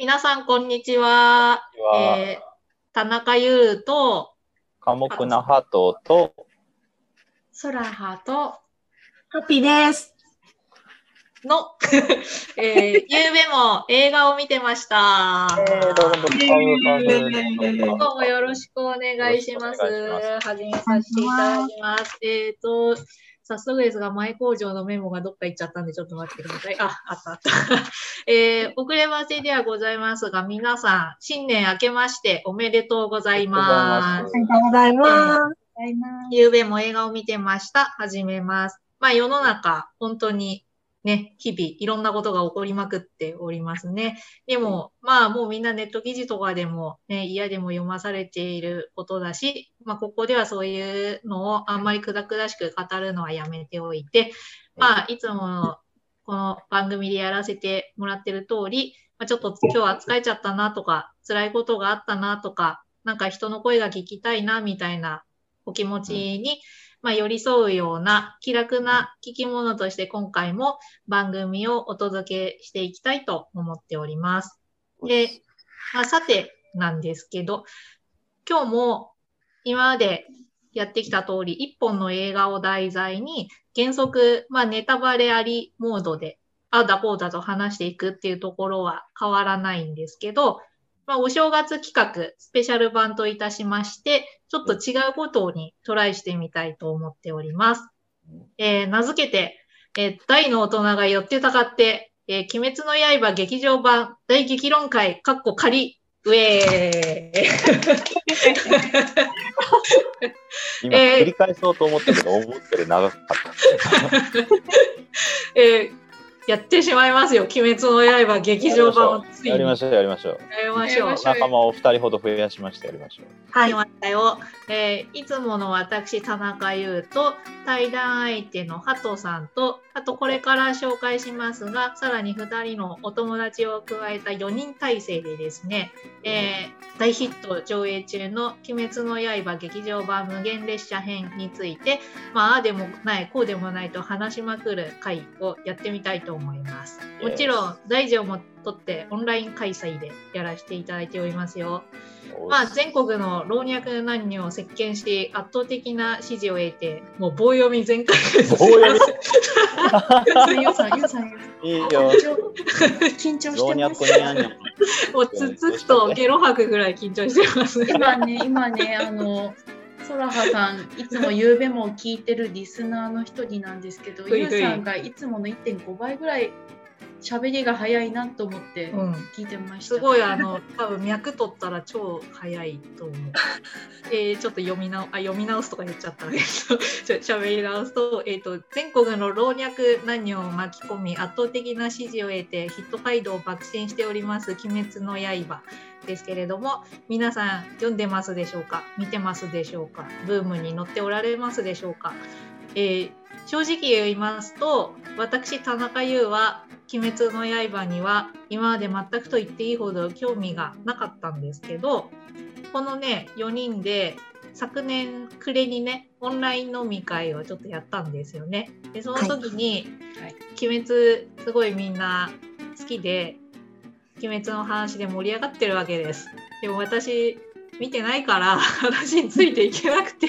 皆さん、こんにちは。えー田中優と、寡黙なハトと、空葉と、ハッピーです。の、えー、ゆうべも映画を見てました。えー、どうもよろしくお願いします。始めさせていただきます。えっ、と、早速ですが、前工場のメモがどっか行っちゃったんで、ちょっと待ってください。あ、あったあった。えー、遅ればせではございますが、皆さん、新年明けましておめでとうございます。ありがとうございます。ゆうべも映画を見てました。始めます。まあ世の中、本当にね、日々いろんなことが起こりまくっておりますね。でも、まあもうみんなネット記事とかでもね、嫌でも読まされていることだし、まあここではそういうのをあんまりくだくだしく語るのはやめておいて、まあいつものこの番組でやらせてもらってる通り、まあ、ちょっと今日は疲れちゃったなとか、辛いことがあったなとか、なんか人の声が聞きたいなみたいなお気持ちに、まあ、寄り添うような気楽な聞き物として今回も番組をお届けしていきたいと思っております。で、まあ、さてなんですけど、今日も今までやってきた通り、一本の映画を題材に原則、まあ、ネタバレありモードで、ああだこうだと話していくっていうところは変わらないんですけど、まあ、お正月企画、スペシャル版といたしまして、ちょっと違うことにトライしてみたいと思っております。えー名付けて、えー大の大人が寄ってたかって、えー鬼滅の刃劇場版大激論会、かっこ仮、うえー。今、えー繰り返そうと思ったけど、思ったより長かった。えーやってしまいますよ。鬼滅の刃劇場版をついに。やりましょう、やりましょう。やりましょう。仲間を二人ほど増やしましてやりましょう。はい、ましたよ。えーいつもの私、田中優と、対談相手のハトさんと、あとこれから紹介しますが、さらに2人のお友達を加えた4人体制でですね、えー大ヒット上映中の鬼滅の刃劇場版無限列車編について、まあ、ああでもない、こうでもないと話しまくる回をやってみたいと思います。もちろん、大事をもとってオンライン開催でやらせていただいておりますよ。まあ、全国の老若男女を席巻し、圧倒的な支持を得て、もう棒読み全開です。棒読み？緊張し老てます。もうつつつとゲロ吐くぐらい緊張してます。今ね、今ね、あの、空葉さん、いつもゆうべも聞いてるリスナーの一人なんですけど、ふいふいうゆさんがいつもの1.5倍ぐらい喋りが早いなと思ってうん聞いてました。すごいあの多分脈取ったら超早いと思う。えーちょっと読み直あ読み直すとか言っちゃったけど ちょ喋り直すと,、えー、と全国の老若男女を巻き込み圧倒的な支持を得てヒット街道を爆心しております「鬼滅の刃」ですけれども皆さん読んでますでしょうか？見てますでしょうか？ブームに乗っておられますでしょうか、えー正直言いますと私田中優は「鬼滅の刃」には今まで全くと言っていいほど興味がなかったんですけどこのね4人で昨年暮れにねオンライン飲み会をちょっとやったんですよね。でその時にはい「鬼滅」すごいみんな好きで「鬼滅」の話で盛り上がってるわけです。でも私見てないから 話についていけなくて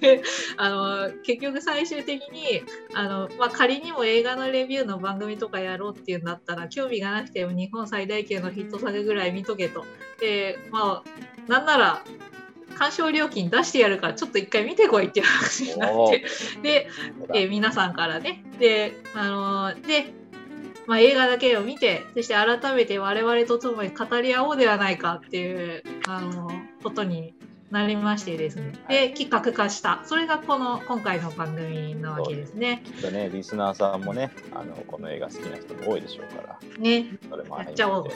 であの結局最終的にあの、まあ、仮にも映画のレビューの番組とかやろうっていうんだったら興味がなくても日本最大級のヒット作ぐらい見とけと。でまあなんなら鑑賞料金出してやるからちょっと一回見てこいっていう話になおってで、えー皆さんからねであのーで、まあ、映画だけを見てそして改めて我々と共に語り合おうではないかっていう、あのーことになりましてですね。で企画化した。それがこの今回の番組なわけですね。きっとね、リスナーさんもね、あのこの映画好きな人も多いでしょうから、ね。それもやっちゃおう。や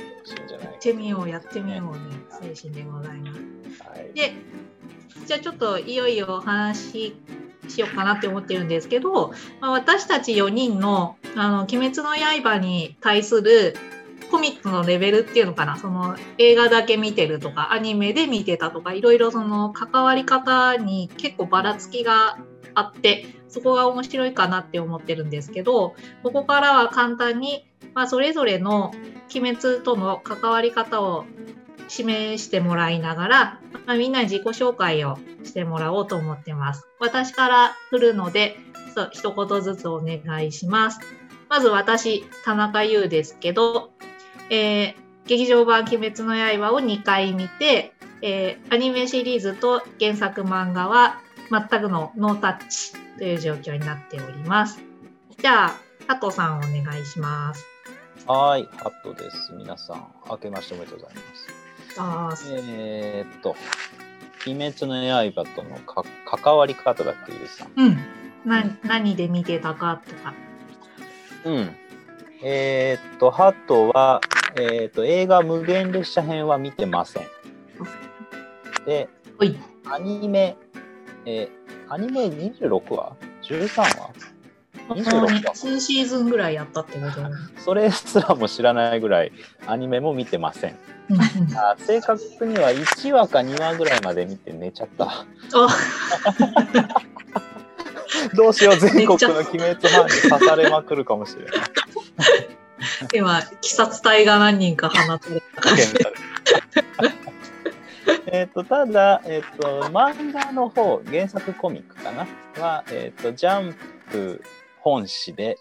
ってみようやってみようね精神でございます。はい。で、じゃあちょっといよいよお話しようかなって思ってるんですけど、まあ、私たち4人の「あの鬼滅の刃」に対するコミックのレベルっていうのかなその映画だけ見てるとかアニメで見てたとかいろいろその関わり方に結構ばらつきがあってそこが面白いかなって思ってるんですけど、ここからは簡単に、まあ、それぞれの鬼滅との関わり方を示してもらいながら、まあ、みんなに自己紹介をしてもらおうと思ってます。私から振るので、そう一言ずつお願いします。まず私、田中優ですけど、えー劇場版鬼滅の刃を2回見て、えーアニメシリーズと原作漫画は全くのノータッチという状況になっております。じゃあ、加藤さんお願いします。はい、ハットです。皆さん、明けましておめでとうございます。あーえーっと、鬼滅の刃とのか関わり方だっていうさん。うん。な、何で見てたかとか。うん。えーっと、ハットは、えーっと、映画無限列車編は見てません。で。アニメ、えーアニメ26話 ?13 話？26話？2シーズンぐらいやったってこと。それすらも知らないぐらいアニメも見てません。あ正確には1話か2話ぐらいまで見て寝ちゃった。あ、どうしよう、全国の鬼滅ファンに刺されまくるかもしれない。今、鬼殺隊が何人か放たれた。えっと、ただ、えっ、と、漫画の方、原作コミックかな？は、えっ、と、ジャンプ本誌で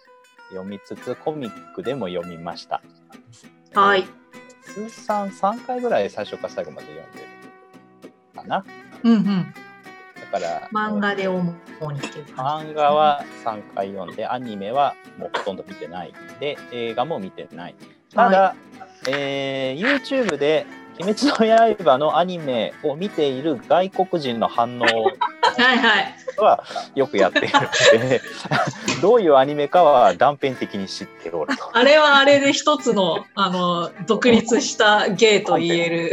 読みつつ、コミックでも読みました。はい。通算3回ぐらい最初から最後まで読んでるかな。うんうん。だから、漫画で主にっていう感じ。漫画は3回読んで、アニメはもうほとんど見てない。で、映画も見てない。ただ、えー YouTube で「鬼滅の刃」のアニメを見ている外国人の反応 はいはい。はよくやっているので どういうアニメかは断片的に知っておると。あれはあれで一つの、あの、独立した芸と言える。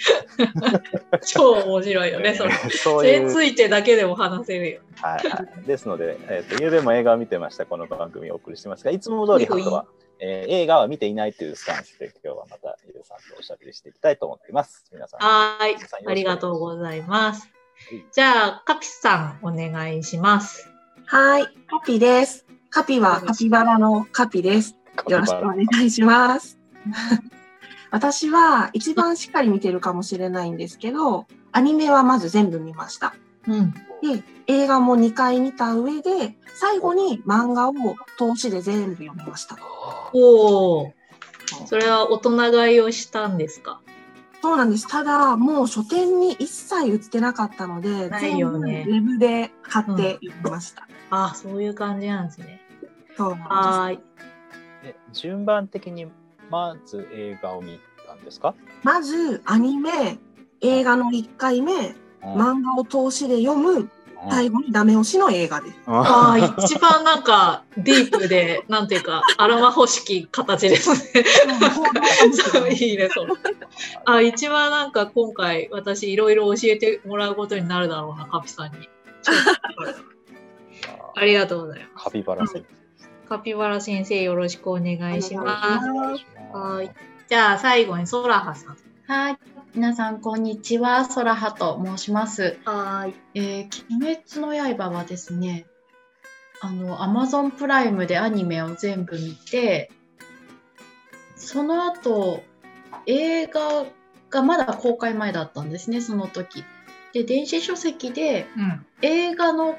超面白いよね、それ。そそうれいうについてだけでも話せるよ。はいはい、ですので、えーと、ゆうべも映画を見てました、この番組をお送りしてますが、いつも通り、ハトは、えー映画は見ていないというスタンスで、今日はまた、ゆうさんとおしゃべりしていきたいと思っています。皆さん。はーいありがとうございますはい。じゃあ、カピさん、お願いします。はい、カピです。カピはカピバラのカピです。よろしくお願いします。私は一番しっかり見てるかもしれないんですけど、アニメはまず全部見ました。うん。で、映画も2回見た上で、最後に漫画を通しで全部読みました。おお。それは大人買いをしたんですか？そうなんです。ただ、もう書店に一切売ってなかったので、ない全部ウェブで買って読みました。あそういう感じなんですね。そうなんです。はーい。で順番的に、まず映画を見たんですか、まず、アニメ、映画の1回目、うん漫画を通しで読む、うん最後にダメ押しの映画です。ああ、一番なんか、ディープで、なんていうか、あらま欲しき形ですね。いいね、それ。あ、一番なんか今回、私いろいろ教えてもらうことになるだろうな、カピさんに。超ありがとうございます。カピバラ先カピバラ先生、よろしくお願いします。生。お願いしますはい。じゃあ、最後にソラハさん。はい。皆さん、こんにちは。ソラハと申します。はい。えー鬼滅の刃はですね、あの、アマゾンプライムでアニメを全部見て、その後、映画がまだ公開前だったんですね、その時。で、電子書籍でうん。映画の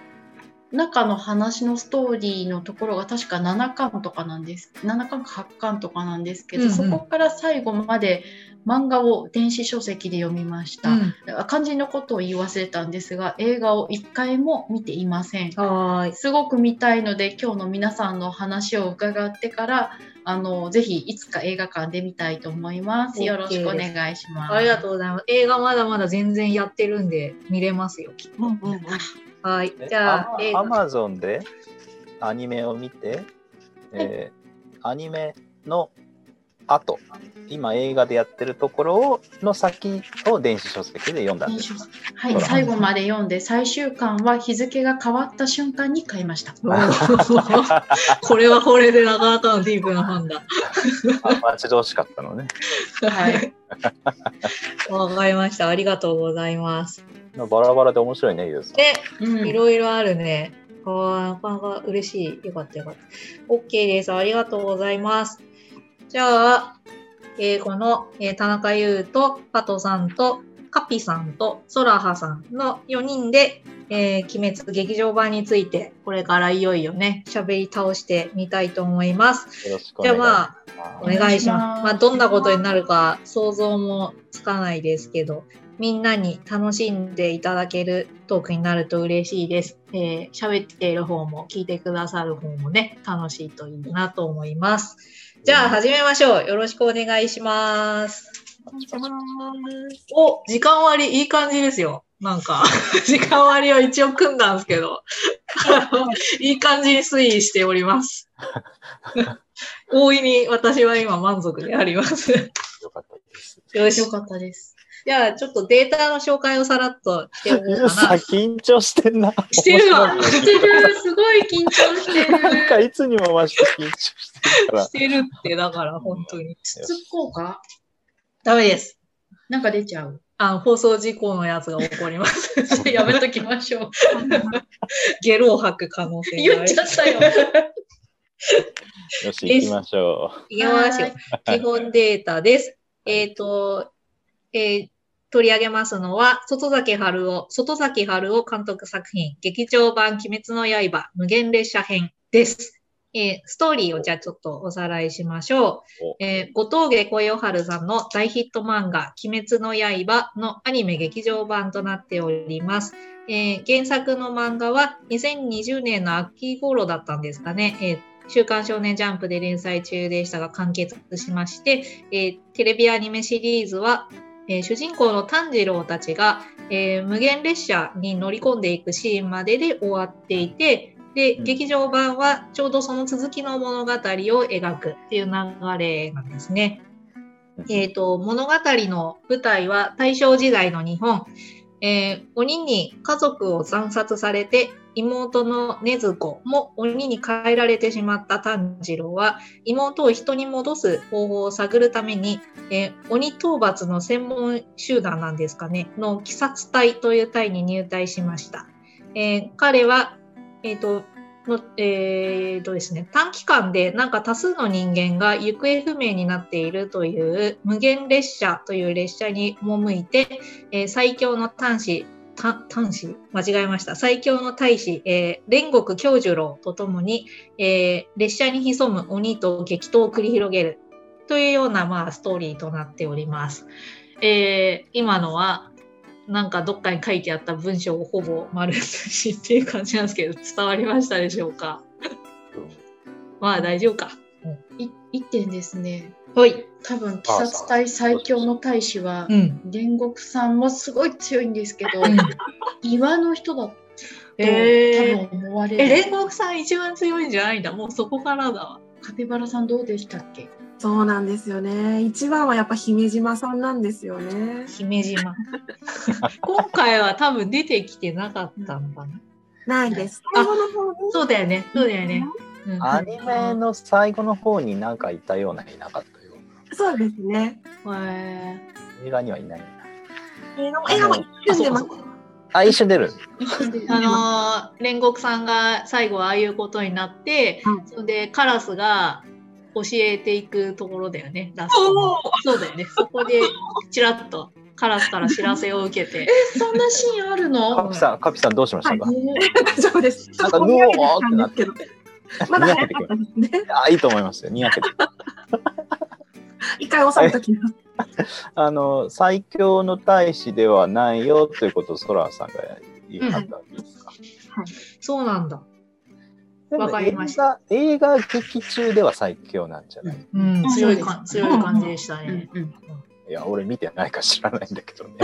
中の話のストーリーのところが確か7巻とかなんです。7巻か8巻とかなんですけど、うんうんそこから最後まで漫画を電子書籍で読みました。うん。肝心のことを言い忘れたんですが、映画を1回も見ていません。はーい。すごく見たいので、今日の皆さんの話を伺ってから、あの、ぜひいつか映画館で見たいと思います。よろしくお願いします。ありがとうございます。映画まだまだ全然やってるんで、見れますよ、きっと。うんうんうんはい。えじゃあ、映画。アマゾンでアニメを見て、えーアニメの後、今映画でやってるところをの先を電子書籍で読んだんです。はい、最後まで読んで、最終巻は日付が変わった瞬間に買いました。これはこれでなかなかのディープな判断。あ待ち遠しかったのね。はい。わかりました。ありがとうございます。バラバラで面白いね、ゆうさん。で、うんいろいろあるね。ああ、なかなか嬉しい。よかったよかった。OK です。ありがとうございます。じゃあ、えーこの、えー田中優とパトさんとカピさんとソラハさんの4人で、えー鬼滅劇場版について、これからいよいよね、喋り倒してみたいと思います。よろしくお願いしじゃあます。お願いします。お願いしますまあ、どんなことになるか想像もつかないですけど、みんなに楽しんでいただけるトークになると嬉しいです。えー喋っている方も聞いてくださる方もね、楽しいといいなと思います。じゃあ始めましょう。よろしくお願いします。お時間割いい感じですよ。なんか、時間割を一応組んだんですけど、いい感じに推移しております。大いに私は今満足であります。よかったです。よしよ。かったです。じゃあ、ちょっとデータの紹介をさらっとしておこうかな。緊張してんな。してるわしてる、すごい緊張してなんかる。いつにも増して緊張してるからし。てるって、だから本当に。つつこうか？ダメです。なんか出ちゃう？あの、放送事故のやつが起こります。やめときましょう。ゲロを吐く可能性がある。言っちゃったよ。よし、行きましょいきますよ。基本データです。えっ、と、えー取り上げますのは、外崎春夫、外崎春夫監督作品、劇場版鬼滅の刃、無限列車編です。えーストーリーをじゃあちょっとおさらいしましょおう。えー、後藤下小夜春さんの大ヒット漫画、鬼滅の刃のアニメ劇場版となっております。えー原作の漫画は2020年の秋頃だったんですかね。えー週刊少年ジャンプで連載中でしたが完結しまして、えーテレビアニメシリーズは、えー主人公の炭治郎たちが、えー無限列車に乗り込んでいくシーンまでで終わっていて、で、うん劇場版はちょうどその続きの物語を描くっていう流れなんですね。う。えっ、と、物語の舞台は大正時代の日本。えー鬼に家族を惨殺されて、妹の禰豆子も鬼に変えられてしまった炭治郎は、妹を人に戻す方法を探るために、えー鬼討伐の専門集団なんですかね、の鬼殺隊という隊に入隊しました。えー彼は、えっ、と、のえーとですね、短期間でなんか多数の人間が行方不明になっているという無限列車という列車に赴いて、えー最強の端子、端子？間違えました。最強の大使、えー煉獄教授郎とともに、えー列車に潜む鬼と激闘を繰り広げるというような、まあ、ストーリーとなっております。えー今のは、なんかどっかに書いてあった文章をほぼ丸写しっていう感じなんですけど、伝わりましたでしょうか？まあ大丈夫か。い一点ですね。はい。多分、鬼殺隊最強の大使はう、ん。煉獄さんもすごい強いんですけど、うん岩の人だとえー多分思われえ、る。煉獄さん一番強いんじゃないんだ。もうそこからだわ。カピバラさんどうでしたっけ？そうなんですよね。一番はやっぱ姫島さんなんですよね。姫島。今回は多分出てきてなかったのかな。ないです。最後の方に？そうだよね。そうだよね。うんアニメの最後の方になんかいたような、いなかったようそうですね。映画にはいない。映画も映画も一瞬出ます。あ、一緒に出る。あのー煉獄さんが最後ああいうことになって、うんそれでカラスが教えていくところだよね。ラストのそうだよね。そこでちらっとカラスから知らせを受けて。え、そんなシーンあるカのピさん、カピさんどうしました？か、え大丈夫です。なんかぼんやりしたんですけど。まだ早かったですね。あ、いいと思いますよ。にやけて。一回押さえときます。あの、最強の大使ではないよということをソラさんが言ったわけですか。そうなんだ。わかりました映画映画劇中では最強なんじゃない、うん、うん強いか強い感じでしたね。いや、俺見てないか知らないんだけどね。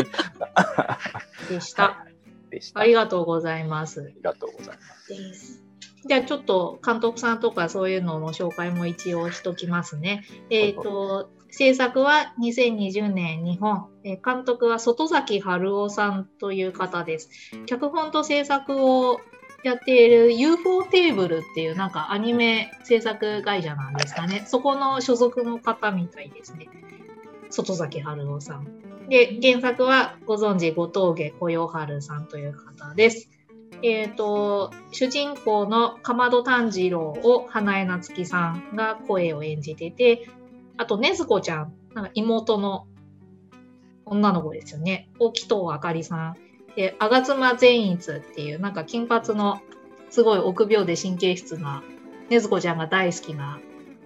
でした。でした。ありがとうございますあ。りがとうございます。です。じゃあちょっと監督さんとかそういうのの紹介も一応しときますね。えっ、と、制作は2020年日本、えー監督は外崎春夫さんという方です。脚本と制作をやっている UFO テーブルっていうなんかアニメ制作会社なんですかね。そこの所属の方みたいですね。外崎春夫さん。で、原作はご存知、後藤下小夜春さんという方です。えっ、と、主人公のかまど炭治郎を花江夏樹さんが声を演じてて、あと、ねずこちゃん、なんか妹の女の子ですよね。沖藤あかりさん。で、吾妻善逸っていう、なんか金髪のすごい臆病で神経質な、ねずこちゃんが大好きな、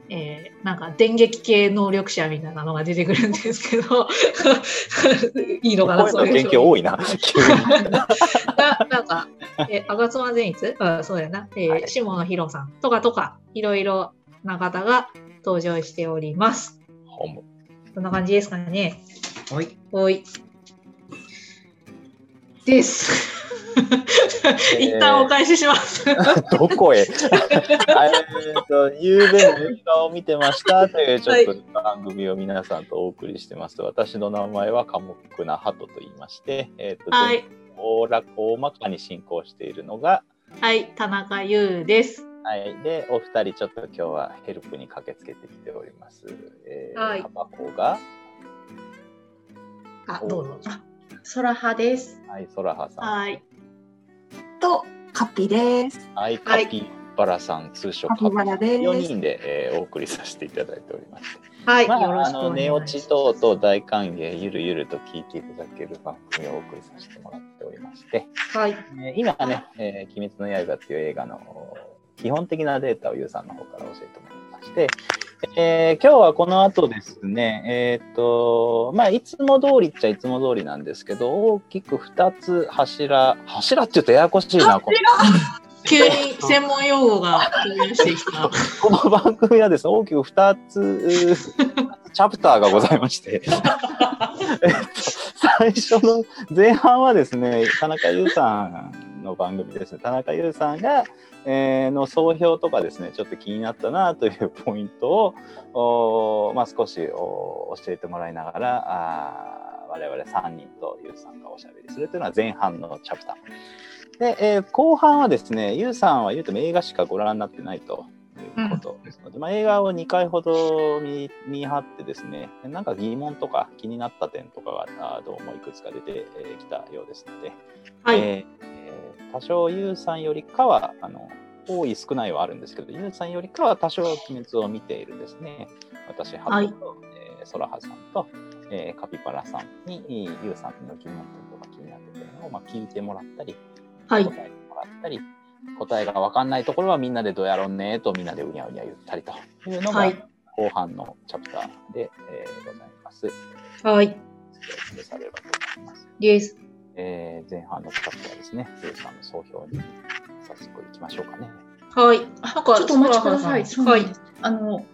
えーなんか電撃系能力者みたいなのが出てくるんですけど、いいのかな、そういう研究多いな、急に。ななんか、えー、吾妻善逸？うん、そうやな。えーはい下野紘さんとかとか、いろいろな方が登場しております。ホムそんな感じですかね。はい。おい。です。一旦お返しします。どこへ？えーと、ゆうべも映画を見てましたというちょっと番組を皆さんとお送りしてます。私の名前は寡黙な鳩と言いまして、えーとはい。大ら大まかに進行しているのが、はい。田中優です。はい、で、お二人ちょっと今日はヘルプに駆けつけてきております。えー、はいタバコが、あ、どうぞ。空派です。はい、ソラハさん。はい。と、カッピーです。はい、カピバラさん、通称カピバラです。4人で、えーお送りさせていただいております。はい。まあ、よろしくお願いします。ち等々大歓迎、ゆるゆると聞いていただける番組をお送りさせてもらっておりまして、はい。えー今ね、えー鬼滅の刃っていう映画の基本的なデータをゆうさんの方から教えてもらいまして、えー今日はこの後ですね、えーっと、まあ、いつも通りっちゃいつも通りなんですけど、大きく2つ柱、柱って言うとややこしいな、この急に専門用語がしてきた。この番組はですね、大きく2つ、チャプターがございまして、えっと最初の前半はですね、田中優さんの番組ですね、田中優さんが、えーの総評とかですね、ちょっと気になったなというポイントを、まあ、少しお教えてもらいながら、あー我々3人と優さんがおしゃべりするというのは前半のチャプター。で、えー後半はですね、優さんは言うても映画しかご覧になってないということですので、まあ、映画を2回ほど見見張ってですね、なんか疑問とか気になった点とかがあどうもいくつか出てえーきたようですので、はい。えーえー多少ユウさんよりかはあの多い少ないはあるんですけど、ユウさんよりかは多少鬼滅を見ているですね。私、ハはいトと、えーソラハさんと、えーカピバラさんにユウさんの疑問点とか気になってる点を、まあ、聞いてもらったり、はい答。えてもらったり、答えが分かんないところはみんなでどうやろうねとみんなでうにゃうにゃ言ったりというのがはい後半のチャプターで、えーございます。はい。お伝えされればと思います。です。えー前半のチャプターですね。ユウさんの総評に早速行きましょうかね。はい。ちょっとお待ちください。そうはい。あの、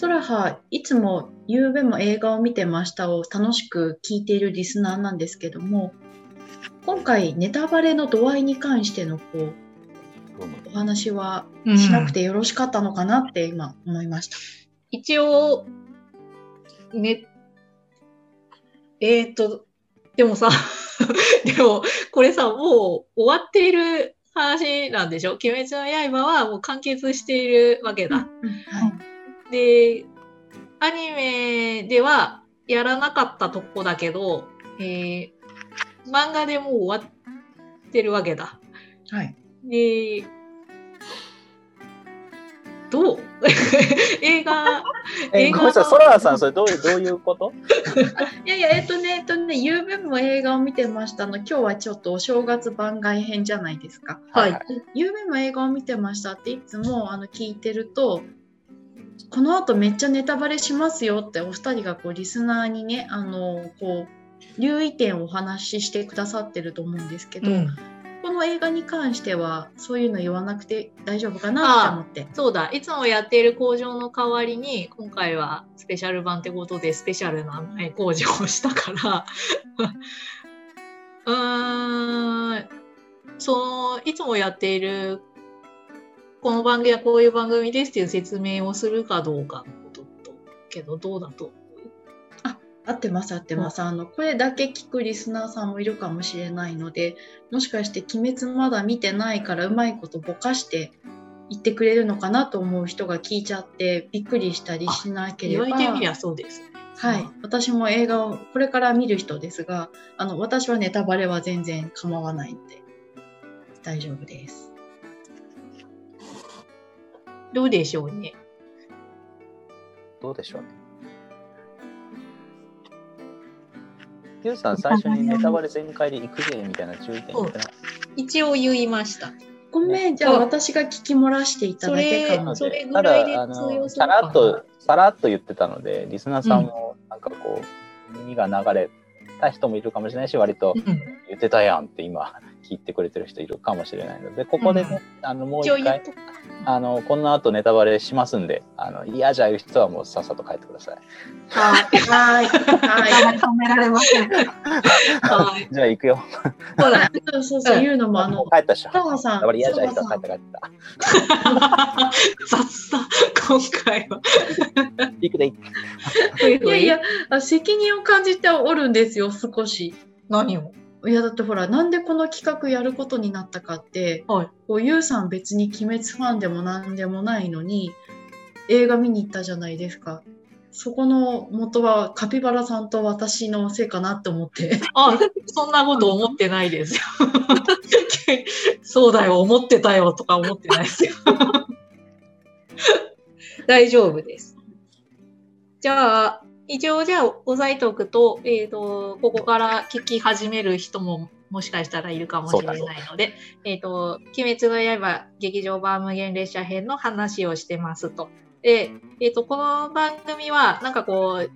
空葉、いつも、ゆうべも映画を見てましたを楽しく聞いているリスナーなんですけども、今回、ネタバレの度合いに関してのこうお話はうんしなくてよろしかったのかなって今思いました。一応、ね、えーっと、でもさ、でも、これさ、もう終わっている話なんでしょ？鬼滅の刃はもう完結しているわけだ。はい。で、アニメではやらなかったとこだけど、えー漫画でもう終わってるわけだ。はい。で、どう？映画、え映画ごめんなさい、ソラーさん、それどういうどういうこと？いやいや、えっとね、えっとね、ゆうべも映画を見てましたの。今日はちょっとお正月番外編じゃないですか。はいでゆうべも映画を見てましたっていつもあの聞いてると、この後めっちゃネタバレしますよってお二人がこうリスナーにね、あの、こう、留意点をお話ししてくださってると思うんですけど、この映画に関してはそういうの言わなくて大丈夫かなって思って。そうだ、いつもやっている工場の代わりに、今回はスペシャル版ってことでスペシャルなえ工場をしたから、うーん、その、いつもやっている、この番組はこういう番組ですっていう説明をするかどうかのことと、けどどうだと。合ってます合ってます、あのこれだけ聞くリスナーさんもいるかもしれないのでもしかして「鬼滅」まだ見てないからうまいことぼかして言ってくれるのかなと思う人が聞いちゃってびっくりしたりしなければ言われてみりゃそうですね。はい、私も映画をこれから見る人ですがあの私はネタバレは全然構わないので大丈夫です。どうでしょうね。どうでしょうね。ゆうさん、最初にネタバレ全開で行くぜみたいな注意点一応言いました。ごめん、じゃあ私が聞き漏らしていただけかも。それぐたらいで通用すさるからなっと、さらっと言ってたので、リスナーさんも、なんかこう、耳が流れた人もいるかもしれないし、割とうん。言ってたやんって今、聞いてくれてる人いるかもしれないので、ここでね、あの、もう一回。あの、この後ネタバレしますんで、あの、嫌じゃいう人はもうさっさと帰ってください。はい。はい。は止められません。はい。じゃあ行くよ。そうだ。い。そうそうそう、言うのも、あの帰ったっしょ。佐川さんネタバレ嫌じゃいう人は帰った帰った。雑だ、今回は。行くでいい。いやいや、あ責任を感じておるんですよ、少し。何を？いやだってほらなんでこの企画やることになったかって、はいこうゆうさん別に「鬼滅」ファンでもなんでもないのに映画見に行ったじゃないですかそこの元はカピバラさんと私のせいかなって思ってあ、そんなこと思ってないですよ。そうだよ、思ってたよとか思ってないですよ。大丈夫です。じゃあ、一応じゃあ押さえておくと、えっ、と、ここから聞き始める人ももしかしたらいるかもしれないので、えっ、と、鬼滅の刃劇場版無限列車編の話をしてますと。で、えっ、と、この番組は、なんかこう、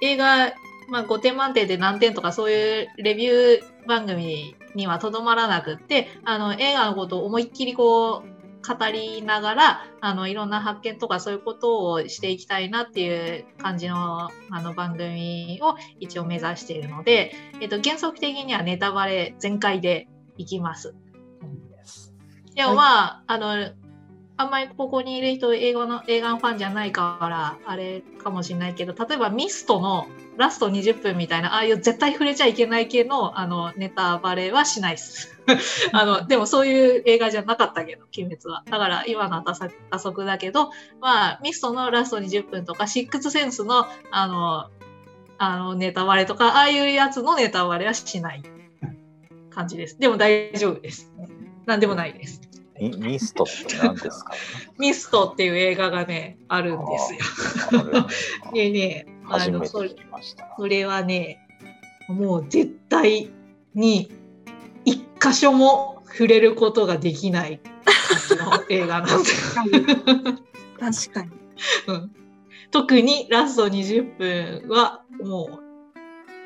映画、まあ、5点満点で何点とかそういうレビュー番組にはとどまらなくって、あの、映画のことを思いっきりこう、語りながら、あの、いろんな発見とかそういうことをしていきたいなっていう感じの、あの、番組を一応目指しているので、えっと、原則的にはネタバレ全開でいきます。でもまあ、あの、あんまりここにいる人、英語の映画のファンじゃないから、あれかもしれないけど、例えばミストのラスト20分みたいな、ああいう絶対触れちゃいけない系の、あの、ネタバレはしないです。あの、でもそういう映画じゃなかったけど、鬼滅は。だから今のは打足だけど、まあ、ミストのラスト20分とか、シックスセンスの、あの、あの、ネタバレとか、ああいうやつのネタバレはしない感じです。でも大丈夫です。なんでもないです。ミミストって何ですか？ミストっていう映画がね、あるんですよ。あでね、あのそれ。それはね、もう絶対に一箇所も触れることができないの映画なんですよ。確かに。うん特にラスト20分はも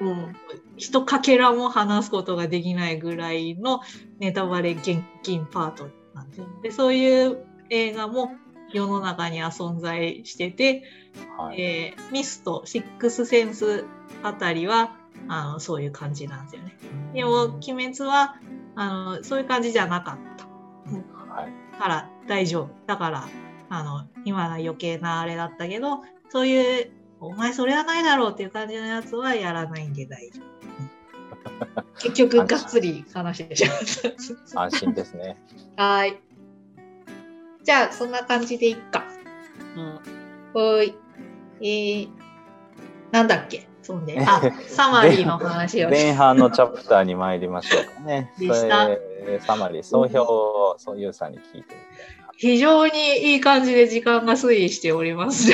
う、もう一かけらも話すことができないぐらいのネタバレ厳禁パートなんですよ。で、そういう映画も世の中には存在してて、はい。えーミスト、シックスセンスあたりは、あの、そういう感じなんですよね。でも、鬼滅は、あの、そういう感じじゃなかった。はい。から大丈夫。だから、あの、今が余計なあれだったけど、そういう、お前それはないだろうっていう感じのやつはやらないんで大丈夫。結局、がっつり話してしま安心ですね。った。はい。じゃあ、そんな感じでいっか。うん。ほい。えー、なんだっけ？そんで。あ、サマリーの話を前半のチャプターに参りましょうかね。でしたサマリー、総評を、そういうさんに聞いてみたいな。非常にいい感じで時間が推移しております。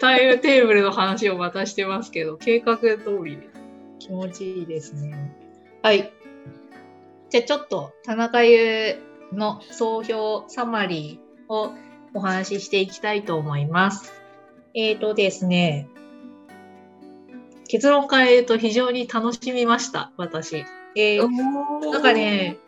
タイムテーブルの話をまたしてますけど、計画通りで気持ちいいですね。はい。じゃあちょっと田中優の総評サマリーをお話ししていきたいと思います。えーとですね、結論から言うと非常に楽しみました、私。えーなんかね、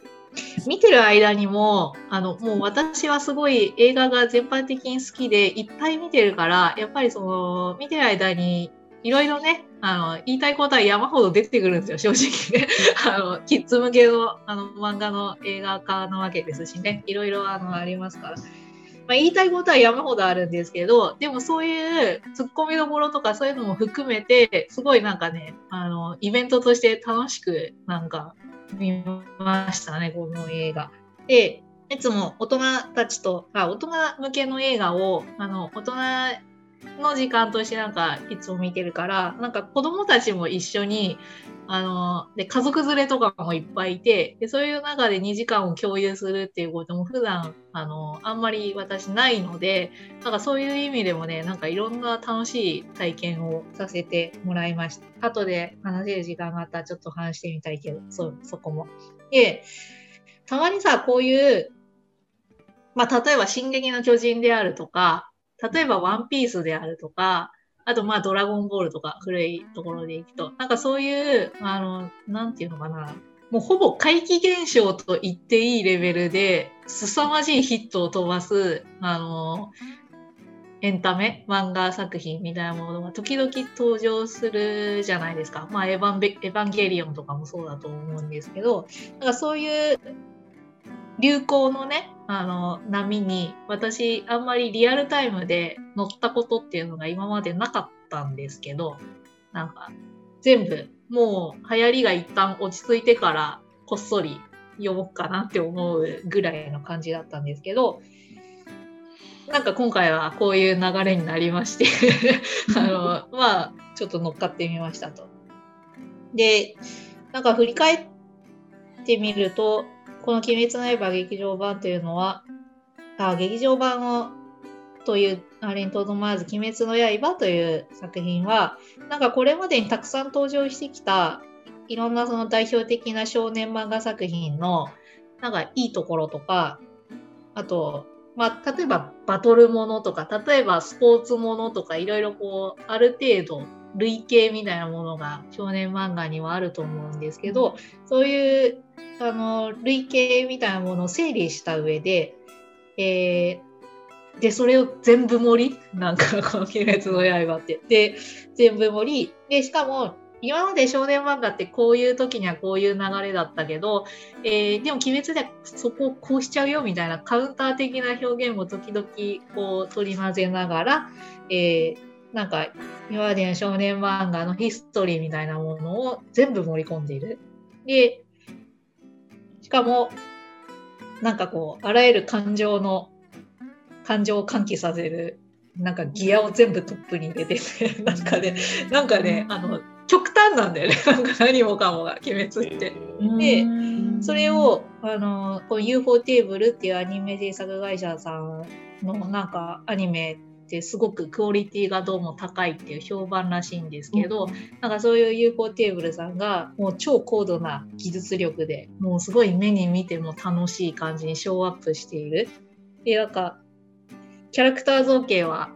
見てる間にも、あの、もう私はすごい映画が全般的に好きで、いっぱい見てるから、やっぱりその、見てる間に、いろいろね、あの、言いたいことは山ほど出てくるんですよ、正直ね。あの、キッズ向けの、あの、漫画の映画化なわけですしね、いろいろ、あの、ありますから。まあ、言いたいことは山ほどあるんですけど、でもそういう突っ込みどころとかそういうのも含めて、すごいなんかね、あの、イベントとして楽しく、なんか、見ましたね、この映画。で、いつも大人たちと、あ大人向けの映画を、あの、大人の時間としてなんかいつも見てるから、なんか子供たちも一緒に、あの、で、家族連れとかもいっぱいいて、で、そういう中で2時間を共有するっていうことも普段、あの、あんまり私ないので、なんかそういう意味でもね、なんかいろんな楽しい体験をさせてもらいました。後で話せる時間があったらちょっと話してみたいけど、そう、そこも。で、たまにさ、こういう、まあ、例えば、進撃の巨人であるとか、例えば、ワンピースであるとか、あと、まあ、ドラゴンボールとか、古いところでいくと、なんかそういう、あの、なんていうのかな、もうほぼ怪奇現象と言っていいレベルで、凄まじいヒットを飛ばす、あの、エンタメ、漫画作品みたいなものが時々登場するじゃないですか。まあ、エヴァン、エヴァンゲリオンとかもそうだと思うんですけど、なんかそういう流行のね、あの、波に、私、あんまりリアルタイムで乗ったことっていうのが今までなかったんですけど、なんか、全部、もう流行りが一旦落ち着いてから、こっそり読もうかなって思うぐらいの感じだったんですけど、なんか今回はこういう流れになりまして あの、まあ、ちょっと乗っかってみましたと。で、なんか振り返ってみると、この鬼滅の刃劇場版というのは、あ劇場版をという、あれにとどまらず、鬼滅の刃という作品は、なんかこれまでにたくさん登場してきた、いろんなその代表的な少年漫画作品の、なんかいいところとか、あと、まあ、例えばバトルものとか、例えばスポーツものとか、いろいろこう、ある程度、類型みたいなものが少年漫画にはあると思うんですけど、そういう、あの、類型みたいなものを整理した上で、えー、で、それを全部盛り？なんか、この鬼滅の刃って。で、全部盛り？で、しかも、今まで少年漫画ってこういう時にはこういう流れだったけど、えー、でも鬼滅ではそこをこうしちゃうよみたいなカウンター的な表現も時々こう取り混ぜながら、えー、なんか今までの少年漫画のヒストリーみたいなものを全部盛り込んでいる。で、しかも、なんかこう、あらゆる感情の、感情を喚起させる、なんかギアを全部トップに入れてて、なんかね、なんかね、あの、極端なんだよね。なんか何もかもが、鬼滅って。でそれを、あの、この UFO テーブルっていうアニメ制作会社さんのなんかアニメってすごくクオリティがどうも高いっていう評判らしいんですけど、なんかそういう UFO テーブルさんがもう超高度な技術力でもうすごい目に見ても楽しい感じにショーアップしている。で、なんか、キャラクター造形は、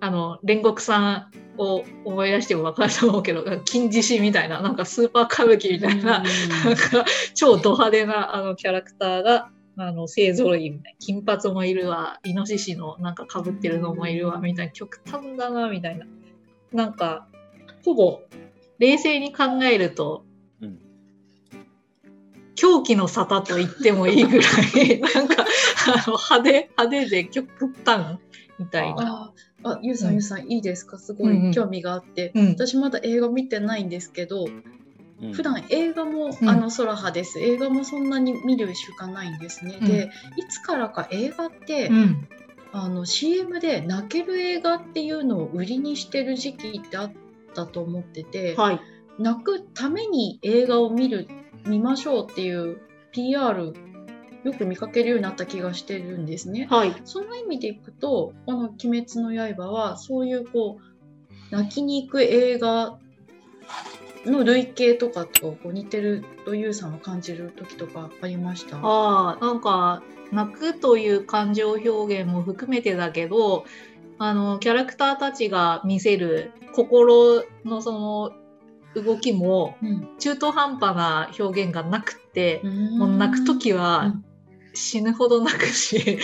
あの、煉獄さんを思い出しても分かると思うけど、金獅子みたいな、なんかスーパー歌舞伎みたいな、なんか超ド派手なあのキャラクターが、あの、勢ぞろいみたいな。金髪もいるわ、イノシシのなんか被ってるのもいるわ、みたいな。極端だな、みたいな。なんか、ほぼ、冷静に考えると、うん狂気の沙汰と言ってもいいぐらい、なんか、あの派手、派手で極端みたいな。ああ、ゆうさうんん、ゆうさん、いいですか？すごい興味があって。うん。私まだ映画見てないんですけど、うん普段映画も、うんあの空派です映画もそんなに見る習慣ないんですね、うんでいつからか映画って、うん。あの CM で泣ける映画っていうのを売りにしてる時期ってあったと思ってて、はい。泣くために映画を見る見ましょうっていう PR よく見かけるようになった気がしてるんですね。はい。その意味でいくとこの「鬼滅の刃」はそういうこう泣きに行く映画の類型とかとこう似てるとゆうさんは感じる時とかありました？ああ、なんか、泣くという感情表現も含めてだけど、あの、キャラクターたちが見せる心のその動きもうん。中途半端な表現がなくて、ももう泣くときうはん死ぬほど泣くし、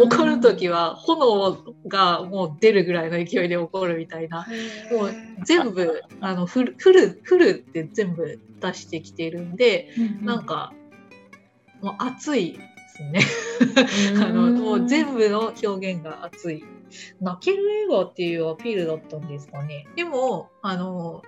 怒るときは炎がもう出るぐらいの勢いで怒るみたいな。もう全部、あの、フル、フル、フルって全部出してきてるんで、なんか、もう熱いですね。あの、もう全部の表現が熱い。泣ける映画っていうアピールだったんですかね。でも、あの、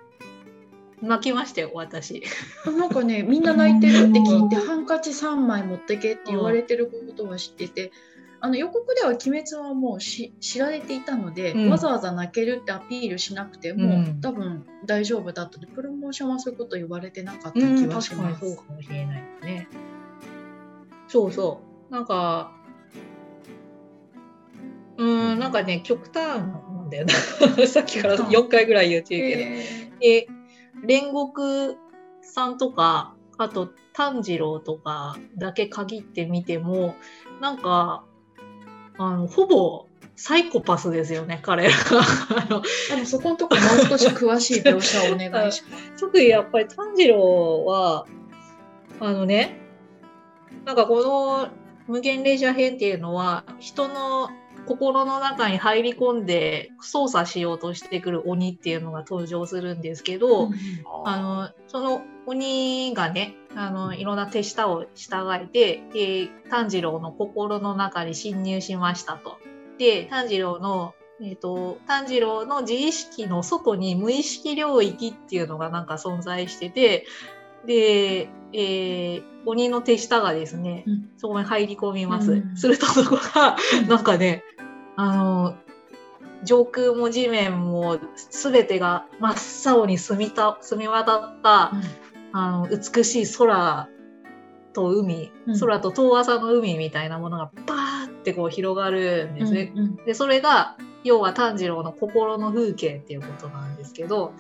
泣きましたよ、私。なんかねみんな泣いてるって聞いてハンカチ3枚持ってけって言われてることは知っててあの予告では「鬼滅」はもうし知られていたので、うんわざわざ泣けるってアピールしなくても、うん多分大丈夫だったのでプロモーションはそういうこと言われてなかったうん、気はします。そうかもしれないね。そうそう。なんか、うーん、なんかね、極端なんだよな。さっきから4回ぐらい言ってるけど。えで、煉獄さんとか、あと炭治郎とかだけ限ってみても、なんか、あの、ほぼサイコパスですよね、彼らが。あのーでもそこのところもう少し詳しい描写をお願いします。特にやっぱり炭治郎は、あのね、なんかこの無限列車編っていうのは、人の心の中に入り込んで操作しようとしてくる鬼っていうのが登場するんですけど、あの、その鬼がね、あの、いろんな手下を従えて、で炭治郎の心の中に侵入しましたと。で、炭治郎の、えっ、と、炭治郎の自意識の外に無意識領域っていうのがなんか存在してて、で、えー鬼の手下がですね、うん。そこに入り込みます。うんするとそこが、なんかね、あの、上空も地面も全てが真っ青に澄みた澄み渡った、あの美しい空と海、うん。空と遠浅の海みたいなものがバーってこう広がるんですね。うんうん。でそれが要は炭治郎の心の風景っていうことなんですけど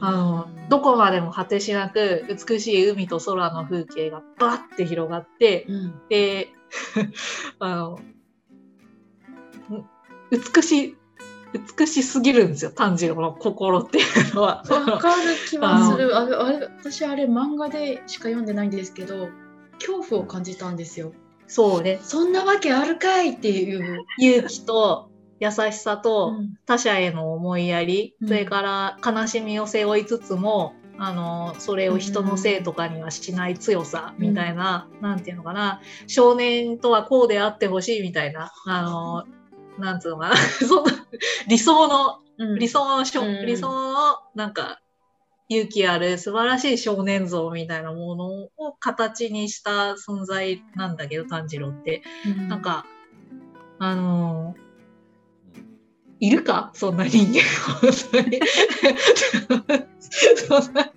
あのどこまでも果てしなく美しい海と空の風景がバーって広がってうん。で あのん美しい美しすぎるんですよ炭治郎の心っていうのは。わかる気はするあれあれ私あれ漫画でしか読んでないんですけど恐怖を感じたんですよ。そうねそんなわけあるかいっていう。勇気と優しさと、うん他者への思いやり、うんそれから悲しみを背負いつつもあのそれを人のせいとかにはしない強さみたいな、なんていうのかな少年とはこうであってほしいみたいなあのなんつうのかな？そんな理想のうん。理想のしょ、うん。理想のなんか勇気ある素晴らしい少年像みたいなものを形にした存在なんだけど炭治郎って。うん。なんか、あのーいるか？そんな人間、本当に。そんな、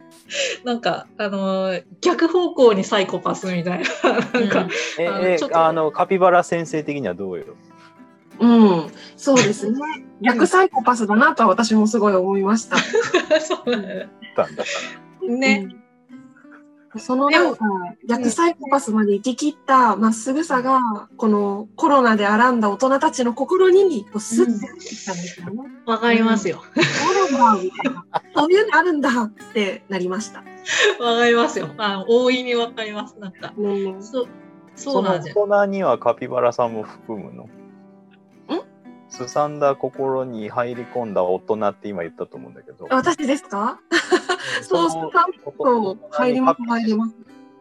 なんか、あのー逆方向にサイコパスみたいな、なんか、ええあのちょっとあのカピバラ先生的にはどうよ？うん、そうですね。逆サイコパスだなとは私もすごい思いました。そうだ ね。そのなんか逆サイコパスまで行き切ったまっすぐさが、このコロナで荒んだ大人たちの心にこうスッて入ってきたんですよね。わかりますよ。そうなんだみたいな。そういうのあるんだってなりました。わかりますよ。あの、大いにわかります。なんか、うんそう、そそうのなんですよ。大人にはカピバラさんも含むの？すさんだ心に入り込んだ大人って今言ったと思うんだけど。私ですか？そう、そのそう、入ります、入ります。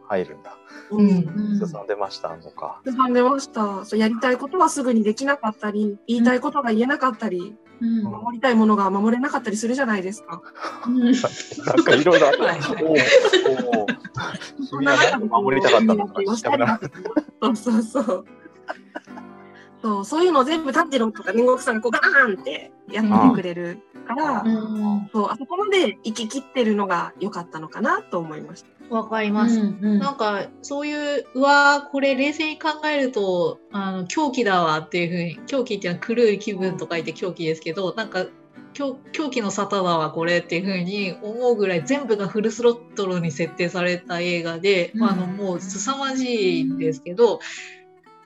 入るんだ。うん。うんすさんでましたのか。すさんでました。そうやりたいことはすぐにできなかったり、言いたいことが言えなかったり、うん守りたいものが守れなかったりするじゃないですか。うんなんかいろいろある。はいはいおうおう君は何を守りたかったのか。そ うそうそう。そうそういうのを全部炭治郎とか煉獄さんがこうガーンってやってくれるから、うんそうあそこまで行き切ってるのが良かったのかなと思いました。わかります。うんなんか、そういう、うわーこれ冷静に考えると、あの、狂気だわっていうふうに、狂気っていうのは狂い気分と書いて狂気ですけど、なんか、狂狂気の沙汰だわ、これっていうふうに思うぐらい全部がフルスロットルに設定された映画で、うんあの、もう凄まじいんですけど、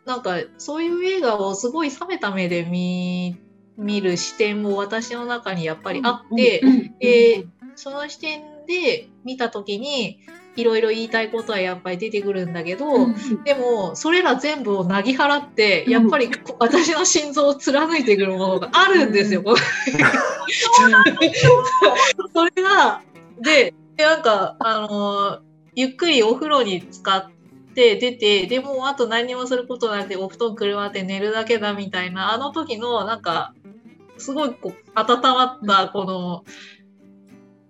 なんか、そういう映画をすごい冷めた目で見、見る視点も私の中にやっぱりあって、うんでその視点で見た時にいろいろ言いたいことはやっぱり出てくるんだけど、うんでもそれら全部をなぎ払ってうんやっぱりこ私の心臓を貫いてくるものがあるんですよ。それがででなんかあのゆっくりお風呂に使って出てでもうあと何にもすることなくてお布団くるまって寝るだけだみたいなあの時のなんかすごいこう温まったこの、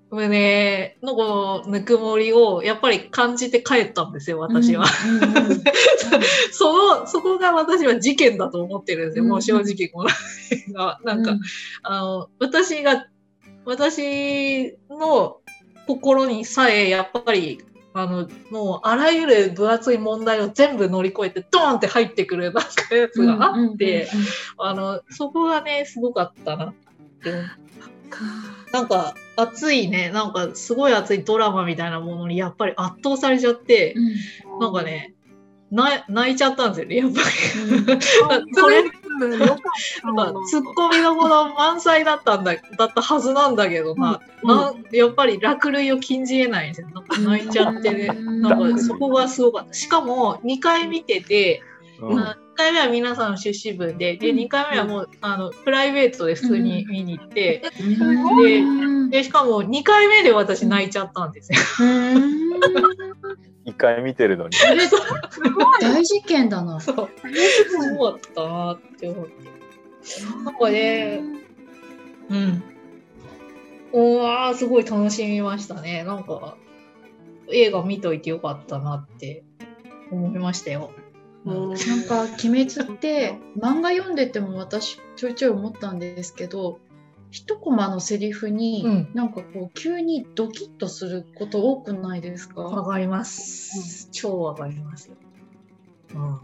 胸のこのぬくもりをやっぱり感じて帰ったんですよ、私は。その、そこが私は事件だと思ってるんですよ、うんもう正直この映画は。なんか、うんあの、私が、私の心にさえ、やっぱり、あの、もう、あらゆる分厚い問題を全部乗り越えて、ドーンって入ってくる、なんかやつがあって、あの、そこがね、すごかったなって。なんか、熱いね、なんか、すごい熱いドラマみたいなものに、やっぱり圧倒されちゃって、うんなんかね、な泣いちゃったんですよね、やっぱり。うん それ、うんよかったツッコミどころ満載だったんだ、だったはずなんだけどな、うん。やっぱり落類を禁じ得ないんですよ。なんか泣いちゃってね。うん。なんかそこがすごかった。しかも2回見てて、うん。1回目は皆さんの出資分で、で、うん。2回目はもう、あの、プライベートで普通に見に行って、うん。で、しかも2回目で私泣いちゃったんですよ。一回見てるのに。大事件だな。そう。すごかったなって思って。なんかね、うん。おわー、すごい楽しみましたね。なんか、映画見といてよかったなって思いましたよ。うんなんか「鬼滅」って漫画読んでても私ちょいちょい思ったんですけど一コマのセリフに、うんなんかこう急にドキッとすること多くないですか、わかります。超わかりますよ。うん。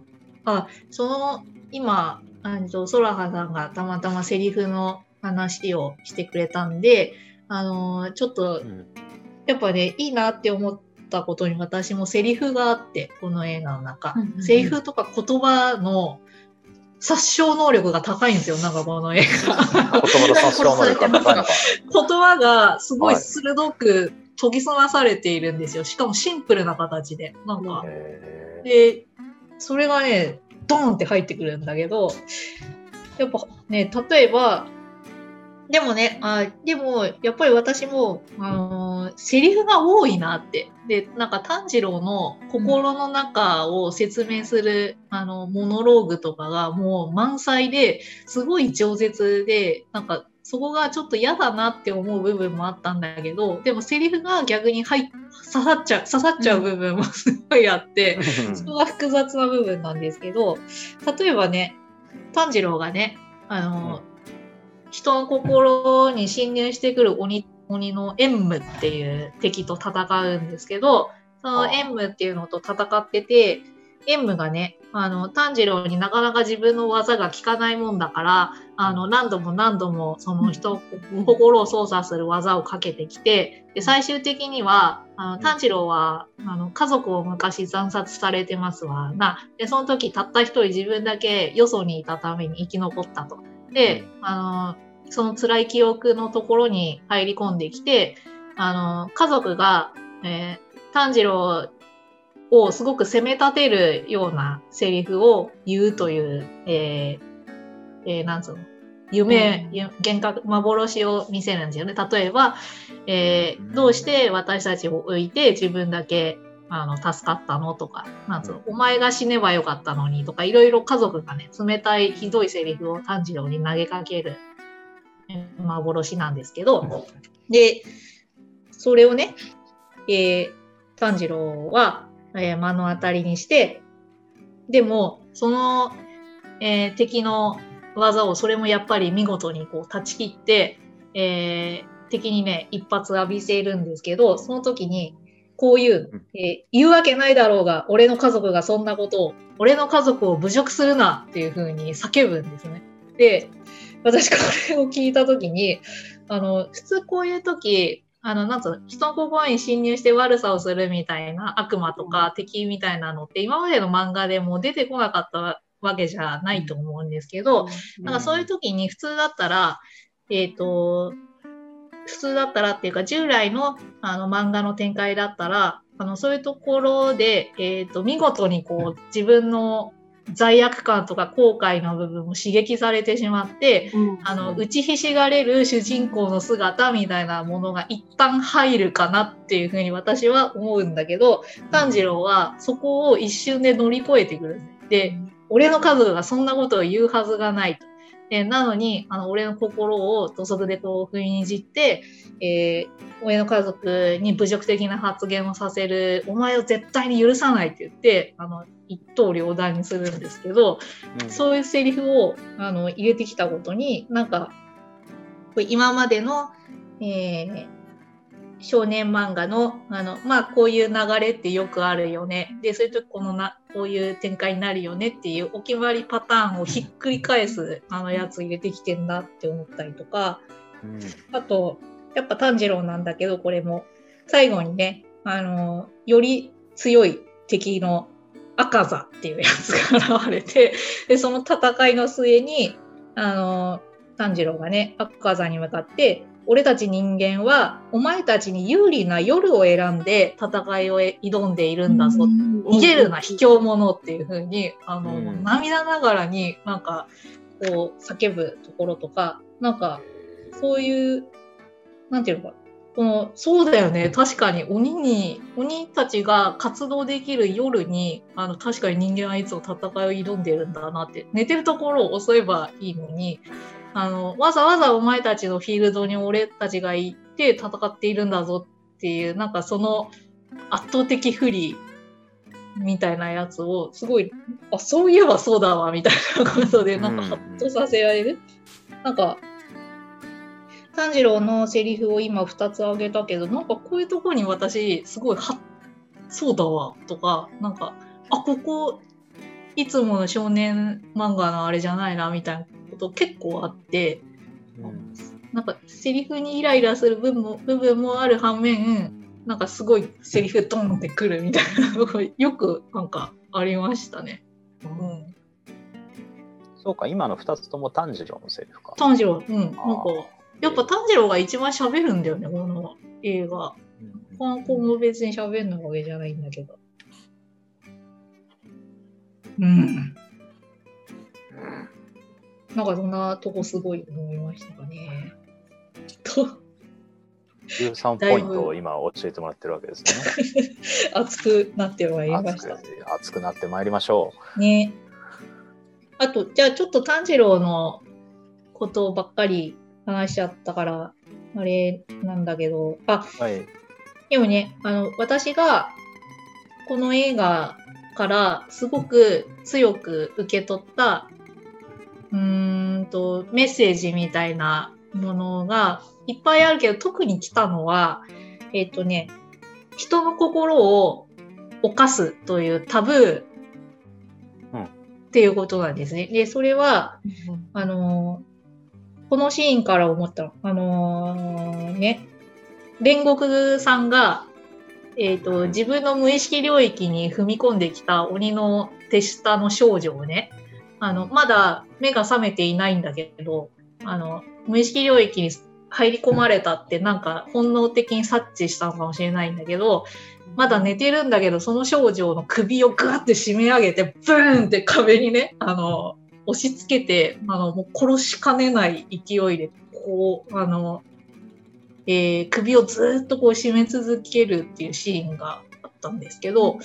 あ、その、今、あの、ソラハさんがたまたまセリフの話をしてくれたんで、あの、ちょっとうんやっぱね、いいなって思ったことに私もセリフがあって、この映画の中。うんうんうんセリフとか言葉の殺傷能力が高いんですよ、なんかこの映画。言葉の殺傷能力が高いのか。言葉がすごいはい鋭く研ぎ澄まされているんですよ。しかもシンプルな形で。なんか、へで、それがね、ドーンって入ってくるんだけど、やっぱね、例えば、でもね、あでも、やっぱり私も、あのーセリフが多いなって。で、なんか炭治郎の心の中を説明する、あの、モノローグとかがもう満載で、すごい饒舌で、なんか、そこがちょっと嫌だなって思う部分もあったんだけど、でもセリフが逆に入っ刺さっちゃう、刺さっちゃう部分もすごいあって、ーそこが複雑な部分なんですけど、例えばね、炭治郎がね、あの、人の心に侵入してくる鬼鬼のエンムっていう敵と戦うんですけど、そのエンムっていうのと戦ってて、エンムがね、あの、炭治郎になかなか自分の技が効かないもんだから、あの、何度も何度もその人、心を操作する技をかけてきて、で、最終的には、あの炭治郎は、あの、家族を昔惨殺されてますわ。な。で、その時たった一人自分だけよそにいたために生き残ったと。で、あの、その辛い記憶のところに入り込んできて、あの、家族が、えー炭治郎をすごく責め立てるようなセリフを言うという、えーえーなんつうの、夢、ゆ幻覚、幻を見せるんですよね。例えば、えーどうして私たちを置いて自分だけあの助かったのとか、なんつうの、お前が死ねばよかったのにとか、いろいろ家族がね、冷たいひどいセリフを炭治郎に投げかける。えー幻なんですけど、で、それをね、えー炭治郎は、えー目の当たりにして、でも、その、えー敵の技をそれもやっぱり見事にこう断ち切って、えー敵にね、一発浴びせるんですけど、その時に、こういううん、えー言うわけないだろうが、俺の家族がそんなことを、俺の家族を侮辱するなっていう風に叫ぶんですね。で、私これを聞いた時に、あの、普通こういう時、あの、なんつうの、人の心に侵入して悪さをするみたいな悪魔とか敵みたいなのって今までの漫画でも出てこなかったわけじゃないと思うんですけど、なんかそういう時に普通だったら、えっ、と、普通だったらっていうか、従来のあの漫画の展開だったら、あのそういうところで、えっ、と、見事にこう、自分の罪悪感とか後悔の部分も刺激されてしまって、うん。あの、打ちひしがれる主人公の姿みたいなものが一旦入るかなっていうふうに私は思うんだけど、炭治郎はそこを一瞬で乗り越えてくる。ん。で俺の家族がそんなことを言うはずがないと。えなのに、あの、俺の心を土足でこう踏みにじって、えー親の家族に侮辱的な発言をさせる、お前を絶対に許さないって言って、あの、一刀両断にするんですけど、うん。そういうセリフをあの入れてきたことに、なんか、今までの、えー少年漫画の、あの、まあ、こういう流れってよくあるよね。で、そういう時このな、こういう展開になるよねっていうお決まりパターンをひっくり返す、あのやつ入れてきてんだって思ったりとか、うん。あと、やっぱ炭治郎なんだけど、これも、最後にね、あの、より強い敵の赤座っていうやつが現れて、で、その戦いの末に、あの、炭治郎がね、赤座に向かって、俺たち人間は、お前たちに有利な夜を選んで戦いを挑んでいるんだぞ。逃げるな、卑怯者っていう風に、あの、うん。涙ながらになんか、こう、叫ぶところとか、なんか、そういう、なんていうのか、この、そうだよね。確かに鬼に、鬼たちが活動できる夜に、あの、確かに人間はいつも戦いを挑んでるんだなって、寝てるところを襲えばいいのに、あの、わざわざお前たちのフィールドに俺たちが行って戦っているんだぞっていう、なんかその圧倒的不利みたいなやつを、すごい、あ、そういえばそうだわ、みたいなことで、なんかハッとさせられる。なんか、炭治郎のセリフを今2つ挙げたけど、なんかこういうところに私、すごい、はそうだわ、とか、なんか、あ、ここ、いつもの少年漫画のあれじゃないな、みたいなこと結構あって、うんなんかセリフにイライラする部分も部分もある反面、なんかすごいセリフドンってくるみたいなのがよくなんかありましたね。うん。そうか、今の2つとも炭治郎のセリフか。炭治郎、うん。なんかやっぱ炭治郎が一番喋るんだよね、この映画。うん観光も別に喋んのわけじゃないんだけど。うん。なんかそんなとこすごい思いましたかね。と、13ポイントを今教えてもらってるわけですね。熱くなってまいりました。熱くなってまいりましょね。あと、じゃあちょっと炭治郎のことばっかり話しちゃったから、あれなんだけど、あ、う。はい。でもね、あの、私がこの映画からすごく強く受け取った、うーんと、メッセージみたいなものがいっぱいあるけど、特に来たのは、えっ、とね、人の心を犯すというタブーうんっていうことなんですね。で、それは、あのーこのシーンから思ったの。あのーね、煉獄さんが、えっ、と、自分の無意識領域に踏み込んできた鬼の手下の少女をね、あの、まだ目が覚めていないんだけど、あの、無意識領域に入り込まれたってなんか本能的に察知したのかもしれないんだけど、まだ寝てるんだけど、その少女の首をグワって締め上げて、ブーンって壁にね、あの、押し付けて、あの、もう殺しかねない勢いで、こう、あの、えー首をずっとこう締め続けるっていうシーンがったんですけど、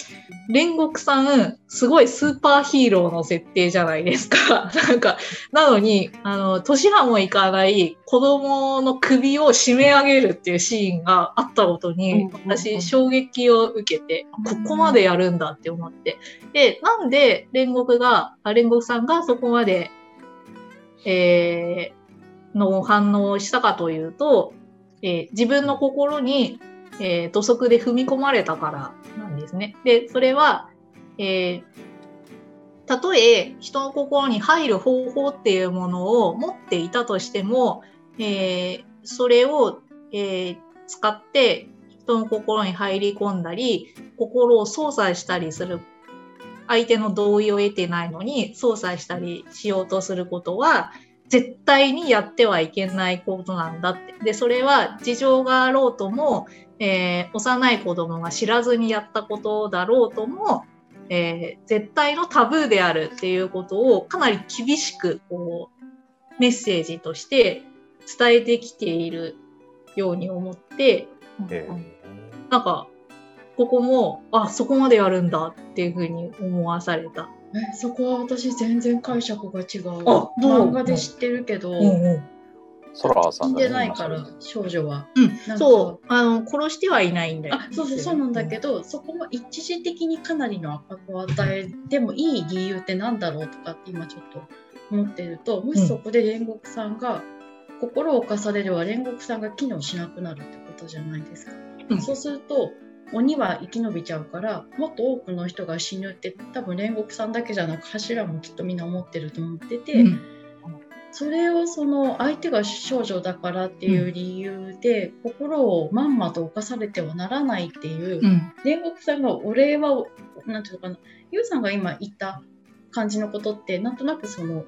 煉獄さん、すごいスーパーヒーローの設定じゃないですか。なんか、なのに、あの、年派もいかない子供の首を締め上げるっていうシーンがあったことにうん、私、衝撃を受けて、ここまでやるんだって思って。で、なんで煉獄が、あ煉獄さんがそこまで、えー、の反応をしたかというと、えー自分の心に、えー土足で踏み込まれたからなんですね。で、それは、えーたとえ人の心に入る方法っていうものを持っていたとしても、えーそれを、えー使って人の心に入り込んだり、心を操作したりする、相手の同意を得てないのに操作したりしようとすることは、絶対にやってはいけないことなんだって。で、それは事情があろうとも、えー幼い子供が知らずにやったことだろうとも、えー絶対のタブーであるっていうことをかなり厳しくこうメッセージとして伝えてきているように思って、えなんか、ここも、あ、そこまでやるんだっていうふうに思わされた。えそこは私全然解釈が違う。あどう？漫画で知ってるけど、うんソラハさんないから少女は。うん。そう、あの、殺してはいないんだよ。あそうそうそうなんだけど、そこも一時的にかなりの圧迫を与えてもいい理由ってなんだろうとかって今ちょっと思ってるともしそこで煉獄さんが、心を侵されるは煉獄さんが機能しなくなるってことじゃないですか。うんそうすると鬼は生き延びちゃうからもっと多くの人が死ぬって多分煉獄さんだけじゃなく柱もきっとみんな思ってると思ってて、うんそれをその相手が少女だからっていう理由で、心をまんまと犯されてはならないっていう、うん。煉獄さんがお礼はなんていうのかなゆうさんが今言った感じのことってなんとなくその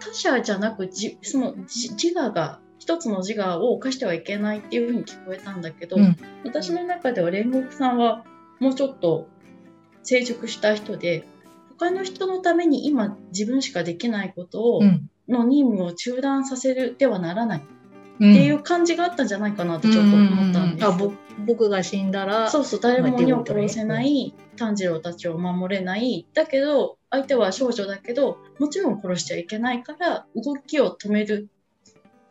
他者じゃなくじそのじ自我が一つの自我を犯してはいけないっていうふうに聞こえたんだけど、うん。私の中では煉獄さんはもうちょっと成熟した人で他の人のために今自分しかできないことを、うん。の任務を中断させるではならないっっていう感じがあったんじゃないかなってちょっと思ったんです。よ。あぼ僕が死ん。だら、そうそう誰も鬼を殺せない炭治郎たちを守れないだけど相手は少女だけどもちろん。殺しちゃいけないから動きを止める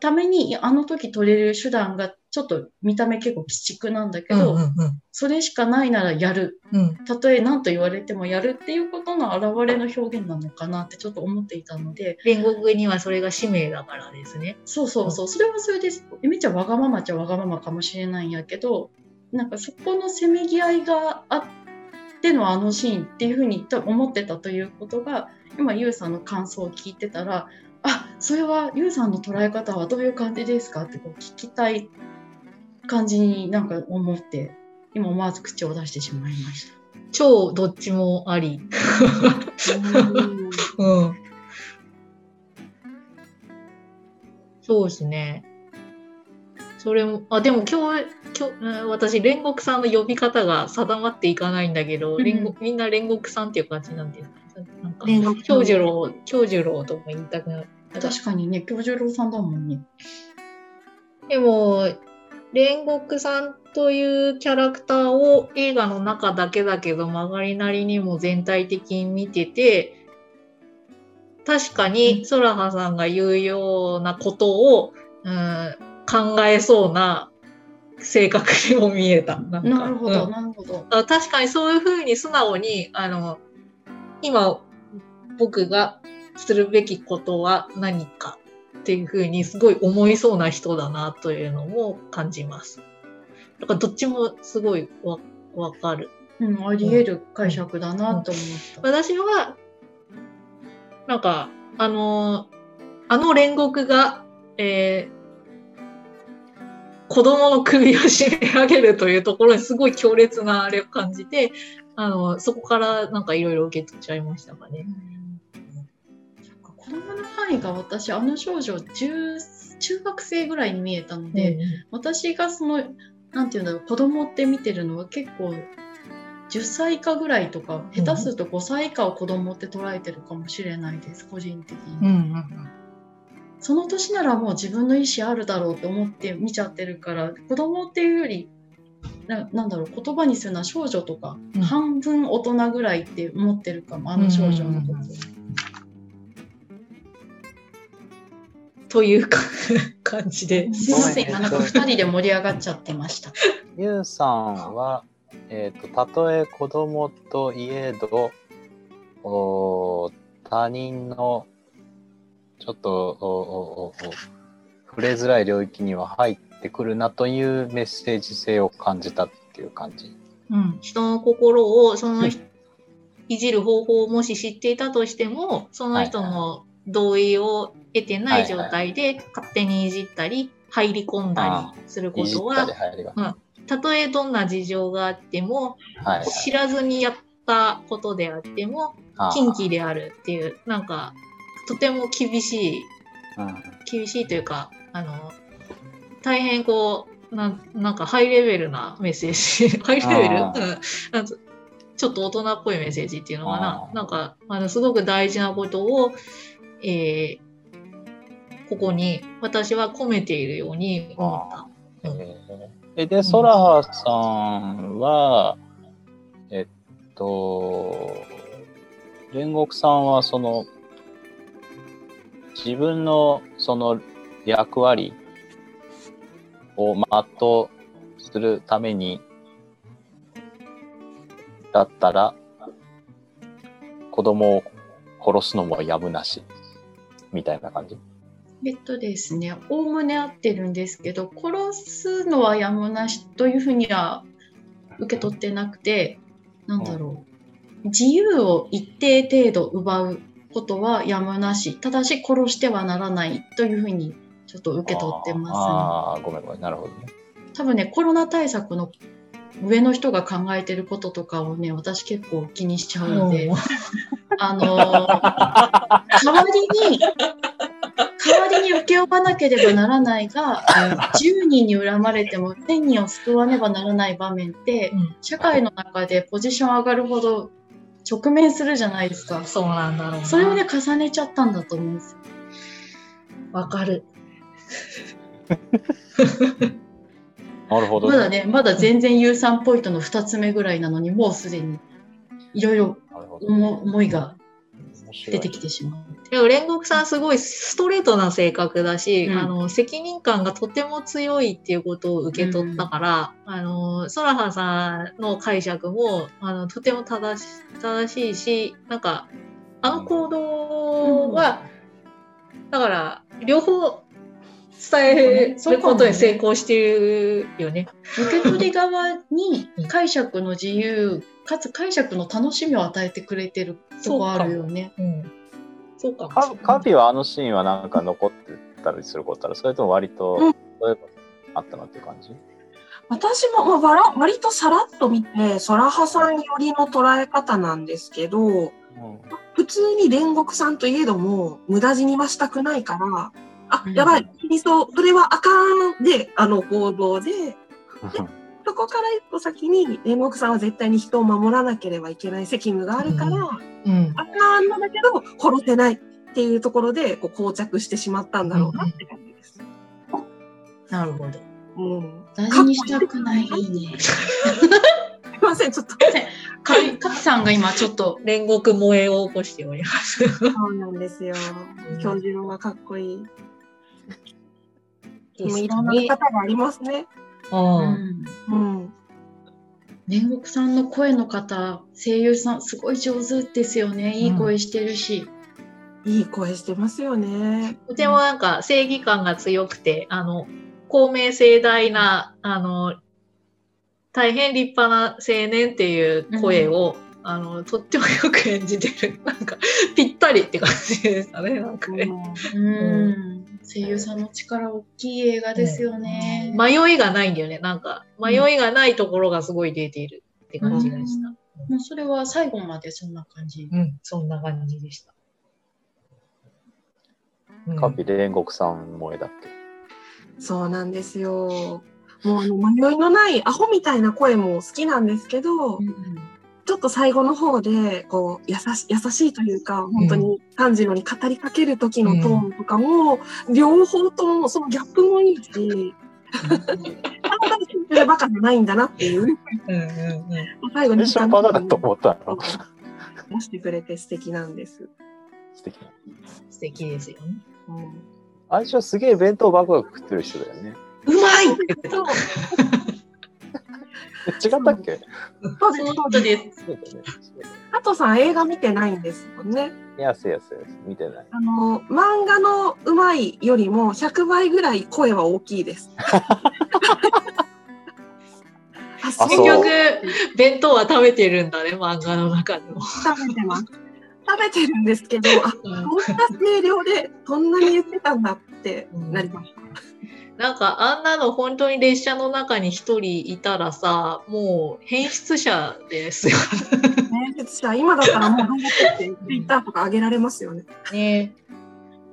ためにあの時取れる手段がちょっと見た目結構鬼畜なんだけど、うんうんそれしかないならやる。うん。うんたとえ何と言われてもやるっていうことの表れの表現なのかなってちょっと思っていたので。煉獄にはそれが使命だからですね。そうそうそう、それはそれです。めっちゃわがままっちゃわがままかもしれないんやけど、なんかそこのせめぎ合いがあってのあのシーンっていうふうに思ってたということが、今、ゆうさんの感想を聞いてたら、あそれはゆうさんの捉え方はどういう感じですかってこう聞きたい感じになんか思って、今思わず口を出してしまいました。超どっちもあり。うん。そうですね。それも、あ、でも今日、今日、うん私、煉獄さんの呼び方が定まっていかないんだけど、うん煉獄みんな煉獄さんっていう感じなんですか？なんか、煉獄長寿郎、長寿郎とも言いたくなる。確かにね、京十郎さんだもんね。でも、煉獄さんというキャラクターを映画の中だけだけど曲がりなりにも全体的に見てて、確かにソラハさんが言うようなことを、うん、考えそうな性格にも見えた。なるほど、うんなるほど。あ確かにそういうふうに素直に、あの、今僕がするべきことは何かっていうふうにすごい思いそうな人だなというのも感じます。だからどっちもすごいわわかる。うん、あり得る解釈だなと思った。私は、なんか、あの、あの煉獄が、えー子供の首を締め上げるというところにすごい強烈なあれを感じて、あの、そこからなんかいろいろ受け取っちゃいましたかね。子供の範囲が私あの少女10中学生ぐらいに見えたので、私がそのなんていうんだろう子供って見てるのは結構10歳以下ぐらいとか下手すると5歳以下を子供って捉えてるかもしれないです個人的に、うんうん。その年ならもう自分の意思あるだろうって思って見ちゃってるから子供っていうよりななんだろう言葉にするのは少女とか、うん。半分大人ぐらいって思ってるかもあの少女のこと、うんうんというか 感じで。すいません今なんか2人で盛り上がっちゃってました。ゆうさんは、えー、とたとえ子供といえどお他人のちょっとおおおお触れづらい領域には入ってくるなというメッセージ性を感じたっていう感じ。うん、人の心をその人いじる方法をもし知っていたとしてもその人の同意を得てない状態で勝手にいじったり入り込んだりすることは入りが。たとえどんな事情があってもはいはい。知らずにやったことであっても禁忌であるっていうなんかとても厳しいうん。厳しいというかあの大変こうなんなんかハイレベルなメッセージ。ハイレベル、うん、ちょっと大人っぽいメッセージっていうのかな。なんかあのすごく大事なことを、えーここに私は込めているように思った。えー。えで、ソラハさんは、えっと、煉獄さんはその自分のその役割を全うするためにだったら子供を殺すのもやむなしみたいな感じ？えっとですね、おおむね合ってるんですけど、殺すのはやむなしというふうには受け取ってなくて、なんだろう。自由を一定程度奪うことはやむなし。ただし殺してはならないというふうにちょっと受け取ってます、ね。ああ、ごめんごめん。なるほどね。多分ね、コロナ対策の上の人が考えてることとかをね、私結構気にしちゃうので、あのー代わりに、代わりに請け負わなければならないが、10人に恨まれても1000人を救わねばならない場面って、うん社会の中でポジション上がるほど直面するじゃないですか。そうなんだろうな。それをね、重ねちゃったんだと思うんですよ。わかる。なるほど、まだね、まだ全然有酸ポイントの2つ目ぐらいなのに、もうすでにいろいろ。思思いが出てきてしまう。でも煉獄さんすごいストレートな性格だし、うん。あの責任感がとても強いっていうことを受け取ったから、あのソラハさんの解釈もあのとても正し正しいしなんかあの行動は、だから両方伝えることに成功してるよね。受け取り側に解釈の自由、かつ解釈の楽しみを与えてくれてるとこあるよね。うん、そうかもしれカない。カビはあのシーンはなんか残ってたりすることあるそれとも割と、うん。あったなっていう感じ？私も、まあ、わら割とさらっと見て、ソラハさん寄りの捉え方なんですけど、普通に煉獄さんといえども、無駄死にはしたくないから、あう、んやばい、死にそう、それはあかんで、あの行動で、そこから一歩先に煉獄さんは絶対に人を守らなければいけない責務があるから、うんあかんのだけど、殺せないっていうところで、こう、膠着してしまったんだろうなって感じです。なるほど。うん。大事にしたくない？ね。すいません、ちょっと。かかきさんが今ちょっと、煉獄萌えを起こしております。そうなんですよ。教授のがかっこいい。でもいろんな方がありますね。ううんん。うん。煉獄さんの声の方、声優さん、すごい上手ですよね。いい声してるし。いい声してますよね。とてもなんか正義感が強くて、あの、公明正大な、あの、大変立派な青年っていう声を、あの、とってもよく演じてる。なんか、ぴったりって感じでしたね、なんかね。うん。声優さんの力大きい映画ですよね。迷いがないんだよね。なんか、迷いがないところがすごい出ているって感じがした。もうそれは最後までそん。な感じ。うん、そん。な感じでした。うん。カビ煉獄さん。萌えだっけそうなん。ですよ。もうあの迷いのないアホみたいな声も好きなん。ですけど、ちょっと最後の方でこう優し優しいというか本当に炭治郎に語りかける時のトーンとかも、両方ともそのギャップもいいし、ただただシンプルバカじゃないんだなっていう、うんうんうん。最後に一緒バカだと思ったの。出してくれて素敵なんです。素敵。な素敵ですよ。ね。うん。あいつはすげえ弁当バクバク食ってる人だよね。うまい違ったっけ？そうですそうそうです。さん映画見てないんですもんね。いやすやすやす見てないあの漫画のうまいよりも100倍ぐらい声は大きいです。あ、あそう結そう局、弁当は食べてるんだね、漫画の中でも。食べてます。食べてるんですけど、あ、うんこんな声量でそんなに言ってたんだってなりました。なんかあんなの本当に列車の中に一人いたらさ、もう変質者ですよ面接者、今だったらもう頑張ってってツイッターとか上げられますよね。ね。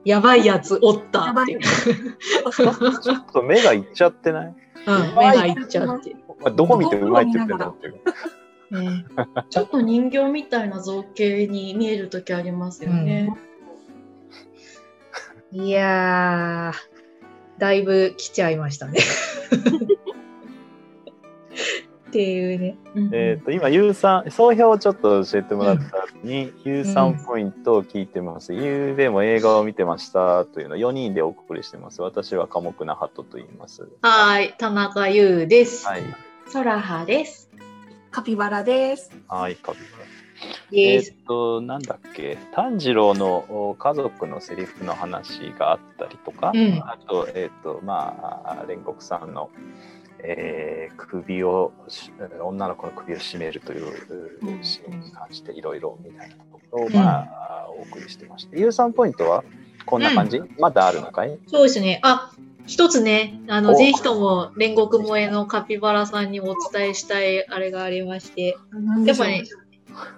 やばいやつおったっ。ちょっと目がいっちゃってない、うん、目がいっちゃって。まあ、どこ見てうまいって言ってんだっていうね、ちょっと人形みたいな造形に見える時ありますよね。いやー、だいぶ来ちゃいましたね。っていうね。えっ、と、今、ゆうさん、総評をちょっと教えてもらった後に、ゆうさんポイントを聞いてます。ゆうでも映画を見てましたというのを4人でお送りしてます。私は寡黙なハトと言います。はい、田中優です。はい。空葉です。カピバラです。はい、カピバラ。えっ。と、なんだっけ、炭治郎のお家族のセリフの話があったりとか、うん。あと、えっ、と、まあ、煉獄さんの、えー首をし、女の子の首を絞めるといううん。シーンに関していろいろみたいなところを、まあ、お送りしてまして、ゆうさんポイントはこんな感じ、まだあるのかい？そうですね。あ、一つね、あの、お。ぜひとも煉獄萌えのカピバラさんにお伝えしたいあれがありまして、やっぱね、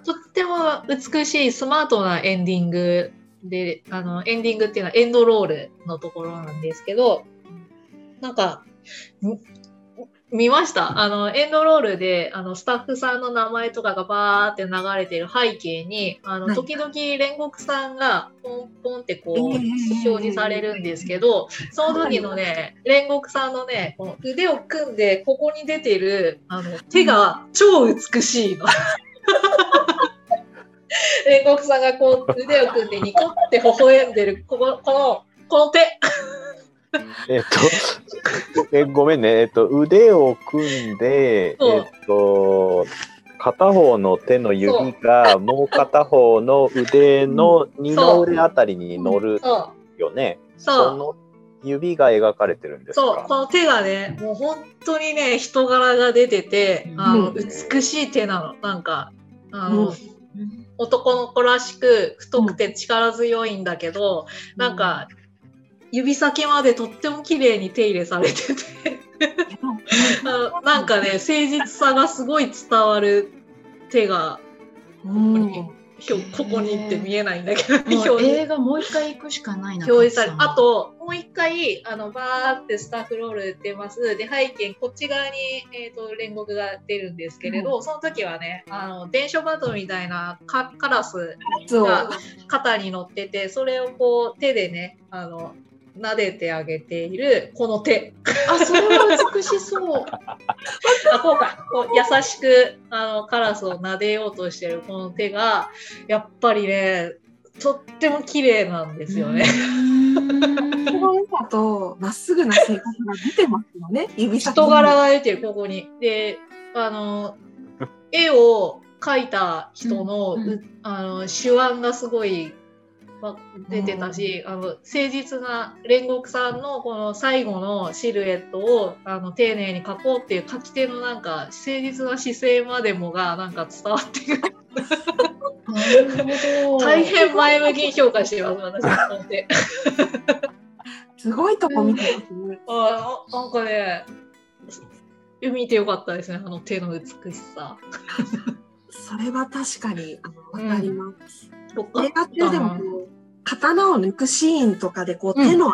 とっても美しいスマートなエンディングで、あの、エンディングっていうのはエンドロールのところなんですけど、なんか、ん見ました？あの、エンドロールで、あの、スタッフさんの名前とかがバーって流れてる背景に、あの、はい。時々煉獄さんがポンポンってこう、えー表示されるんですけど、その時のね、煉獄さんのね、この腕を組んで、ここに出てる、あの、手が超美しいの。煉獄さんがこう腕を組んでニコって微笑んでる、ここ、この、この手。えっ、と、えごめんね、えっ、と、腕を組んで、えっ、と、片方の手の指がもう片方の腕の二の腕あたりに乗る。よね。そう。の指が描かれてるんですそう、かこの手がね、もう本当にね、人柄が出てて、あの、うん。美しい手なの。なんか、あの、うん男の子らしく太くて力強いんだけど、なんか、指先までとっても綺麗に手入れされてて。なんかね誠実さがすごい伝わる手がうんひょここにって見えないんだけどもう映画もう一回行くしかないな。表示されあ、ともう一回あのバーってスタッフロール出ます。で背景こっち側に、えー、と煉獄が出るんですけれど、その時はねあの電書バトルみたいなカカラスが肩に乗っててそれをこう手でねあの撫でてあげているこの手あ、それは美しそう。あこうかこう優しくあのカラスを撫でようとしてるこの手がやっぱりねとっても綺麗なんですよね。この絵だと、まっすぐな性格が出てますよね。指先に人柄が出てるここに。であの 絵を描いた人の,、うんうんうあの手腕がすごいま出てたし、あの誠実な煉獄さんのこの最後のシルエットをあの丁寧に描こうっていう描き手のなんか誠実な姿勢までもがなんか伝わってくるなるほど。大変前向きに評価してます私はこの手すごいとこ見てますね。あなんかね見てよかったですねあの手の美しさ。それは確かに、あの、わかります。映画中でも刀を抜くシーンとかで、こう、うん。手の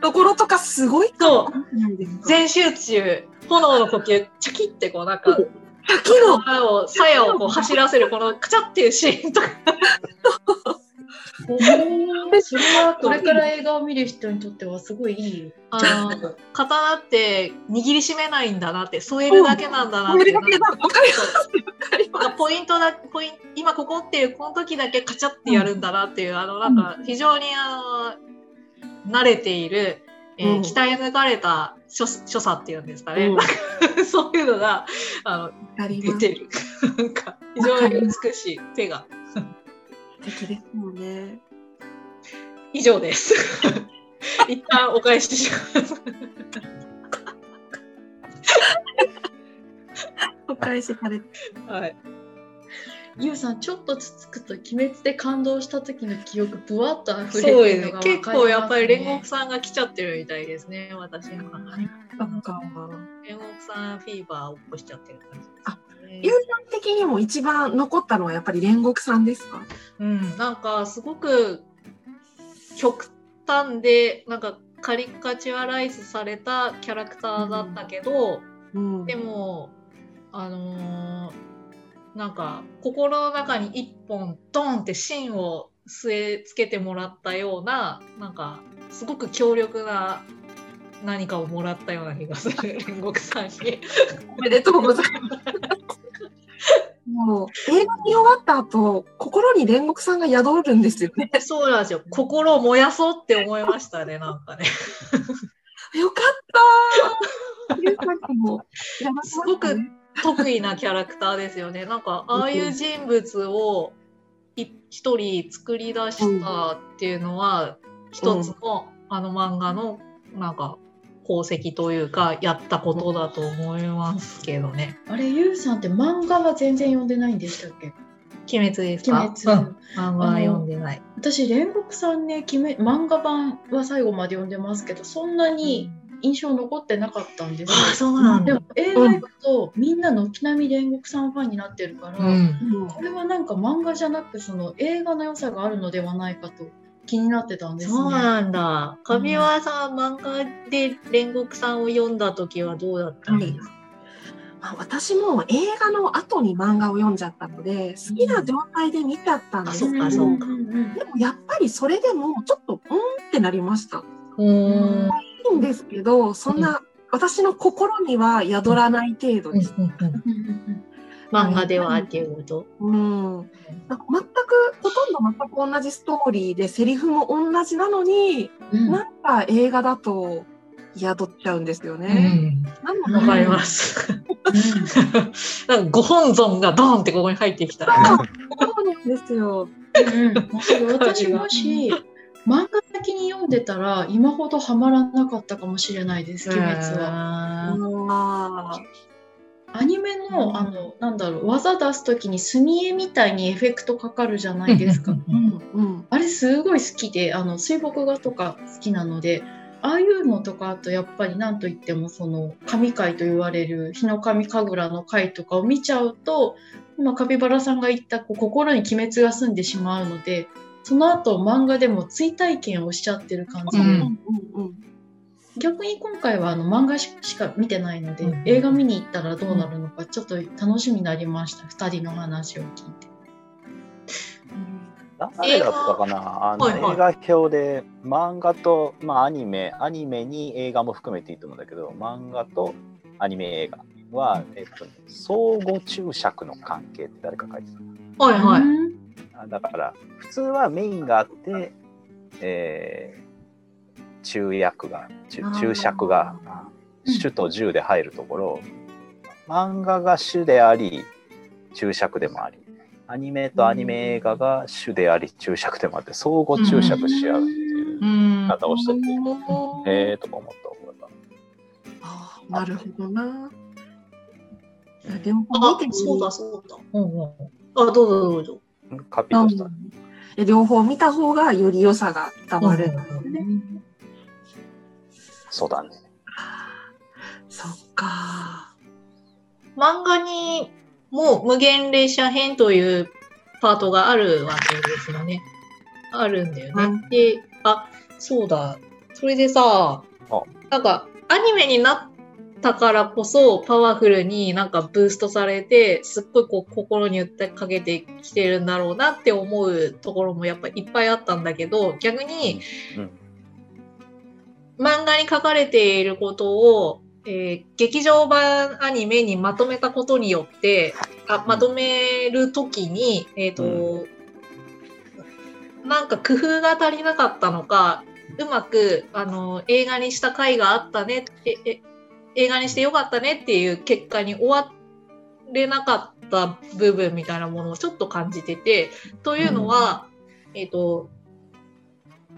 ところとか、すごいそうかっこいいんですか全集中炎の呼吸チャキってこうなんか滝の鞘を鞘をこう走らせるこのカチャっていうシーンとかそれはこれから映画を見る人にとってはすごいいい。あの 刀って握りしめないんだなって添えるだけなんだなって。ポイントだポイン今ここっていうこの時だけカチャってやるんだなっていう、あのなんか非常にあの慣れている、えーうん。鍛え抜かれた所所作っていうんですかね、うん。なんか そういうのがあの。出てる。なんか非常に美しい手が。素敵ですよね。以上です。一旦お返しします。お返しされて。はい。ゆうさん、ちょっとつつくと、鬼滅で感動した時の記憶、ぶわっと溢れてるのがね。結。構やっぱり煉獄さんが来ちゃってるみたいですね私の中に煉獄さんフィーバーを起こしちゃってる感じあです。ねゆうさん的にも一番残ったのはやっぱり煉獄さんですか？うん、なんかすごく極端でなんかカリカチュアライズされたキャラクターだったけど、うん。でもあのーなんか心の中に一本ドンって芯を据え付けてもらったようななんかすごく強力な何かをもらったような気がする、煉獄さんに。おめでとうございます。もう映画見終わった後、心に煉獄さんが宿るんですよね。そうなんですよ。心を燃やそうって思いましたね、なんかね。よかったすごく得意なキャラクターですよね。なんか、ああいう人物をい一人作り出したっていうのは、一つの、あの漫画の、なんか、功績というか、やったことだと思いますけどね。あれ、ゆうさんって漫画は全然読んでないんでしたっけ？鬼滅ですか？鬼滅。うん漫画は読んでない。私、煉獄さんね、鬼滅漫画版は最後まで読んでますけど、そんなに印象残ってなかったんですよ。あ、そうなんだでも。映画行くと、みんな軒並み煉獄さんファンになってるから、うん。うんこれはなんか漫画じゃなくその映画の良さがあるのではないかと気になってたんですね。そうなんだ。カビワさん、漫画で煉獄さんを読んだ時はどうだったんですか、まあ、私も映画の後に漫画を読んじゃったので、好きな状態で見ちゃったんですけど、あそっかそっかんんでもやっぱりそれでもちょっと、うんってなりました。うーん。いいんですけど、そんな、私の心には宿らない程度です。うんうん漫画ではっていうこと。うん。なんか全く、ほとんど全く同じストーリーで、セリフも同じなのに、うんなんか映画だと宿っちゃうんですようね。ん。なのでわかります。なんかご本尊がドーンってここに入ってきた。そうなんですよ。うんうん私もし漫画先に読んでたら今ほどハマらなかったかもしれないです鬼滅は。は。あアニメのあのなんだろう技出す時に墨絵みたいにエフェクトかかるじゃないですか。ーうんうん。あれすごい好きであの水墨画とか好きなのでああいうのとかあとやっぱり何といってもその神回と言われる日の神神楽の回とかを見ちゃうと今カピバラさんが言ったこう心に鬼滅が住んでしまうのでその後漫画でも追体験をしちゃってる感じで、うんうんうん逆に今回はあの漫画ししか見てないので、うん映画見に行ったらどうなるのかちょっと楽しみになりました。2人の話を聞いて。誰だったかな？あの、はいはい。映画表で漫画と、まあ、アニメアニメに映画も含めていいと思うんだけど漫画とアニメ映画は、えっとね、相互注釈の関係って誰か書いてはいはい。だから普通はメインがあって、えー中訳が注釈がうん主と銃で入るところ、漫画が主であり注釈でもありアニメとアニメ映画が主であり注釈でもあって相互注釈し合うっていううん。方をしてて、うんええとか思った覚えがなるほどな。でもあ見て、みそうだそうだ。うんうん。あ、どうぞどうぞ。うんカピとした。で両方見た方がより良さが伝わるんですね。そうだね。そっか。漫画にも無限列車編というパートがあるわけですよね。あるんだよね。うんで、あ、そうだ。それでさあ、なんかアニメになったからこそパワフルになんかブーストされて、すっごいこう心に訴えかけてきてるんだろうなって思うところもやっぱいっぱいあったんだけど、逆にうん漫画に書かれていることを、えー劇場版アニメにまとめたことによって、あまとめるときに、えっ、と、なんか工夫が足りなかったのか、うまく、あの、映画にした回があったねえ映画にしてよかったねっていう結果に終われなかった部分みたいなものをちょっと感じてて、というのは、えっ、と、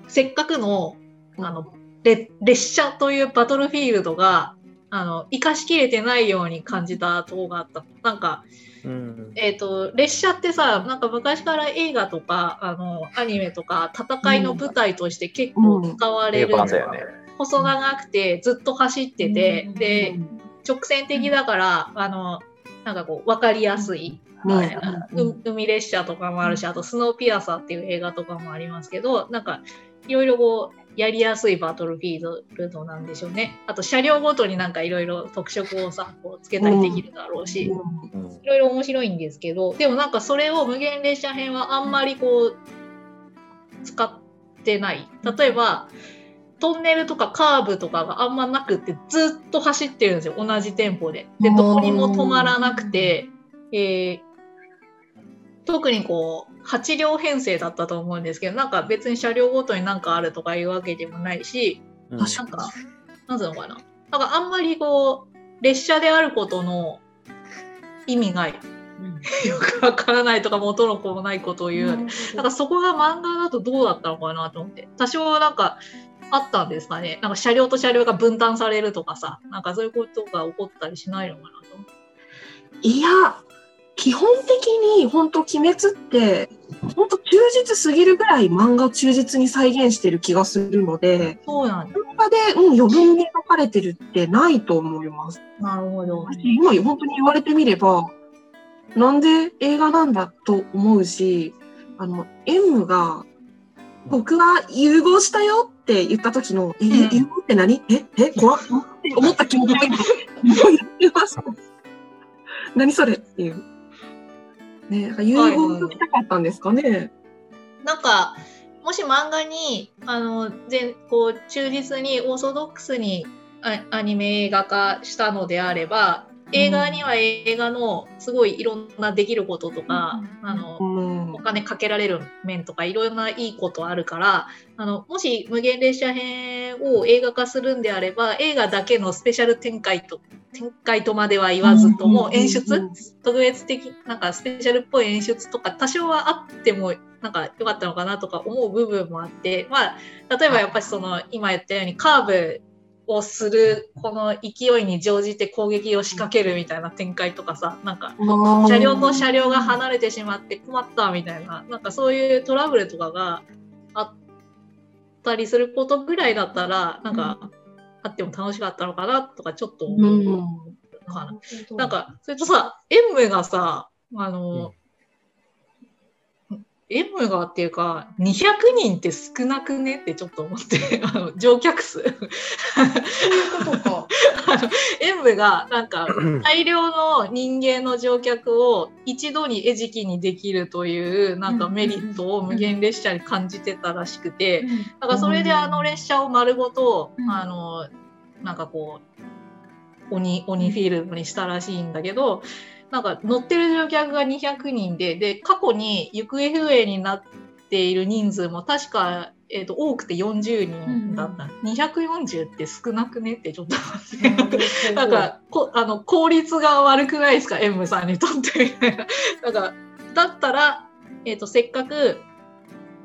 せっかくの、あの、列列車というバトルフィールドが、あの、生かしきれてないように感じたところがあった。なんか、うんえっ、と、列車ってさ、なんか昔から映画とか、あの、アニメとか、戦いの舞台として結構使われ定る。番だよね。細長くて、ずっと走ってて、うんで、直線的だから、あの、なんかこう、わかりやすい。うんみたい海列車とかもあるし、あとスノーピアサーっていう映画とかもありますけど、なんかいろいろこうやりやすいバトルフィールドなんでしょうね。あと車両ごとになんかいろいろ特色をさ、こうつけたりできるだろうし、いうんろいろ面白いんですけど、でもなんかそれを無限列車編はあんまりこう使ってない。例えば、トンネルとかカーブとかがあんまなくってずっと走ってるんですよ同じテンポで。でどこにも止まらなくて、えー特にこう8両編成だったと思うんですけどなんか別に車両ごとになんかあるとかいうわけでもないしうんなんかなんつうのかななんかあんまりこう列車であることの意味がよくわからないとか元の子もないことを言う。なんかそこが漫画だとどうだったのかなと思って。多少なんかあったんですかね。なんか車両と車両が分担されるとかさ、なんかそういうことが起こったりしないのかなと思って。いや、基本的に本当鬼滅って、本当忠実すぎるぐらい漫画を忠実に再現してる気がするので、そうなんだ。漫画で、うん、余分に描かれてるってないと思います。なるほど。今本当に言われてみれば、なんで映画なんだと思うし、あの、M が、僕は融合したよって言った時の、え、ん融合って何？え、え、怖っって思った気持ちが今、思い出ました。何それっていう。ね、なんか融合ときたかったんですかね。なんか、もし漫画に、あの、全、こう、忠実にオーソドックスにアアニメ映画化したのであれば、映画には映画のすごいいろんなできることとか、うん。あのう、ん。お。金かけられる面とかいろんないいことあるからあのもし無限列車編を映画化するんであれば映画だけのスペシャル展開と展開とまでは言わずともうん。演出、うん。特別的なんかスペシャルっぽい演出とか多少はあってもなんか良かったのかなとか思う部分もあってまあ例えばやっぱりその今言ったようにカーブをするこの勢いに乗じて攻撃を仕掛けるみたいな展開とかさなんか車両と車両が離れてしまって困ったみたいな、なんかそういうトラブルとかがあったりすることぐらいだったら、なんか、あっても楽しかったのかなとかちょっと思うのかな。なんか、それとさ、M がさ、あの、M がっていうか、200人って少なくね？ってちょっと思って、あの乗客数。そういうことか。あの M がなんか 大量の人間の乗客を一度に餌食にできるというなんかメリットを無限列車に感じてたらしくて、だからそれであの列車を丸ごと、うんあのなんかこう鬼鬼フィルムにしたらしいんだけどなんか乗ってる乗客が200人でで過去に行方不明になっている人数も確か、えー、と多くて40人だった、240って少なくねってちょっと思って。なんかこあの効率が悪くないですか？M さんにとってみたいな。なんかだったら、えー、とせっかく、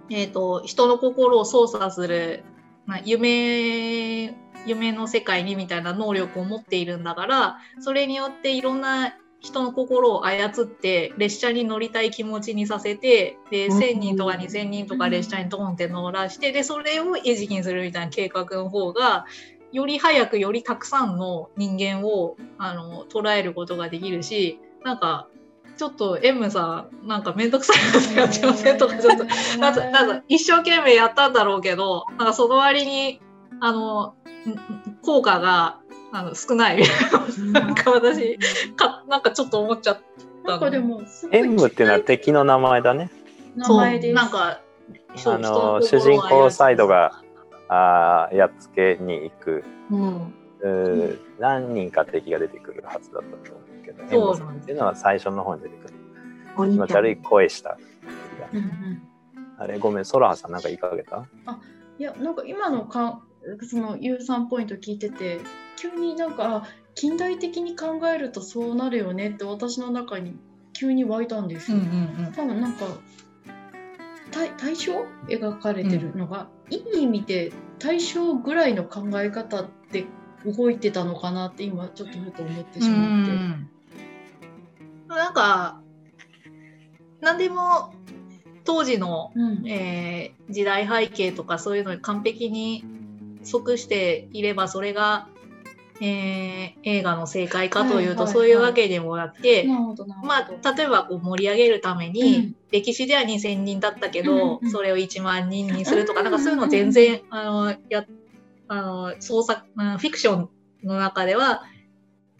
えー、と人の心を操作する、まあ、夢夢の世界にみたいな能力を持っているんだからそれによっていろんな人の心を操って列車に乗りたい気持ちにさせてでうん。1,000人とか2,000人とか列車にドーンって乗らしてでそれを餌食にするみたいな計画の方がより早くよりたくさんの人間をあの捉えることができるしなんかちょっと M さんなんか面倒くさいことやってません？とかちょっとなんか なんか一生懸命やったんだろうけどなんかその割にあのん効果があの少ないななんか私かなんかちょっと思っちゃったなんかでも、すごい M っていうのは敵の名前だね。名前です。なんかあの主人公サイドがあーやっつけに行くうん。うー何人か敵が出てくるはずだったと思うけど、そうさんっていうのは最初の方に出てくる。気持ち悪い声した。うんうんあれ、ごめん、ソラハさんなんか言いかけた？いや、なんか今のかそのさんポイント聞いてて、急になんか、あ近代的に考えるとそうなるよねって私の中に急に湧いたんですうんよ。うんうん多分なんか対対象描かれてるのが、いい意味で対象ぐらいの考え方で動いてたのかなって今ちょっとふと思ってしまって。なんか何でも当時の、うんえー時代背景とかそういうのに完璧に即していればそれが、えー映画の正解かというと、そういうわけでもなくて。まあ、例えばこう盛り上げるために、うん。歴史では2,000人だったけうん。ど、うん。それを1万人にするとか、うん。なん。かそういうの全然、あのやあの創作、うん。フィクションの中では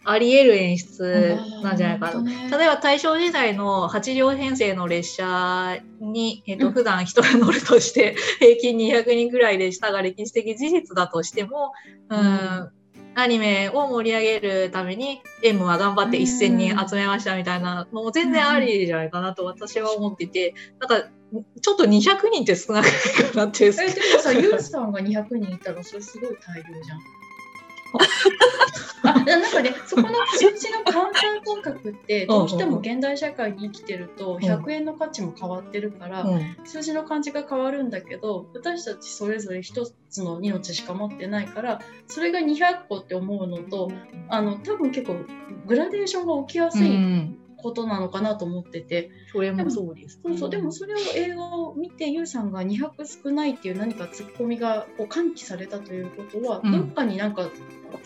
あり得る演出なんじゃないかな。な例えば大正時代の8両編成の列車に、えっとうん。普段人が乗るとして 平均200人ぐらいでしたが歴史的事実だとしても、うんうん。アニメを盛り上げるために M は頑張って1000人集めましたみたいなのも全然ありじゃないかなと私は思っててなんかちょっと200人って少なくないかなってえでもさ、ユウさんが200人いたら、それすごい大量じゃん。あなんかね、そこの数字の換算感覚って、どうしても現代社会に生きてると、100円の価値も変わってるから、うん。数字の感じが変わるんだけど、私たちそれぞれ一つの命しか持ってないから、それが200個って思うのと、あの多分結構グラデーションが起きやすういんことなのかなと思ってて、それもそうです、そうそう、でもそれを映画を見て、ユウさんが200少ないっていう何かツッコミがこう喚起されたということは、うん。どっかになんか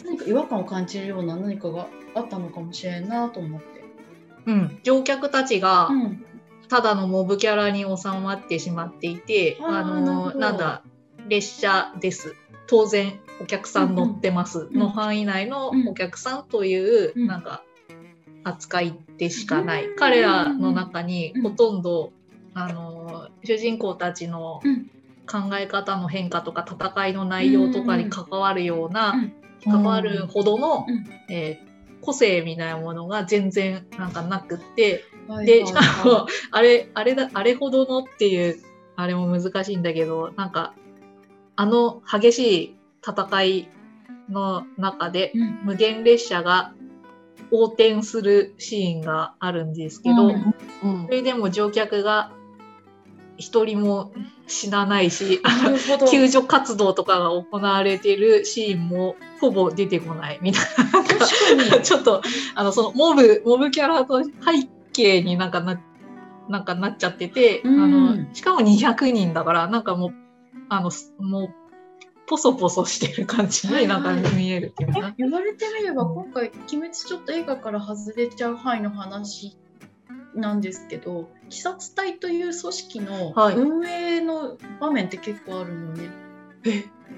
何か違和感を感じるような何かがあったのかもしれんなと思って。うん、乗客たちが、うん、ただのモブキャラに収まってしまっていて、あのなんだ、列車です。当然、お客さん乗ってます。うん。の範囲内のお客さんという、うん。なんか、扱いでしかない。うん彼らの中にうんほとんど、あの、主人公たちのうん。考え方の変化とか戦いの内容とかに関わるような、うん。関わるほどの、うん。えー個性みたいなものが全然なんかなくって、はい。で、しかも、あれ、あれだ、あれほどのっていう、あれも難しいんだけど、なんか、あの激しい戦いの中で、うん。無限列車が横転するシーンがあるんですけど、それでも乗客が一人も死なないし、救助活動とかが行われているシーンもほぼ出てこないみたいな。ちょっと、あの、その、モブ、モブキャラと背景になんかな、なんかなっちゃってて、うん。あの、しかも200人だから、なんかもう、あの、すもう、ポソポソしてる感じになんか見えるっていうかな。言われてみれば今回「鬼滅」ちょっと映画から外れちゃう範囲の話なんですけど鬼殺隊という組織のはい運営の場面って結構あるのね。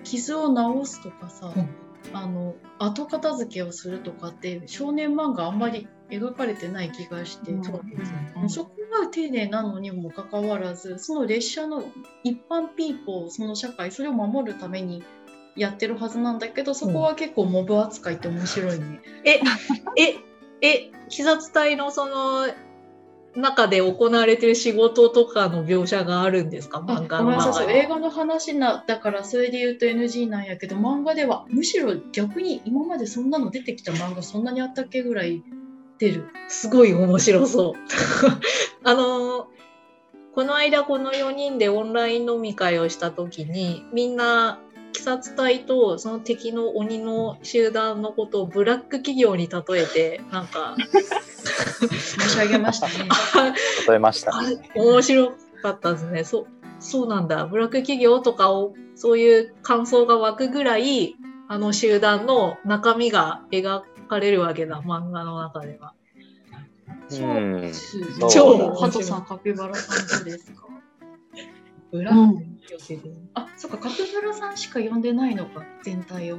傷を治すとかさ、うんあの後片付けをするとかって少年漫画あんまり描かれてない気がして、うん。そこが丁寧なのにもかかわらずその列車の一般ピーポーその社会それを守るためにやってるはずなんだけどそこは結構モブ扱いって面白いね。え、え、え、鬼殺隊のその、中で行われてる仕事とかの描写があるんですか？あ漫画の。映画の話なだからそれで言うと NG なんやけど漫画ではむしろ逆に今までそんなの出てきた漫画そんなにあったっけぐらい出る。すごい面白そう。あの、この間この4人でオンライン飲み会をした時に、みんな、鬼殺隊とその敵の鬼の集団のことをブラック企業に例えて、なんか、申し上げましたね。例えました。面白かったですね。そう、そうなんだ。ブラック企業とかを、そういう感想が湧くぐらい、あの集団の中身が描かれるわけだ、漫画の中では。うん。超超ハトさんカピバラさんですか？ブラッうんあそっかカピバラさんしか呼んでないのか全体を。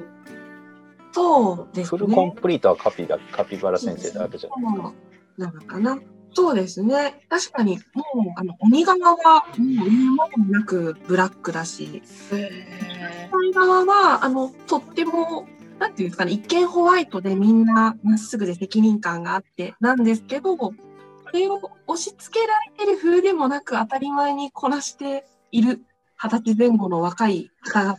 そうですフルコンね。プリートはカピだカピバラ先生だけじゃん。そうなのかな。そうですね。確かに、もう、あの、鬼側は、もう言うまでもなくブラックだし、鬼側は、あの、とっても、なんていうんですかね、一見ホワイトでみんなまっすぐで責任感があって、なんですけど、これを押し付けられてる風でもなく当たり前にこなしている二十歳前後の若い方々っ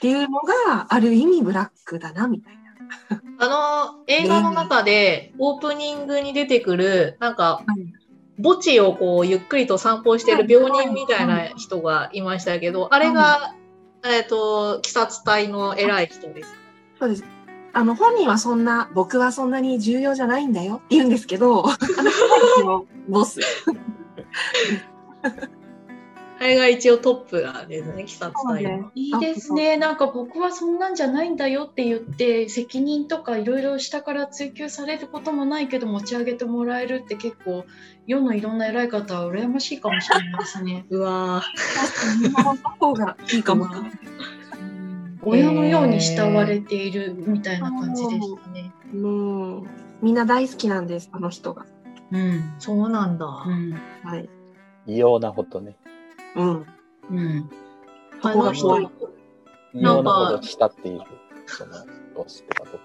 ていうのが、ある意味ブラックだな、みたいな。あの、映画の中でオープニングに出てくる、なんか、はい墓地をこう、ゆっくりと散歩してる病人みたいな人がいましたけど、あれが、えっと、鬼殺隊の偉い人です。そうです。あの、本人はそんな、僕はそんなに重要じゃないんだよって言うんですけど、あの、のボス。あれが一応トップなんですね、鬼殺隊のそうね。いいですね。なんか僕はそんなんじゃないんだよって言って責任とかいろいろ下から追及されることもないけど持ち上げてもらえるって結構世のいろんな偉い方は羨ましいかもしれないですね。うわ見守った方がいいかもな。親のように慕われているみたいな感じでしたね。もう、みんな大好きなんです、あの人が。うん。そうなんだ。うん。はい。異様なほどね。うん。うん。あのここが怖い人、異様なほど慕っている。そのボスってかどこ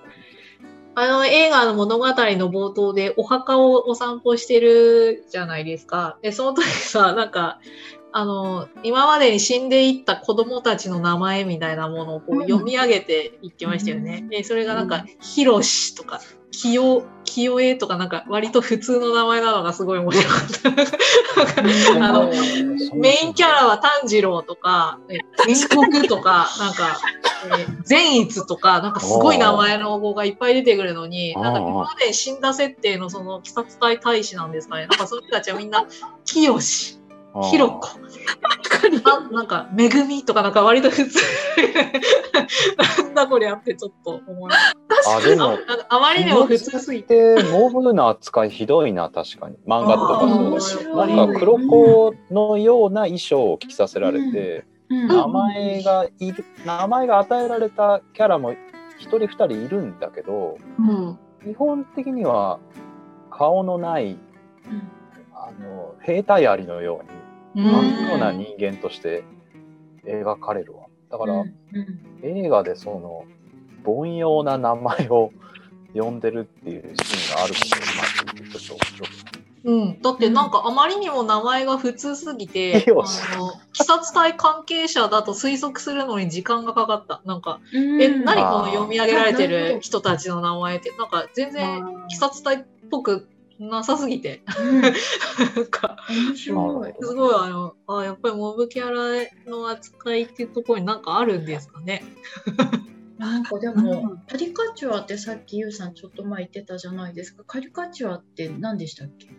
あの映画の物語の冒頭でお墓をお散歩してるじゃないですか。で、その時さ、なんか、あの、今までに死んでいった子供たちの名前みたいなものをこううん読み上げていってましたよね。で、それがなんか、ヒロシとか、キヨ、キヨエとかなんか割と普通の名前なのがすごい面白かった。あの、メインキャラは炭治郎とか、え煉獄とか、なんか、えー善逸とか、なんかすごい名前の子がいっぱい出てくるのに、なんか今まで死んだ設定のその鬼殺隊大使なんですかね。なんかその人たちはみんな、清し、ひろこ、あ なんか、めぐみとかなんか割と普通。なんだこれあってちょっと思います。あ、でも、あまりにも普通すぎて。て、モブな扱いひどいな、確かに。漫画とかそうだし。なんか黒子のような衣装を着させられて、うん。名前がいる、名前が与えられたキャラも一人二人いるんだけど、うん。基本的には顔のない、うんあの、兵隊ありのように、うん真っ黒な人間として描かれるわ。だから、うん映画でその凡庸な名前を呼んでるっていうシーンがあることを今聞い。てちょっと面白くうん、だってなんかあまりにも名前が普通すぎて、よあの、鬼殺隊関係者だと推測するのに時間がかかった。なんか、うん。え、何この読み上げられてる人たちの名前って、なんか全然鬼殺隊っぽくなさすぎて、うん なんか、面白い。すごいあの、あやっぱりモブキャラの扱いっていうところになんかあるんですかね。なんかでうもん、カリカチュアってさっきゆうさんちょっと前言ってたじゃないですか。カリカチュアって何でしたっけ？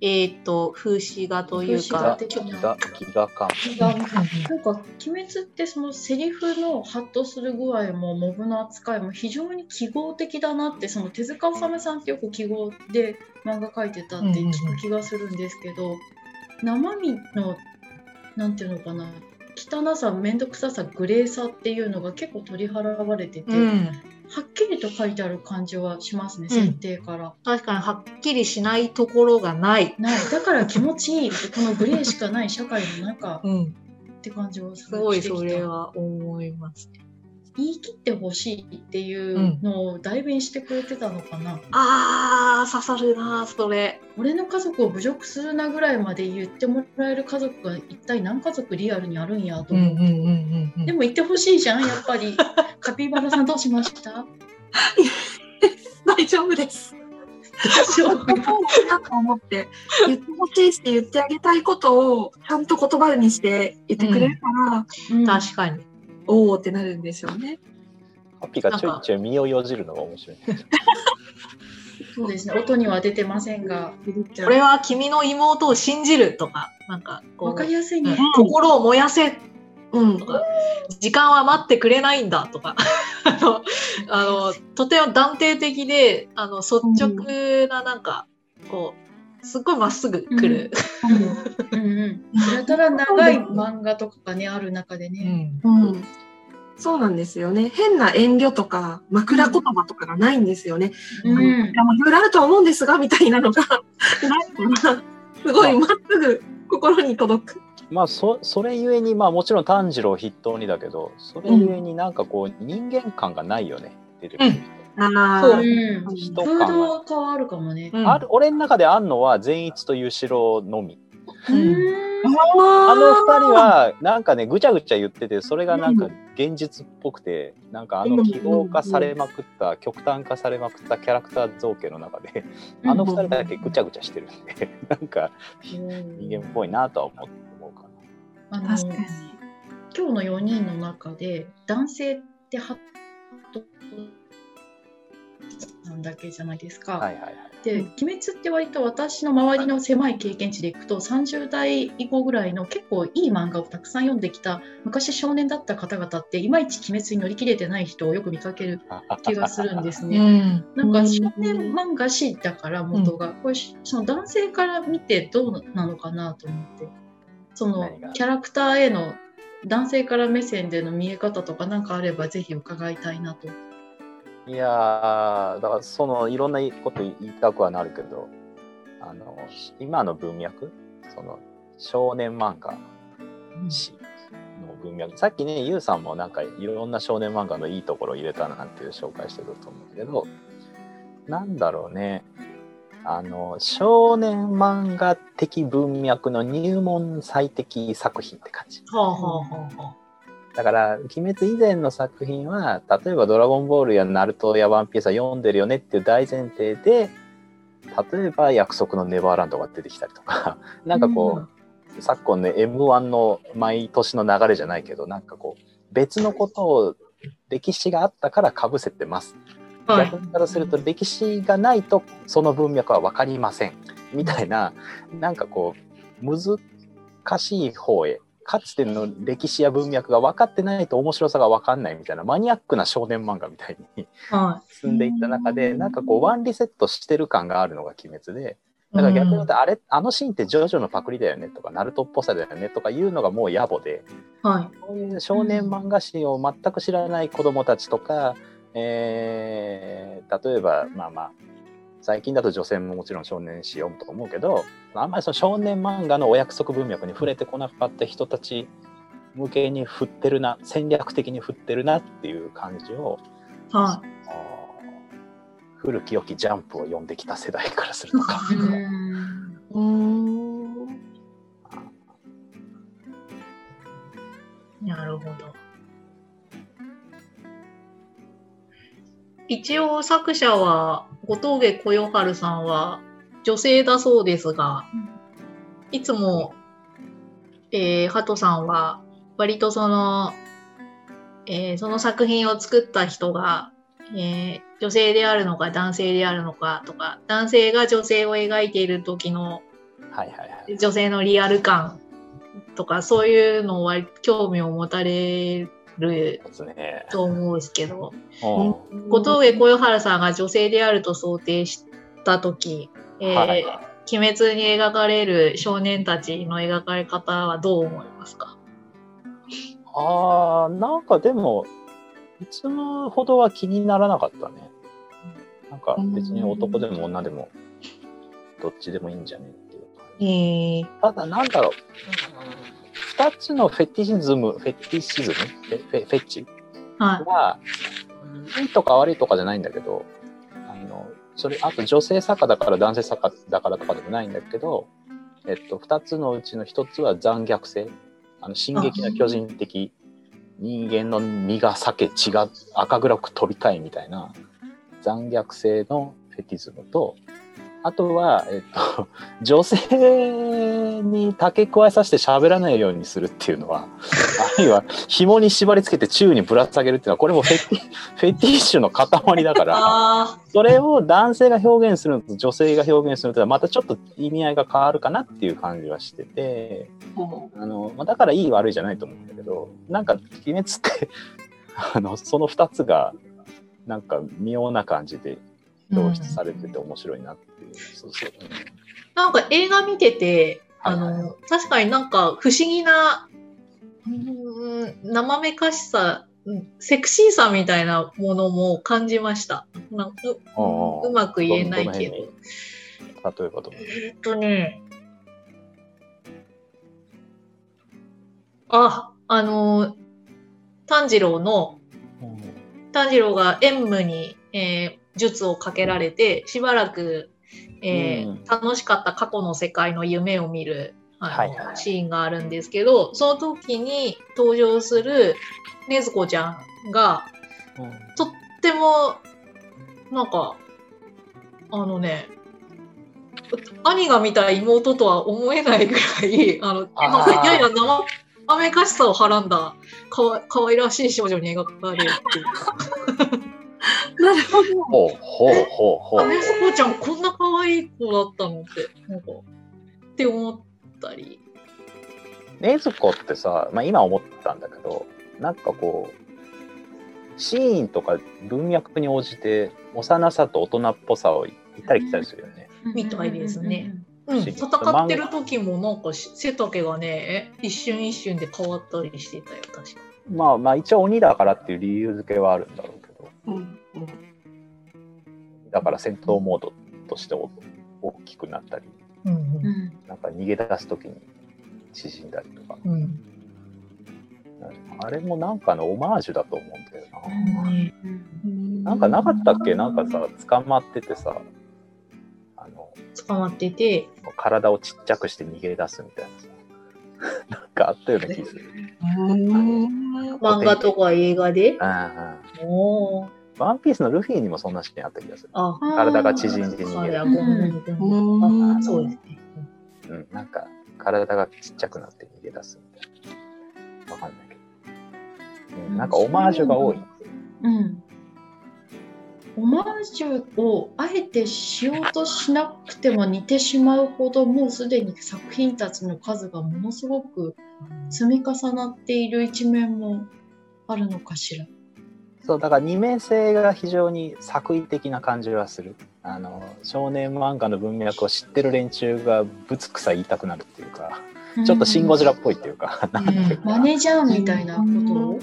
えっ、と、風刺画という風刺か画、的なギガ、ギガ感。なんか、鬼滅ってそのセリフのハッとする具合もモブの扱いも非常に記号的だなってその手塚治虫さんってよく記号で漫画描いてたって聞く気がするんですけど、生身のなんていうのかな汚さ面倒くささグレーさっていうのが結構取り払われてて、うん。はっきりと書いてある感じはしますね、うん設定から。確かにはっきりしないところがない。ないだから気持ちいいこのグレーしかない社会の中うん。って感じはすすごいそれは思います。言い切ってほしいっていうのを代弁してくれてたのかな、あー、刺さるな、それ。俺の家族を侮辱するなぐらいまで言ってもらえる家族が一体何家族リアルにあるんやと思う、んうんでも言ってほしいじゃんやっぱり。カピバラさんどうしました？大丈夫です。そうだなと思って、言ってほしいし言ってあげたいことをちゃんと言葉にして言ってくれるから、うん。確かに。おおってなるんでしょうね。ハッピーがちょいちょい身をよじるのが面白い。そうですね音には出てませんがこれは君の妹を信じるとか、なんかこう、わかりやすいうんね、心を燃やせうんと。か、時間は待ってくれないんだとか、あの、あの、とても断定的で、あの、率直ななんか、こう、すっごいまっすぐ来る。うん。うん、やたら長い漫画とかねある中でね、うん。そうなんですよね。変な遠慮とか枕言葉とかがないんですよね。うん。いろいろあるとは思うん。ですがみたいなのがないから、すごいまっすぐ心に届く。まあそそれゆえにまあもちろん炭治郎筆頭にだけどそれゆえになんかこう人間感がないよね出てくる、そう。うん。人フード変わるかもね。うん。ある俺の中であんのは善逸という城のみ。うん。ああの二人はなんかねぐちゃぐちゃ言っててそれがなんか現実っぽくてなんかあの記号化されまくった極端化されまくったキャラクター造形の中であの二人だけぐちゃぐちゃしてるんで なんか人間っぽいなとは思う思うかな。あの確かに。今日の4人の中で男性ってハットなんだけじゃないですか。はいはいはい。で「鬼滅」って割と私の周りの狭い経験値でいくと30代以降ぐらいの結構いい漫画をたくさん読んできた昔少年だった方々っていまいち鬼滅に乗り切れてない人をよく見かける気がするんですうね。ん。なんか少年漫画誌だから元が、これその男性から見てどうなのかなと思ってそのキャラクターへの男性から目線での見え方とかなんかあればぜひ伺いたいなと。いやーだからそのいろんなこと言いたくはなるけどあの今の文脈その少年漫画誌の文脈。さっきねゆうさんもなんかいろんな少年漫画のいいところを入れたなんていう紹介してると思うけどなんだろうね。あの少年漫画的文脈の入門最適作品って感じ。はあはあはあはだから、鬼滅以前の作品は、例えばドラゴンボールやナルトやワンピースは読んでるよねっていう大前提で、例えば約束のネバーランドが出てきたりとか、なんかこう、昨今ね、M1 の毎年の流れじゃないけど、なんかこう、別のことを歴史があったから被せてます。逆にからすると歴史がないとその文脈は分かりません。みたいななんかこう難しい方へかつての歴史や文脈が分かってないと面白さが分かんないみたいなマニアックな少年漫画みたいには進んでいった中でうん。なんかこうワンリセットしてる感があるのが鬼滅でだから逆に言うとあれあのシーンってジョジョのパクリだよねとかナルトっぽさだよねとかいうのがもう野暮ではい。こういう少年漫画誌を全く知らない子供たちとか、えー例えばまあまあ最近だと女性ももちろん少年誌読むと思うけどあんまりその少年漫画のお約束文脈に触れてこなかった人たち向けに振ってるな戦略的に振ってるなっていう感じをはあー古き良きジャンプを読んできた世代からするとか。なるほど。一応作者は、後峠小夜春さんは女性だそうですが、いつも、えー、ハトさんは割とその、えーその作品を作った人が、えー女性であるのか男性であるのかとか、男性が女性を描いている時の。女性のリアル感とかそういうのは興味を持たれる。と思うんですけど小夜原さんが女性であると想定した時、えーはい鬼滅に描かれる少年たちの描かれ方はどう思いますか？ああ、なんかでも、いつもほどは気にならなかったね。なんか別に男でも女でも、どっちでもいいんじゃねっていう感じ。えー、ただ、なんだろう。二つのフェティシズム、フェティシズム？フェフェフェチ？はい。は、いいとか悪いとかじゃないんだけど、あの、それ、あと女性作家だから男性作家だからとかでもないんだけど、えっと、二つのうちの一つは残虐性。あの、進撃の巨人的人間の身が裂け血が赤黒く飛び交いみたいな残虐性のフェティズムと、あとは、えっと、女性に竹加えさせて喋らないようにするっていうのは、あるいは紐に縛り付けて宙にぶら下げるっていうのは、これもフェティ フェティッシュの塊だから、あそれを男性が表現するのと女性が表現するのとはまたちょっと意味合いが変わるかなっていう感じはしてて、あのまあだからいい悪いじゃないと思うんだけど、なんか鬼滅ってあのその2つがなんか妙な感じで表出されてて面白いなっていう。そうそう。うんなんか映画見てて、あはいはい。の、確かになんか不思議な、うーん生めかしさ、うんセクシーさみたいなものも感じました。なんうまく言えないど。のけど。例えばどうえーっとね、あ、あの、炭治郎の、炭治郎が縁武に、えー術をかけられて、しばらく、えーうん。楽しかった過去の世界の夢を見るあの、はいはいシーンがあるんですけど、その時に登場する禰豆子ちゃんが、とっても、なんか、あのね、兄が見た妹とは思えないぐらい、あの、あやや生めかしさをはらんだかわ可愛らしい少女に描かれるっていう。なるほど。ほうほうほうほあ、う。ねそこちゃんこんな可愛い子だったのって、なんか、って思ったり。禰豆子ってさ、まあ、今思ったんだけどなんかこうシーンとか文脈に応じて幼さと大人っぽさを行ったり来たりするよね。みたいですね。うん、戦ってる時もなんかし背丈がね、一瞬一瞬で変わったりしてたよ、確か。まあまあ一応鬼だからっていう理由付けはあるんだろう。うんうん。だから戦闘モードとしてお大きくなったりうんうん。なんか逃げ出す時に縮んだりとか。うん。うんあれもなんかのオマージュだと思うんだよな。うん。なんかなかったっけ？なんかさ捕まっててさあの捕まってて、体をちっちゃくして逃げ出すみたいなさ。なんかあったような気がする。漫画とか映画で？うんうん。おーワンピースのルフィにもそんなシーンあった気がする。あ、体が縮んで逃げる。そうですね。うん、なんか体がちっちゃくなって逃げ出すみたいな。わかんないけど。うん、なんかオマージュが多い。うん。オマージュをあえてしようとしなくても似てしまうほどもうすでに作品たちの数がものすごく積み重なっている一面もあるのかしら。そうだから二面性が非常に作為的な感じはする。あの少年漫画の文脈を知ってる連中がぶつくさ言いたくなるっていうか、ちょっとシン・ゴジラっぽいっていうか、なんていうか。マネージャーみたいなこと？を。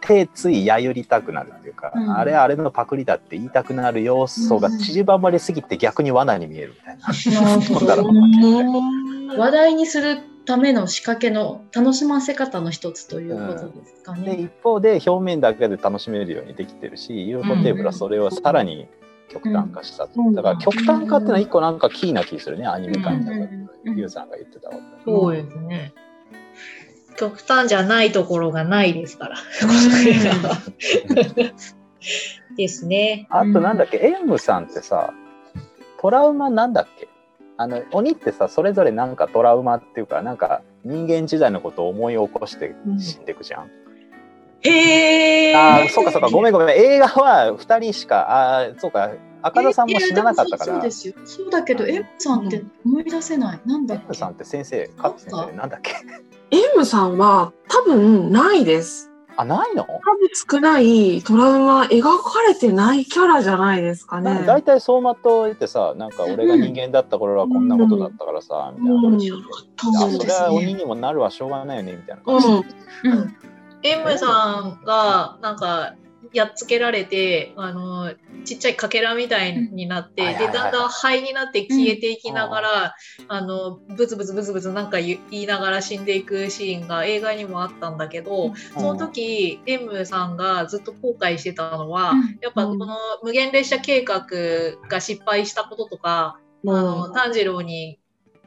手ついやゆりたくなるっていうか、うん。あれあれのパクリだって言いたくなる要素が散りばまりすぎて逆に罠に見えるみたいな。話題にするための仕掛けの楽しませ方の一つということですかでね。一方で表面だけで楽しめるようにできてるし UFO テーブルはそれをさらに極端化した、うん。だから極端化っていうのは一個なんかキーな気するねアニメ界のユウさんが言ってたことそうですね。極端じゃないところがないですから。ですね。あとなんだっけ？エンムさんってさトラウマなんだっけ？あの鬼ってさそれぞれなんかトラウマっていうかなんか人間時代のことを思い起こして死んでいくじゃん。へえ。ああそうかそうかごめんごめん映画は2人しかあーそうか赤田さんも死ななかったからそうですよ。そうだけど、エムさんって思い出せない。なんだっけ？エンムさんって先生カピ先生なんだっけ？M さんは多分ないです。あないの？数少ないトラウマ描かれてないキャラじゃないですかね。大体走馬灯ってさなんか俺が人間だった頃はこんなことだったからさ、みたいなそれは。鬼にもなるはしょうがないよねみたいなうん。うん。エムさんが、なんか、やっつけられて、あの、ちっちゃいかけらみたいになって、で、うん。はいはいはいだんだん灰になって消えていきながら、あの、ブツブツブツブツなんか言いながら死んでいくシーンが映画にもあったんだけど、その時、エムさんがずっと後悔してたのは、やっぱこの無限列車計画が失敗したこととか、あの炭治郎に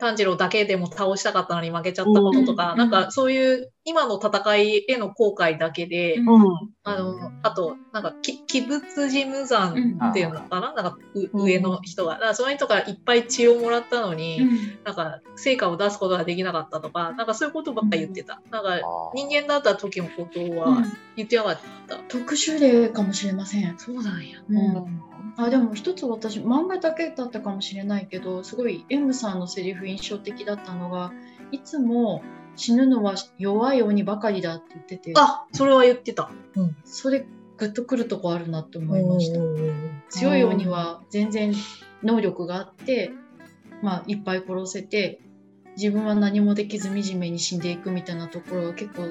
炭治郎だけでも倒したかったのに負けちゃったこととか、うん。なんかそういう今の戦いへの後悔だけで、うん。うん。あのあとなんかき鬼物事務山っていうのかな、なんかううん。上の人が。だからその人がいっぱい血をもらったのに、うん。なんか成果を出すことができなかったとかなんかそういうことばっかり言ってた、なんか人間だった時のことうはん。言ってなかった、特殊例かもしれません。そうなんや。うん。あでも一つ私漫画だけだったかもしれないけどすごい M さんのセリフ印象的だったのがいつも死ぬのは弱い鬼ばかりだって言ってて。あそれは言ってた、うん。それグッとくるとこあるなって思いました。強い鬼は全然能力があって、まあ、いっぱい殺せて自分は何もできず惨めに死んでいくみたいなところが結構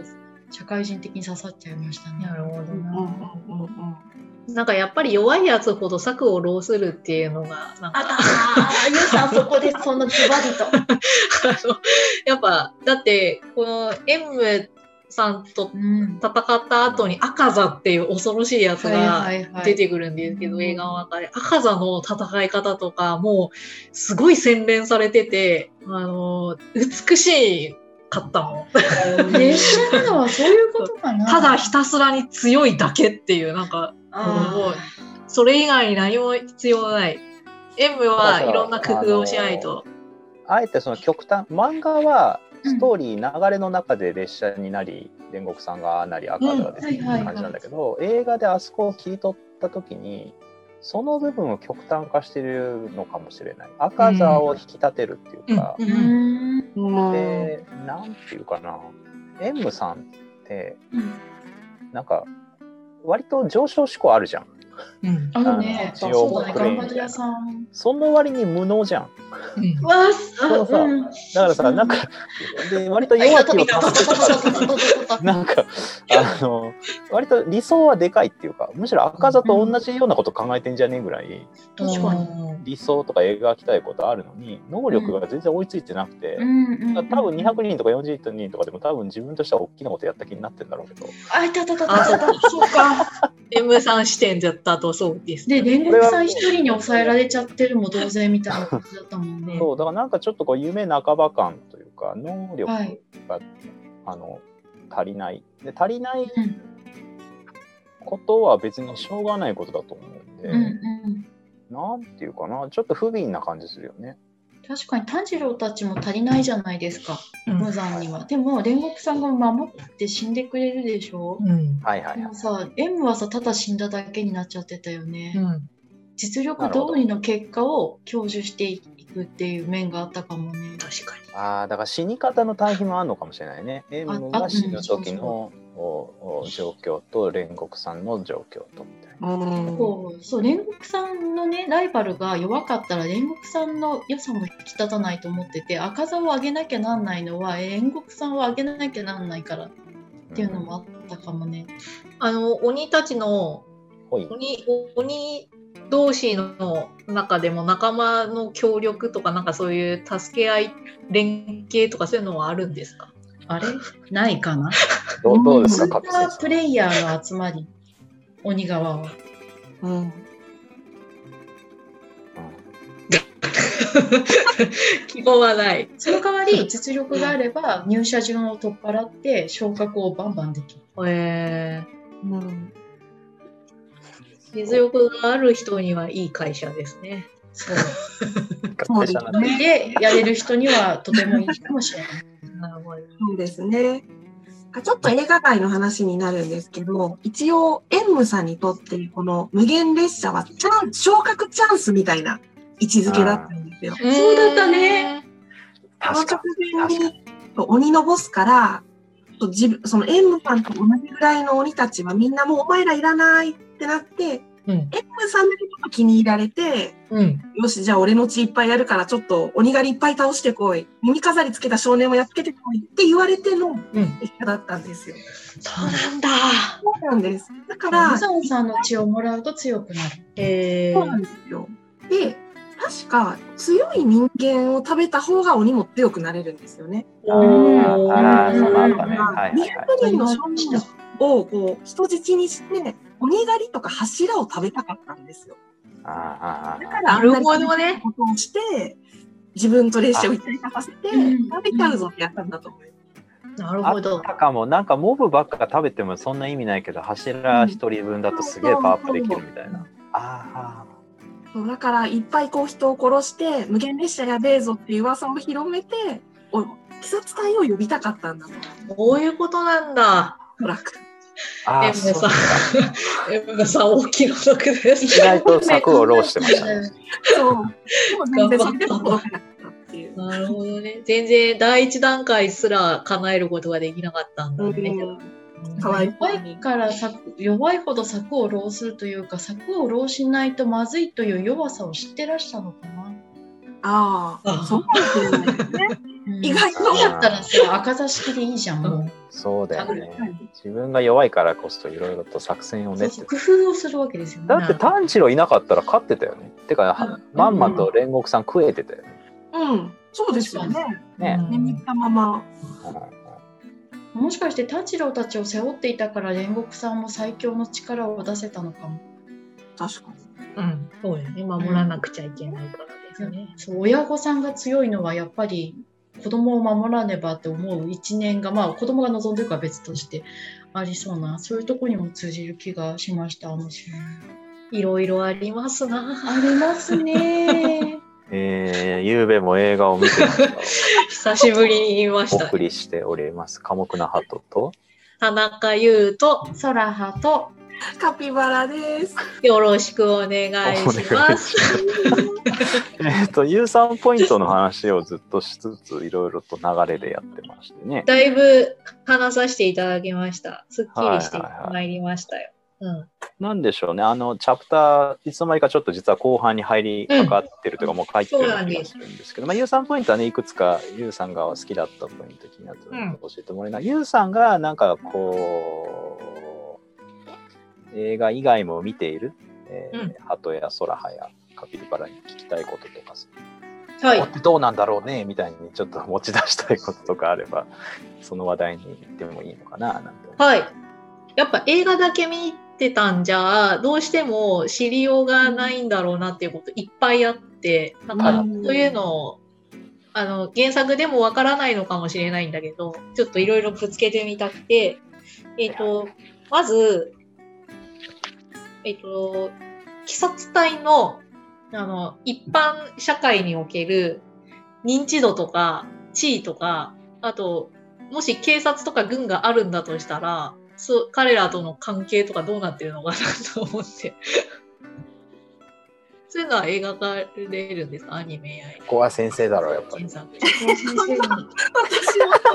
社会人的に刺さっちゃいましたね。なるほど。な、うんうんうんうんなんかやっぱり弱いやつほど策を浪するっていうのが、なんか、ああ、ゆうさんそこでそのズバリと。やっぱ、だって、この M さんと戦った後に赤座っていう恐ろしいやつが出てくるんですけど、映画の中で。赤座の戦い方とか、もう、すごい洗練されてて、あの、美しいかったもん。列車なのはそういうことかな。ただひたすらに強いだけっていう、なんか、あもうそれ以外に何も必要ない。M はいろんな工夫をしないと。あえてその極端漫画はストーリー流れの中で列車になり、煉獄さんがなり赤座が出てくるうんはいはいはい感じなんだけど、映画であそこを切り取った時にその部分を極端化してるのかもしれない。赤座を引き立てるっていうか、うん。でなんていうかな。M さんってうん。なんか割と上昇志向あるじゃん。うん。あのね、あのそうだね、一応頑張り屋さん。その割に無能じゃん。うんわあ、そうさうん。だからさ、なんか、で割と弱気を足してた なんか、あの、割と理想はでかいっていうか、むしろ赤座と同じようなこと考えてんじゃねえぐらい、確かに。理想とか描きたいことあるのに、能力が全然追いついてなくて。多分200人とか40人とかでも多分自分としては大きなことやった気になってんだろうけど、あ、いたたたたあ、そたた。うか。そうか。M さん視点だったとそうです。で、煉獄さん一人に抑えられちゃってるも同然みたいな感じだったもんね。そう、だからなんかちょっとこう夢半ば感というか、能力が、はいあの、足りない。で、足りないうんことは別にしょうがないことだと思うんで、うんうん。なんていうかな、ちょっと不憫な感じするよね。確かに炭治郎たちも足りないじゃないですか、うん無残には。でも煉獄さんが守って死んでくれるでしょ？うん。はいはいはいでも。さ、M はさ、ただ死んだだけになっちゃってたよね。うん。実力通りの結果を享受していくっていう面があったかもね。確かに。ああ、だから死に方の対比もあるのかもしれないね。エムあが死ぬ時の状況と煉獄さんの状況とみたいな。うん。そうそう煉獄さんのねライバルが弱かったら煉獄さんの良さも引き立たないと思ってて赤座を上げなきゃなんないのはえ煉獄さんを上げなきゃなんないからっていうのもあったかもね。あの、鬼たちの。鬼、鬼同士の中でも仲間の協力とか、なんかそういう助け合い、連携とかそういうのはあるんですか？あれ？ないかな？どうですスか、プレイヤーの集まり鬼側は。うん。希望はない。その代わり実力があれば入社順を取っ払って昇格をバンバンできる。えうん。ー、実力がある人にはいい会社ですね。そうそうですね。でやれる人にはとてもいいかもしれない。なるほど。そうですね。あちょっと映画界の話になるんですけど、一応、エンムさんにとって、この無限列車はチャン、昇格チャンスみたいな位置づけだったんですよ。そうだったね。確かその直前に鬼のボスから、と自分そのエンムさんと同じぐらいの鬼たちはみんなもうお前らいらないってなって、うん。エンムさんだけちょっと気に入られて、うん。よし、じゃあ俺の血いっぱいやるから、ちょっと鬼狩りいっぱい倒してこい。耳飾りつけた少年をやっつけてこいって言われてのうん。列車だったんですよ。そうなんだ。そうなんです。だから、無惨さんの血をもらうと強くなる。えそうなんですよ。で、確か強い人間を食べた方が鬼も強くなれるんですよね。あーあー、そのあったね。まあはいはいはい。200人の少年をこう人質にして、鬼狩りとか柱を食べたかったんですよ。あだから、なるほどねことをして、自分と列車を一体化させて、うん食べちゃうぞってやったんだと思います。あなるほどっ。たかも、なんかモブばっか食べてもそんな意味ないけど、柱一人分だとすげえパワーアップできるみたいな。あそうだから、いっぱいこう人を殺して、無限列車やべえぞっていう噂を広めて、お鬼殺隊を呼びたかったんだと、こういうことなんだ。おそらく。あ。ああ、エムさ。ん。エムさん、大きな得です。意外と策を浪してましたね。そう。でも全然それでも届かなかったっていう。なるほどね。全然第一段階すら叶えることができなかったんだね。うんかわい弱いから策弱いほど策を浪するというか策を浪しないとまずいという弱さを知ってらしたのかな。ああ、そうかもしれないですね。意外とだったらさ赤座式でいいじゃんもう。そうだよね。自分が弱いからこそいろいろと作戦を練ってそうそう工夫をするわけですよね。だって炭治郎いなかったら勝ってたよね。てか、うんまんまと煉獄さん食えてたよね。うん、そうですよね。ね眠ったまま。うんもしかして炭治郎たちを背負っていたから煉獄さんも最強の力を出せたのかも。確かに。うん。そうやね。守らなくちゃいけないからですね。そう親御さんが強いのはやっぱり子供を守らねばって思う一年がまあ子供が望んでるかは別としてありそうなそういうところにも通じる気がしました面白い。いろいろありますな。ありますね。えー、ゆうべも映画を見てました。久しぶりに言いまおした送。りしております。寡黙なハトと。田中優と空葉とカピバラです。よろしくお願いします。えっと、有酸ポイントの話をずっとしつつ、いろいろと流れでやってましてね。だいぶ話させていただきました。すっきりしてはいはいはいまいりましたよ。うん。なんでしょうね、あの、チャプター、いつの間にかちょっと実は後半に入りかかってるというか、もう書いてるような気がするんですけど、まあ、ユウさんポイントはね、いくつか、ユウさんが好きだったポイント気になって教えてもらいながら、ユウさんがなんかこう、映画以外も見ている、えーうん。鳩や空葉やカピバラに聞きたいこととか、はい。どうなんだろうねみたいにちょっと持ち出したいこととかあれば、その話題に行ってもいいのかななんてはい。やっぱ映画だけ見てたんじゃ、どうしても知りようがないんだろうなっていうこといっぱいあって、なんかうん。そういうのを、あの、原作でもわからないのかもしれないんだけど、ちょっといろいろぶつけてみたくて、えっ、と、まず、えっ、と、鬼殺隊の、あの、一般社会における認知度とか地位とか、あと、もし警察とか軍があるんだとしたら、そう彼らとの関係とかどうなってるのかなと思って。そういうのは描かれるんですか？アニメやここは先生だろう、やっぱり原。作。私も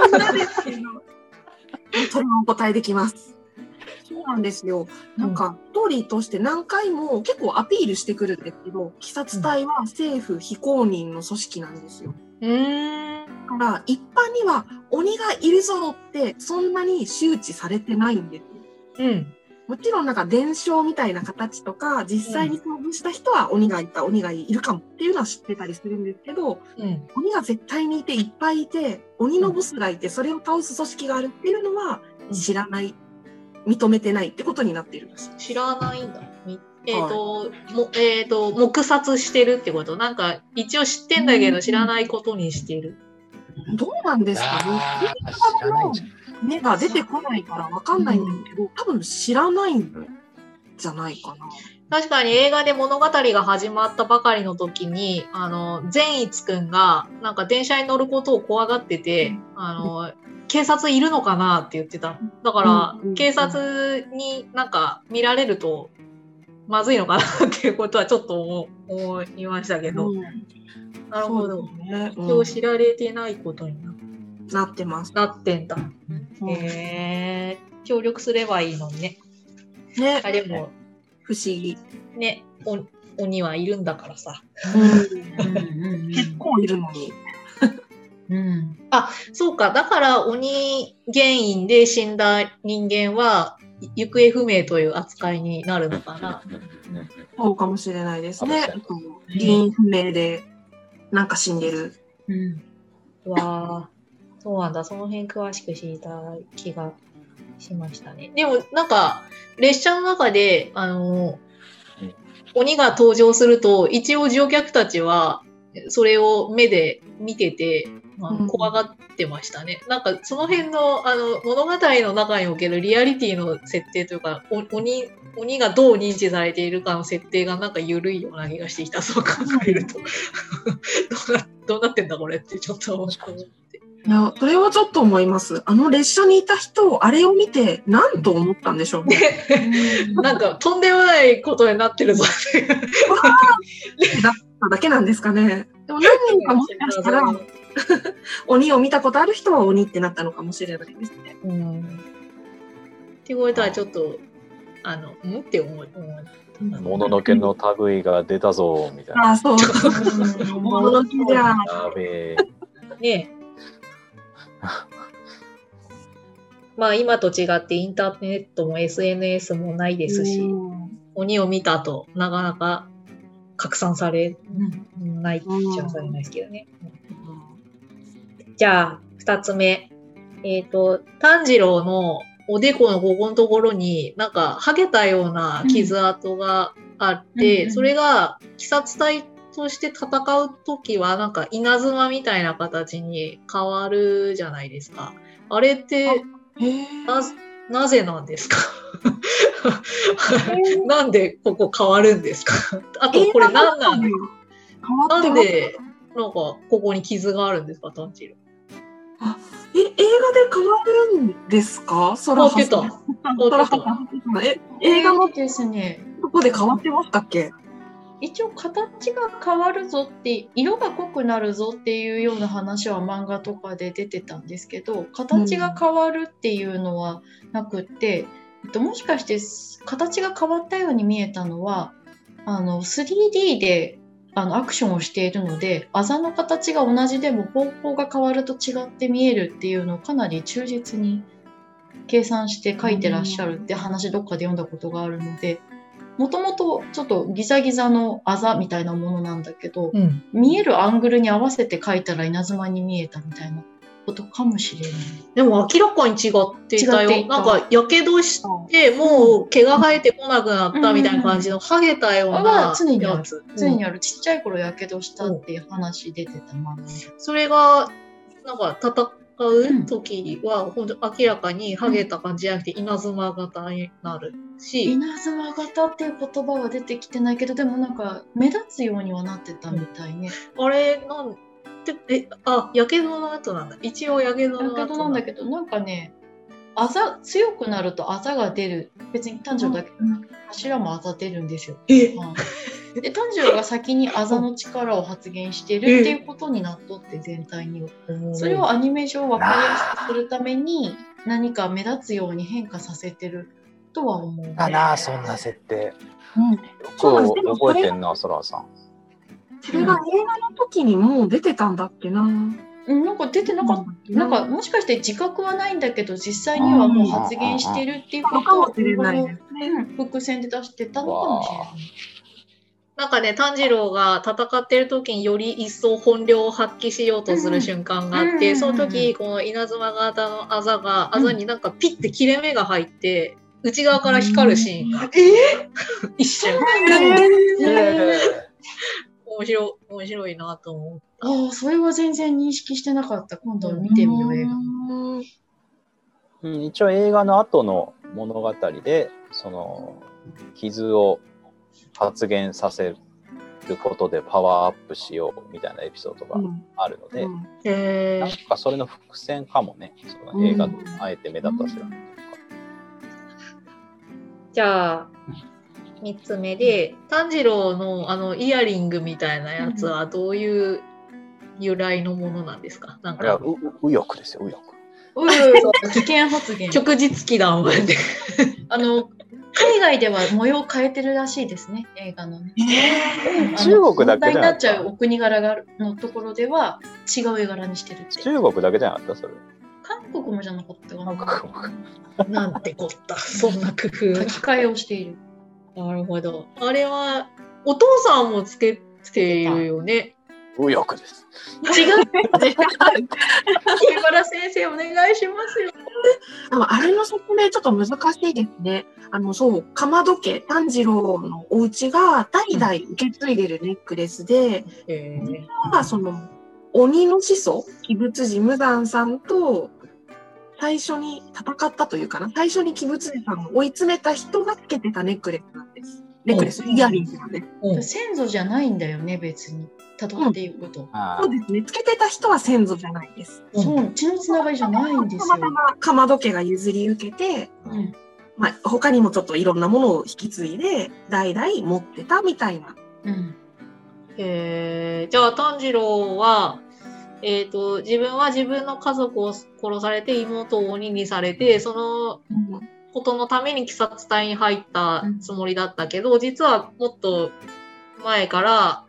そんなですけど、それもお答えできます。そうなんですよ。なんか、ストーリーとして何回も結構アピールしてくるんですけど、鬼殺隊は政府非公認の組織なんですよ。うーん。だから、一般には鬼がいるぞって、そんなに周知されてないんですよ。うん。もちろんなんか伝承みたいな形とか、実際に遭遇した人は鬼がいた、鬼がいるかもっていうのは知ってたりするんですけど、うん。鬼が絶対にいていっぱいいて、鬼のボスがいて、それを倒す組織があるっていうのはうん知らない、認めてないってことになっているんです。知らないんだ。みえっ、と、も、えっ、と、黙殺してるってことなんか、一応知ってんだけど知らないことにしてる。どうなんですか？ね目が出てこないからわかんないんですけど、多分知らないんじゃないかな。確かに映画で物語が始まったばかりの時に、あの、善逸くんが、なんか電車に乗ることを怖がってて、あの、警察いるのかなって言ってた。だから警察になんか見られると、まずいのかなっていうことはちょっと思思いましたけど、うんなるほど。そうですね。今日知られてないことになってます。なってんだ。うんへえ協力すればいいのにね。ね、あ、でも、不思議。ね、お鬼はいるんだからさ。うん 結構いるのに。うんそうか、だから鬼原因で死んだ人間は行方不明という扱いになるのかな。そうかもしれないですね原因不明で、なんか死んでる。うんわあ、そうなんだ。その辺詳しく知りたい気がしましたね。でも、なんか、列車の中で、あのうん、鬼が登場すると、一応乗客たちは、それを目で見てて、まあうん怖がってましたね。なんか、その辺の、あの、物語の中におけるリアリティの設定というか、お鬼、鬼がどう認知されているかの設定がなんか緩いような気がしてきた。そう考えると。どうな、どうなってんだこれってちょっと思って。いや、それはちょっと思います。あの列車にいた人、あれを見て、何と思ったんでしょうね。なんか、とんでもないことになってるぞって。だっただけなんですかね。でも何人かもしかしたら、鬼を見たことある人は鬼ってなったのかもしれないですね。うん。ってことはちょっと、あの、うん？って思う。もののけの類が出たぞ、みたいな。ああ、そう。もののけじゃ、やべえ。ねえ。まあ今と違ってインターネットも SNS もないですし、うん鬼を見たとなかなか拡散されないっちゃされないですけどね。じゃあ、二つ目。えっ、と、炭治郎のおでこのここのところに、なんか、剥げたような傷跡があって、うんそれが、鬼殺隊として戦うときは、なんか、稲妻みたいな形に変わるじゃないですか。あれって。な、なぜなんですか？なんでここ変わるんですか？あと、これ何なん変わなんで、なんか、ここに傷があるんですか、炭治郎。え、映画で変わるんですか？変わって。た。空変わってた。葉え、映画のですねとこで変わってましたっけ？一応形が変わるぞって色が濃くなるぞっていうような話は漫画とかで出てたんですけど形が変わるっていうのはなくって、えっと、もしかして形が変わったように見えたのはあの 3D であのアクションをしているのであざの形が同じでも方向が変わると違って見えるっていうのをかなり忠実に計算して書いてらっしゃるって話どっかで読んだことがあるのでもともとちょっとギザギザのあざみたいなものなんだけどうん。見えるアングルに合わせて書いたら稲妻に見えたみたいなことかもしれない。でも明らかに違っていたよ。た。なんか、やけどして、もう毛が生えてこなくなったみたいな感じの、ハゲたようあな常にある。やつ。常にある。ちっちゃい頃やけどしたっていう話出てた漫画でそれが、なんか、戦う時は、本当明らかにハゲた感じじゃなくて、稲妻型になるし、稲妻型っていう言葉は出てきてないけどでもなんか目立つようにはなってたみたいね。あれ、なんて、え、あ、やけどの後なんだ。一応やけどの後やけどなんだけどなんかねあざ強くなるとあざが出る。別に炭治郎だけ。ど柱もあざ出るんですよ。え、うん。で炭治郎が先にあざの力を発現してるっていうことになっとって全体にそれをアニメ上分かりやすくするために何か目立つように変化させてるとは思う。かなそんな設定。うん、よく覚えてんな、そらさん。それが映画の時にもう出てたんだっけな。うんなんか出てなかった。なんかもしかして自覚はないんだけど実際にはもう発言してるっていうことをね。うん伏線で出してたのかもしれない。なんかね、炭治郎が戦ってる時により一層本領を発揮しようとする瞬間があって、うんその時、この稲妻型のあざが、あざになんかピッて切れ目が入って、内側から光るシーンが、一瞬。面白い、面白いなと思う。ああそれは全然認識してなかった。今度見てみよう映画。うんうん、一応映画の後の物語でその傷を発現させることでパワーアップしようみたいなエピソードがあるので、うんへなんかそれの伏線かもねその映画であえて目立たせる、じゃあ、三つ目で、炭治郎のあのイヤリングみたいなやつはどういう由来のものなんですか？なんか、あれはうう右翼ですよ右翼うー危険発言。旭日祈願まで。あの海外では模様を変えてるらしいですね映画のね。あの中国だけじゃない問題になっちゃうお国柄があるのところでは違う絵柄にしてる。中国だけじゃなかった？それ韓国もじゃなかったかな。韓国なんてこった。そんな工夫。書き換えをしている。なるほど。あれは、お父さんもつけているよね。右翼です違う。木原先生お願いしますよ。でもあれの説明ちょっと難しいですね。あの、そう、かまど家、炭治郎のお家が代々受け継いでるネックレスで、へーまあ、その、鬼の始祖、鬼仏寺無惨さんと、最初に戦ったというかな、最初に鬼仏寺さんを追い詰めた人がつけてたネックレスなんです。ネックレス、イヤリングがね。うん先祖じゃないんだよね別に。辿っていくと。あそうですね。つけてた人は先祖じゃないです。うんそう血のつながりじゃないんですよたま。たまかまど家が譲り受けて、うんまあ、他にもちょっといろんなものを引き継いで、代々持ってたみたいな。うんえーじゃあ炭治郎は、えっ、と、自分は自分の家族を殺されて妹を鬼にされて、そのことのために鬼殺隊に入ったつもりだったけど、実はもっと前から、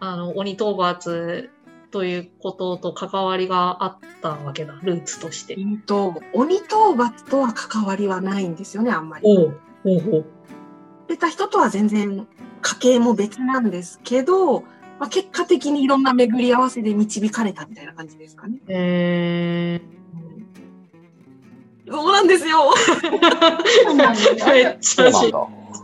あの、鬼討伐ということと関わりがあったわけだ、ルーツとして。うんと、鬼討伐とは関わりはないんですよね、あんまり。出た人とは全然家系も別なんですけど、まあ、結果的にいろんな巡り合わせで導かれたみたいな感じですかね。えそうなんですよ。そうなんだよー、めっちゃ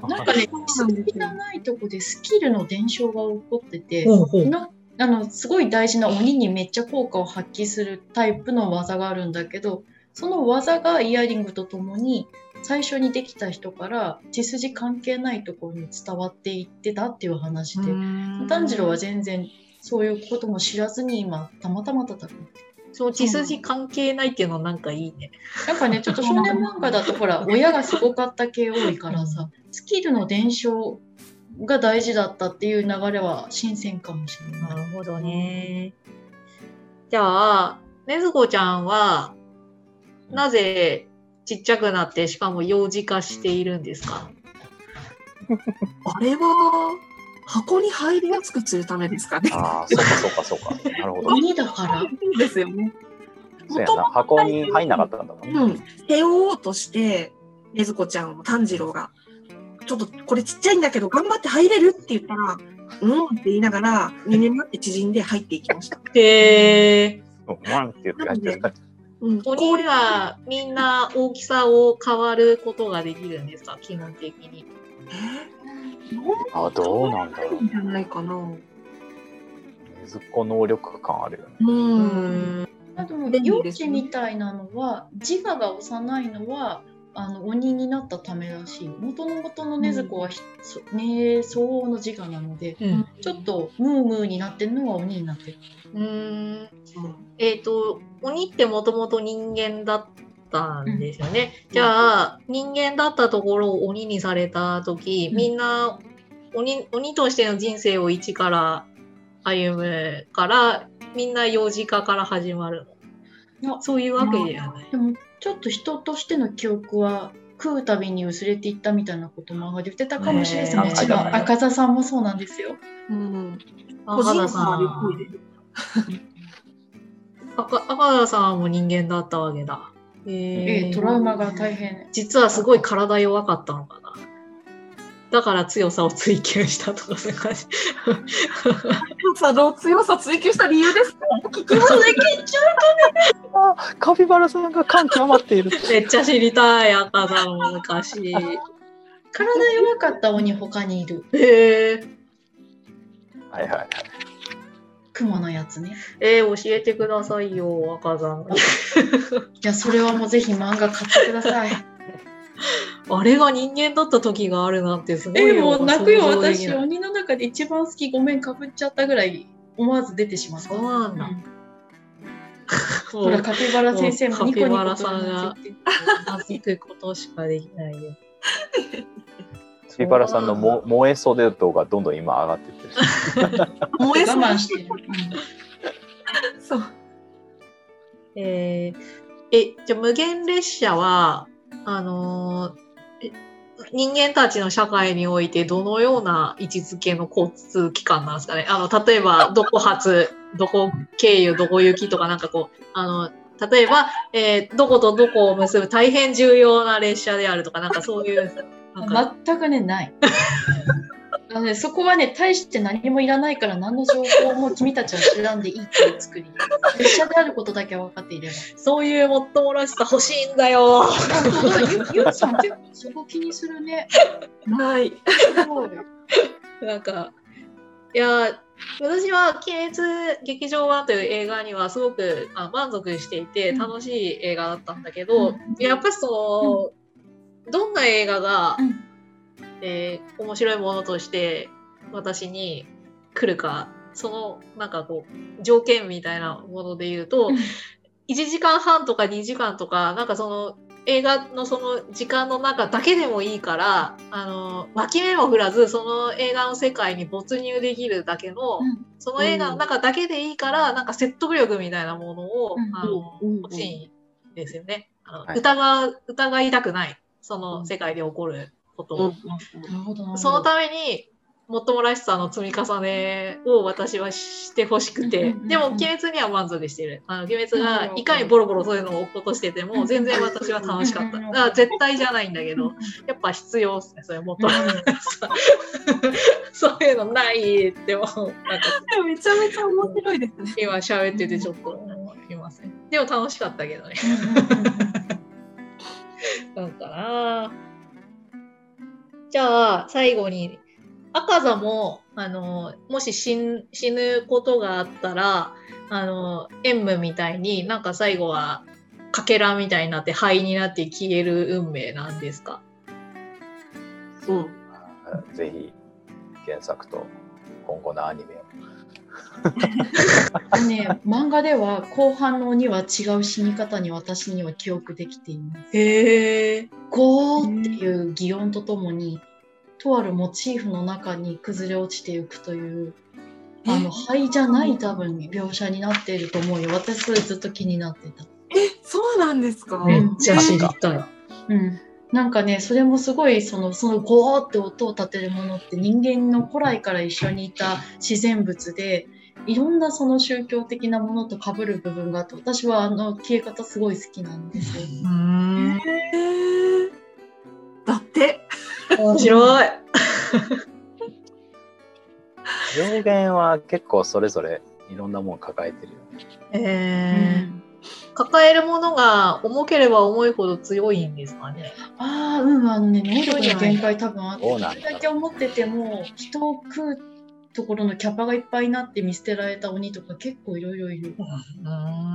なんかね、そうないとこでスキルの伝承が起こってて、ほうほう。なあのすごい大事な鬼にめっちゃ効果を発揮するタイプの技があるんだけどその技がイヤリングとともに最初にできた人から血筋関係ないところに伝わっていってたっていう話で炭治郎は全然そういうことも知らずに今たまたま戦ってその血筋関係ないっていうのなんかいいね。なんかねちょっと少年漫画だとほら 親がすごかった系多いからさスキルの伝承が大事だったっていう流れは新鮮かもしれない。なるほどね。じゃあ、ねずこちゃんは、なぜちっちゃくなって、しかも幼児化しているんですか？あれは、箱に入りやすくするためですかね。ああ、そうかそうかそうか。なるほど。鬼だからそうですよね。そうやな。箱に入んなかったんだもんね。うん。背負おうとして、ねずこちゃんを炭治郎が、ちょっとこれちっちゃいんだけど頑張って入れるって言ったら、うんって言いながら、2年待って縮んで入っていきました。へえ。ワンって言って入ってる。うん。鬼はみんな大きさを変わることができるんですか？基本的に。え？ー、あどうなんだろう。んじゃないかな。ねずっこ能力感あるよね。う。うんん。あでも便利ですね幼児みたいなのは自我が幼いのはあの鬼になったためらしい元の元の禰豆子はひ、そね相応の自我なのでうん。ちょっとムームーになってるのは鬼になってるうん。えっ、と、鬼ってもともと人間だったんですよね。じゃあ、人間だったところを鬼にされた時、うんみんな鬼鬼としての人生を一から歩むから、みんな幼児化から始まるいやの。そういうわけじゃない。でもちょっと人としての記憶は食うたびに薄れていったみたいなこと漫画で言ってたかもしれないですね。赤座さんもそうなんですよ。うん。赤個人田さ差あるっぽいんです。赤赤田さんも人間だったわけだ。えええトラウマが大変。実はすごい体弱かったのかな。だから強さを追求したとかそういう感じ。さの強さ追求した理由ですか？聞きますカピバラさんが感極まっている。めっちゃ知りたい、赤さんも昔。体弱かった鬼他にいる。へえはいはいはい。雲のやつね。えー、教えてくださいよ、赤さん。いや、それはもうぜひ漫画買ってください。あれが人間だった時があるなんてすごいえよ。もう泣くよ、私。鬼の中で一番好き、ごめん、かぶっちゃったぐらい思わず出てしまった。そうなんだ。うん ほほら、カピバラ先生もニコニコカピバラさんがとうなずいてなずくことしかできないよ。カピバラさんのも燃え袖度がどんどん今上がっていってる。燃え我慢してる。そう。えーえ、じゃあ無限列車は、あのーえ人間たちの社会においてどのような位置づけの交通機関なんですかね？あの、例えば、どこ発、どこ経由、どこ行きとかなんかこう、あの、例えば、えーどことどこを結ぶ大変重要な列車であるとか、なんかそういう、全くね、ない。あのね、そこはね、大して何もいらないから、何の情報も君たちは知らんでいいっていう作り。列車であることだけ分かっていれば。そういうもっともらしさ欲しいんだよ。ゆゆうさん結構そこ気にするね。はい。なんか、いや、私は鬼滅劇場版という映画にはすごくあ満足していてうん楽しい映画だったんだけど、うんやっぱりその、どんな映画が、うん。えー面白いものとして私に来るか、そのなんかこう、条件みたいなもので言うと、うん。1時間半とか2時間とか、なんかその映画のその時間の中だけでもいいから、あの、脇目も振らず、その映画の世界に没入できるだけの、うん。その映画の中だけでいいから、なんか説得力みたいなものを、うん。あのうん。欲しいんですよね。あのはい。疑う、疑いたくない。その世界で起こること。そのために、もっともらしさの積み重ねを私はしてほしくて、でも、鬼滅には満足してる。あの、鬼滅うんがいかにボロボロそういうのを起こしてても、全然私は楽しかった。だから絶対じゃないんだけど、やっぱ必要ですね、それもっと。そういうのないっても、なんかめちゃめちゃ面白いですね。今喋っててちょっと思いますね。でも楽しかったけどね。なんかなじゃあ、最後に、赤座も、あの、もし死ん死ぬことがあったら、あの、縁武みたいになんか最後は、かけらみたいになって灰になって消える運命なんですか？うん。ぜひ原作と今後のアニメを。ね、漫画では後半の鬼は違う死に方に私には記憶できています。へえ。ゴーっていう擬音とともに、とあるモチーフの中に崩れ落ちていくという、あの、灰じゃない多分描写になっていると思うよ。私それずっと気になってた。え、そうなんですか？めっちゃ知りたい。うん。なんかね、それもすごい、その、そのゴーって音を立てるものって人間の古来から一緒にいた自然物で、いろんなその宗教的なものと被る部分があって、私はあの消え方すごい好きなんですよ。うーん。へーだって、面白い。表現は結構それぞれいろんなもの抱えてるよね。えー抱えるものが重ければ重いほど強いんですかね。ああ、うん、あのね、能力の限界多分あって、それだけ思ってても、人を食うところのキャパがいっぱいになって見捨てられた鬼とか結構いろいろいる。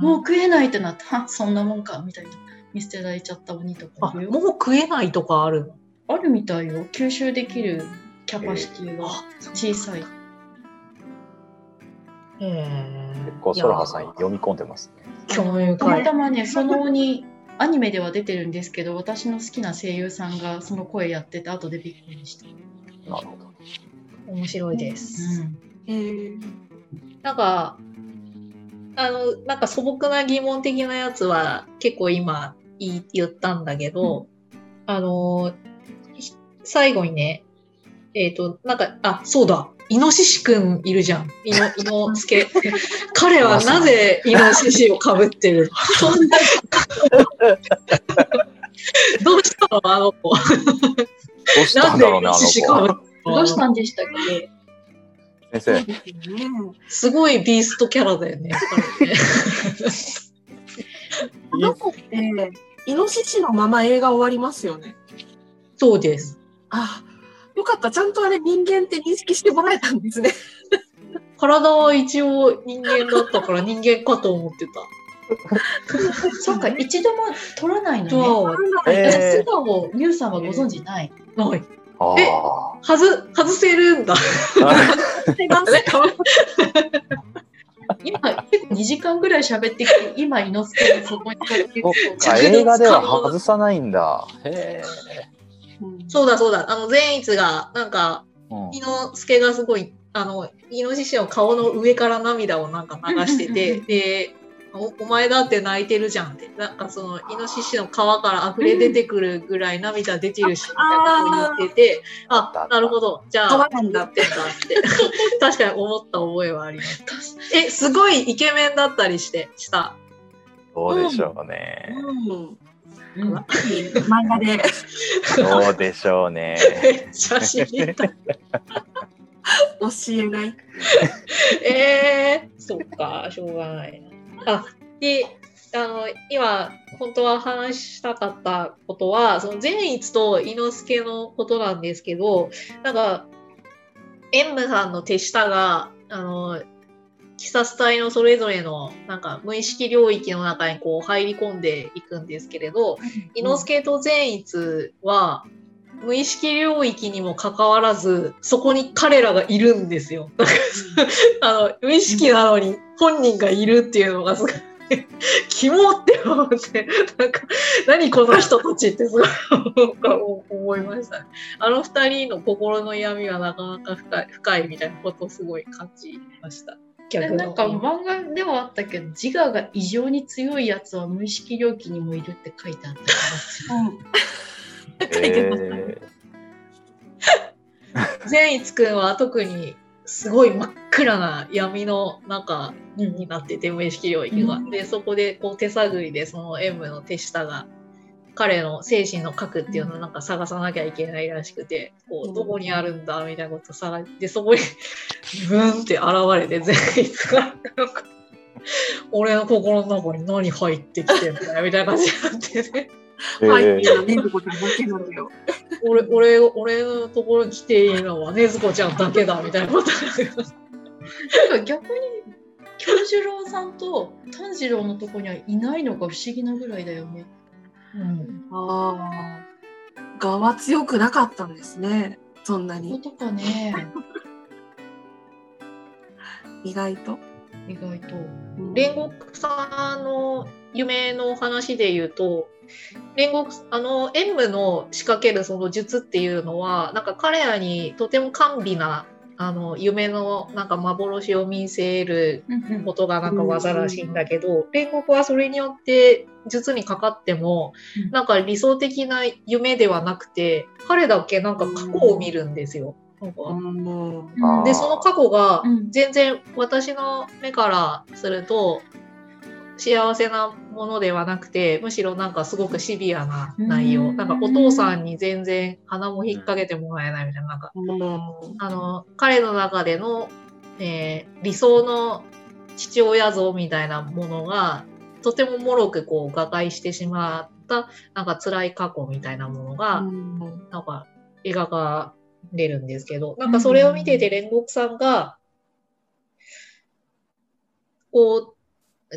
もう食えないってなって、はそんなもんか、みたいな。見捨てられちゃった鬼とか。もう食えないとかあるの？あるみたいよ。吸収できるキャパシティが小さい。え結構ソロハさん読み込んでますね。たま。たまね、その鬼、アニメでは出てるんですけど、私の好きな声優さんがその声やってて、後でびっくりした。なるほど。面白いです。えーなんか、あの、なんか素朴な疑問的なやつは結構今言い言ったんだけど、あの、ひ最後にね、えっ、と、なんか、あ、そうだ、イノシシくんいるじゃん。イノ、イノスケ。彼はなぜイノシシをかぶってるの？そんな。どうしたのあの子？どうしたなんだろうね、あのイノシシかぶって子。るの？どうしたんでしたっけ？先生、すごいビーストキャラだよね。彼ね この子って、イノシシのまま映画終わりますよね。そうです。あ、よかった。ちゃんとあれ人間って認識してもらえたんですね。体は一応人間だったから人間かと思ってた。そっか、一度も取らないのね。そう。えー素顔、ミュウさんはご存知ない？ない。あえあ。外、外せるんだ。今、結構2時間ぐらい喋ってきて、今、伊之助がそこに映画では外さないんだ。へえ。そうだそうだ。あの、善逸が、なんか、うん伊之助がすごい、あの、イノシシの顔の上から涙をなんか流してて、で、おお前だって泣いてるじゃんって。なんかその、イノシシの皮から溢れ出てくるぐらい涙出てるし、みたいなこと言ってて、あ、なるほど。じゃあ、変わらんだってってんだって。確かに思った覚えはあります。え、すごいイケメンだったりして、した。どうでしょうね。うん。うん漫画で。どうでしょうね。めっちゃ知りたい。教えない。えー、そっか、しょうがないな。あ、で、あの、今、本当は話したかったことは、その善逸と伊之助のことなんですけど、なんか、エンムさんの手下が、あの、鬼殺隊のそれぞれの、なんか、無意識領域の中にこう入り込んでいくんですけれど、伊之助と善逸は、無意識領域にもかかわらず、そこに彼らがいるんですよ。あの、無意識なのに本人がいるっていうのがすごい、キモって思って、なんか、何この人たちってすごい思いましたね。あの二人の心の闇はなかなか深い深いみたいなことをすごい感じました。逆のなんか漫画ではあったけど、自我が異常に強いやつは無意識領域にもいるって書いてあったから。うん。え善逸くんは特にすごい真っ暗な闇の中になってて、無意識領域が。うんで、そこでこう手探りでその M の手下が彼の精神の核っていうのをなんか探さなきゃいけないらしくて、こう、どこにあるんだみたいなことを探して、そこに ブーンって現れて善逸が、なんか、俺の心の中に何入ってきてんだよみたいな感じになってね。ーはい、えーね、ねずこちゃんだけなのよ。俺、俺、俺のところに来ていいのはねずこちゃんだけだみたいなことにな逆に、京次郎さんと炭治郎のとこにはいないのが不思議なぐらいだよね。うん。ああ。がは強くなかったんですね。そんなに。とかね、意外と。意外と。煉獄さんの夢の話で言うと、煉獄、あの、演武の仕掛けるその術っていうのは、なんか彼らにとても甘美な、あの、夢のなんか幻を見せることがなんか技らしいんだけど、煉獄はそれによって術にかかっても、なんか理想的な夢ではなくて、彼だけなんか過去を見るんですよ。なんか。あーで、その過去がうん。全然私の目からすると幸せなものではなくて、むしろなんかすごくシビアな内容。うんなんかお父さんに全然鼻も引っ掛けてもらえないみたいな、なんか。あの、彼の中での、えー理想の父親像みたいなものが、とても脆くこう、瓦解してしまった、なんか辛い過去みたいなものが、なんか描かれるんですけど、なんかそれを見てて煉獄さんが、こう、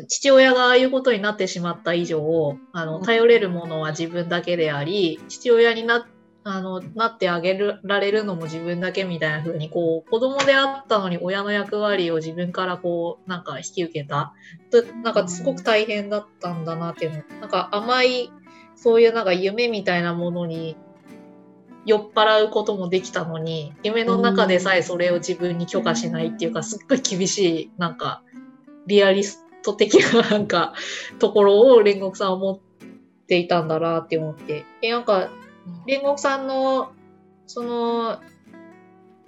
父親がああいうことになってしまった以上、あの、頼れるものは自分だけであり、父親にな、あの、なってあげられるのも自分だけみたいな風に、こう、子供であったのに親の役割を自分からこう、なんか引き受けた。となんかすごく大変だったんだなっていうの。なんか甘い、そういうなんか夢みたいなものに酔っ払うこともできたのに、夢の中でさえそれを自分に許可しないっていうか、すっごい厳しい、なんか、リアリスト的ななんか、ところを煉獄さんは持っていたんだなって思って。で、なんか、煉獄さんの、その、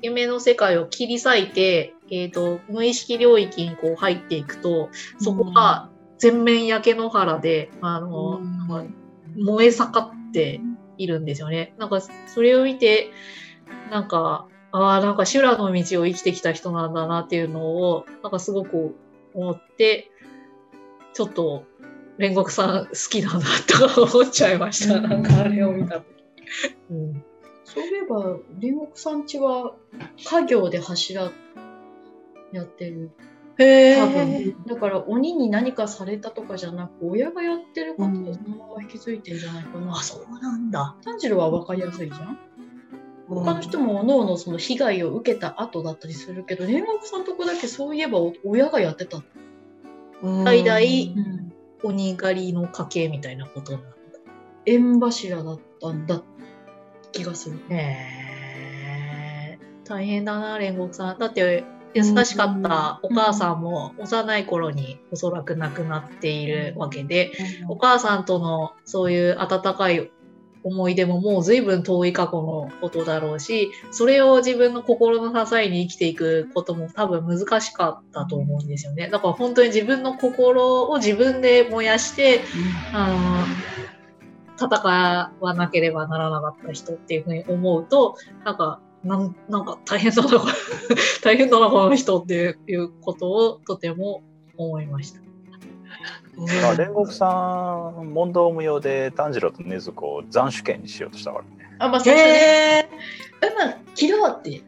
夢の世界を切り裂いて、えっ、と、無意識領域にこう入っていくと、そこが全面焼け野原で、あの、燃え盛っているんですよね。なんか、それを見て、なんか、ああ、なんか修羅の道を生きてきた人なんだなっていうのを、なんかすごく思って、ちょっと、煉獄さん好きだなとか思っちゃいました。なんかあれを見た時。うん。そういえば、煉獄さんちは家業で柱やってる。へ多分。だから鬼に何かされたとかじゃなく、親がやってることをそのまま引き継いでるんじゃないかな。あ、そうなんだ。炭治郎は分かりやすいじゃん？他の人も各々その被害を受けた後だったりするけど、煉獄さんとこだけそういえばお親がやってた。代々うん。鬼狩りの家系みたいなことなんだ。縁柱だったんだ気がする。へえ大変だな、煉獄さん。だって、優しかったお母さんも幼い頃におそらく亡くなっているわけで、お母さんとのそういう温かい思い出ももう随分遠い過去のことだろうし、それを自分の心の支えに生きていくことも多分難しかったと思うんですよね。だから本当に自分の心を自分で燃やして、あの、戦わなければならなかった人っていうふうに思うと、なんか、なんなんか大変だな、大変だな、この人っていうことをとても思いました。あ煉獄さん問答無用で炭治郎と禰豆子を斬首刑にしようとしたからね。あ、まあ、最初ね。へえ、まあ、切ろうって。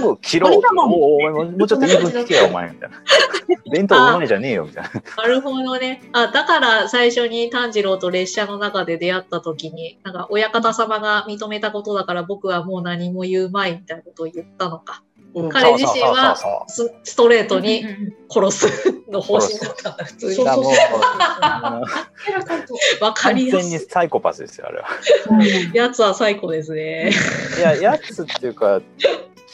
僕切ろうもうちょっと言い分聞けよお前みたいな。弁当うまいじゃねえよみたいな。なるほどね。あ、だから最初に炭治郎と列車の中で出会った時に、なん。か親方様が認めたことだから僕はもう何も言うまいみたいなことを言ったのか。彼自身はスストレートにうん殺すの方針だったんだ、普通に。完やすい。全にサイコパスですよあれは。やつは最高ですね。いややつっていうか鬼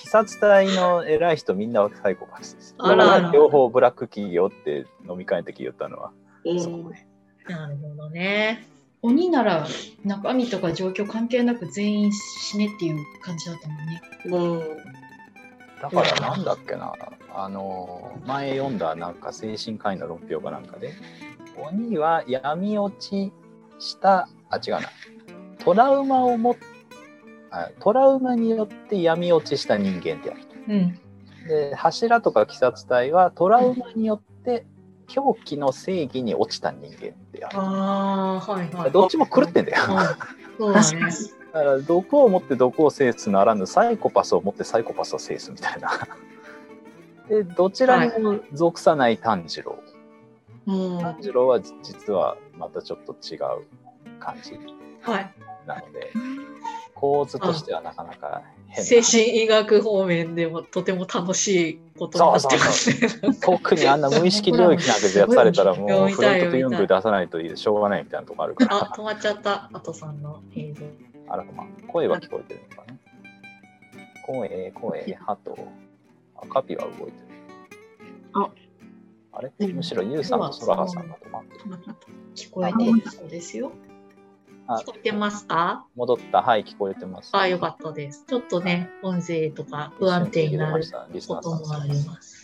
殺隊の偉い人みんなサイコパスです。あら両方ブラック企業って飲み会の時言ったのは。そこねなるほどね。鬼なら中身とか状況関係なく全員死ねっていう感じだったもんね。だからなんだっけな、あの前読んだなんか精神科医の論評かなんかで鬼は闇落ちしたあ違うなトラウマをもあトラウマによって闇落ちした人間であると。うん。で柱とか鬼殺隊はトラウマによって狂気の正義に落ちた人間である。ああ、はいはい。どっちも狂ってんだよ。そうだね。だから毒を持って毒を制すならぬサイコパスを持ってサイコパスを制すみたいな。でどちらにも属さない炭治郎。炭治郎は実はまたちょっと違う感じはい。なので構図としてはなかなか変な精神医学方面でもとても楽しいことになってますね。特にあんな無意識領域なんかでやされたらもうフロントとユング出さないといいしょうがないみたいなとこあるかあ、ら止まっちゃった。あとさんの映像。あらまあ声は聞こえてるのかな声、声、ハト。あ、カピは動いてる。ああれ？うんむしろユウさんとソラハさんが止まってる。聞こえているそうですよ。あ聞こえてますか？戻った。はい、聞こえてます。あ、よかったです。ちょっとね、音声とか不安定になることもあります。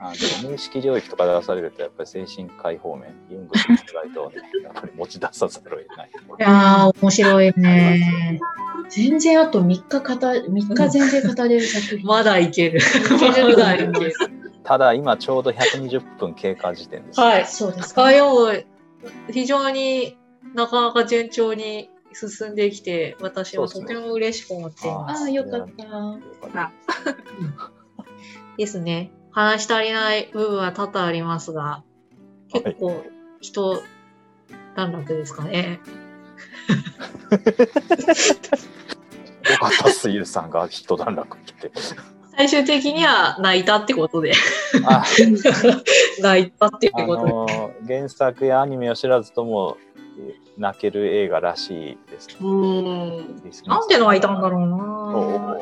あの無意識領域とか出されると、やっぱり精神科医方面、ユングの意外とね、やっぱり持ち出さざるを得ない。いやー、面白いね。全然あと3日語、3日全然語れる作品。まだいける。いけるぐらいありままだいけるす。ただ、今ちょうど120分経過時点です。はい。そうですか。あ、でも、非常になかなか順調に進んできて、私はとても嬉しく思っています。ああ、よかった。よかったですね。話し足りない部分は多々ありますが、結構人段落ですかね。よかったっす、ユウさんが一段落来て。最終的には泣いたってことで、あ 泣いたってあことで。の原作やアニメを知らずとも泣ける映画らしいです。うん。なんで泣いたんだろうおなお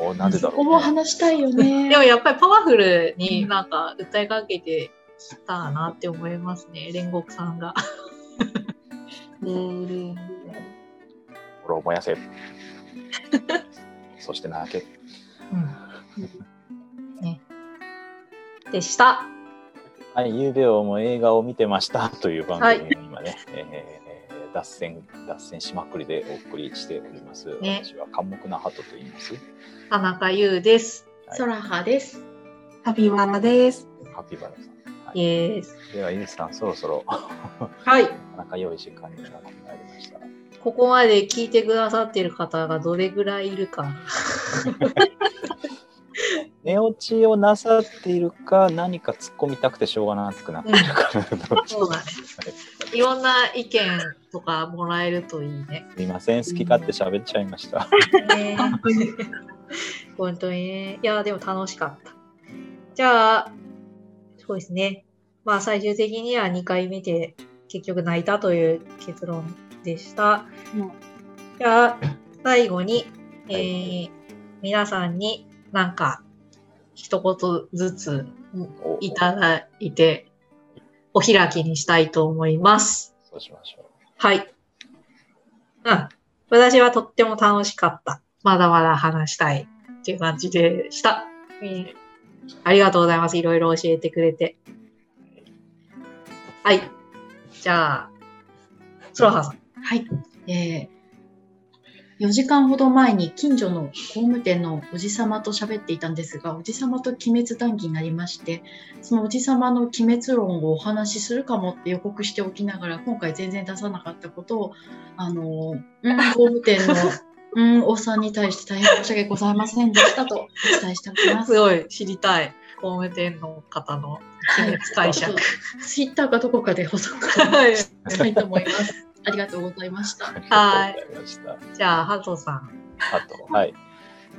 おなんでだろう、ここも話したいよね。でもやっぱりパワフルになんか訴えかけてきたなって思いますね、煉獄さんが。うん。心を燃やせ。そして泣け。ね。でした。はい、ゆうべをも映画を見てましたという番組を今ね、えー脱線、脱線しまくりでお送りしております。ね私は寡黙な鳩と言います。田中優です。ソラハです。ハピママです。カピバラさん。イエース。では、ゆうさん、そろそろはい。なかなか良い時間になってまいりました。ここまで聞いてくださっている方がどれぐらいいるか。寝落ちをなさっているか、何か突っ込みたくてしょうがなくなっているか、そうだね。いろんな意見とかもらえるといいね。すいません、好き勝手喋っちゃいました。ね本当にね。いや、でも楽しかった。じゃあ、そうですね。まあ最終的には2回見て結局泣いたという結論でした。うんじゃあ、最後に、えはー皆さんになんか一言ずつおいただいて、お開きにしたいと思います。そうしましょう。はい。うん。私はとっても楽しかった。まだまだ話したいっていう感じでした。えーありがとうございます。いろいろ教えてくれて。はい。じゃあ、ソロハさん。はい。えー、4時間ほど前に近所の工務店のおじさまと喋っていたんですが、おじさまと鬼滅談義になりまして、そのおじさまの鬼滅論をお話しするかもって予告しておきながら、今回全然出さなかったことを、あの、うん、工務店の、うん、おっさんに対して大変申し訳ございませんでしたと お伝えしておきます。すごい知りたい。工務店の方の鬼滅解釈。ツイッターかどこかで補足は いしたいと思います。ありがとうございました。ありがとうございました。じゃあ、ハトさん。あと、はい。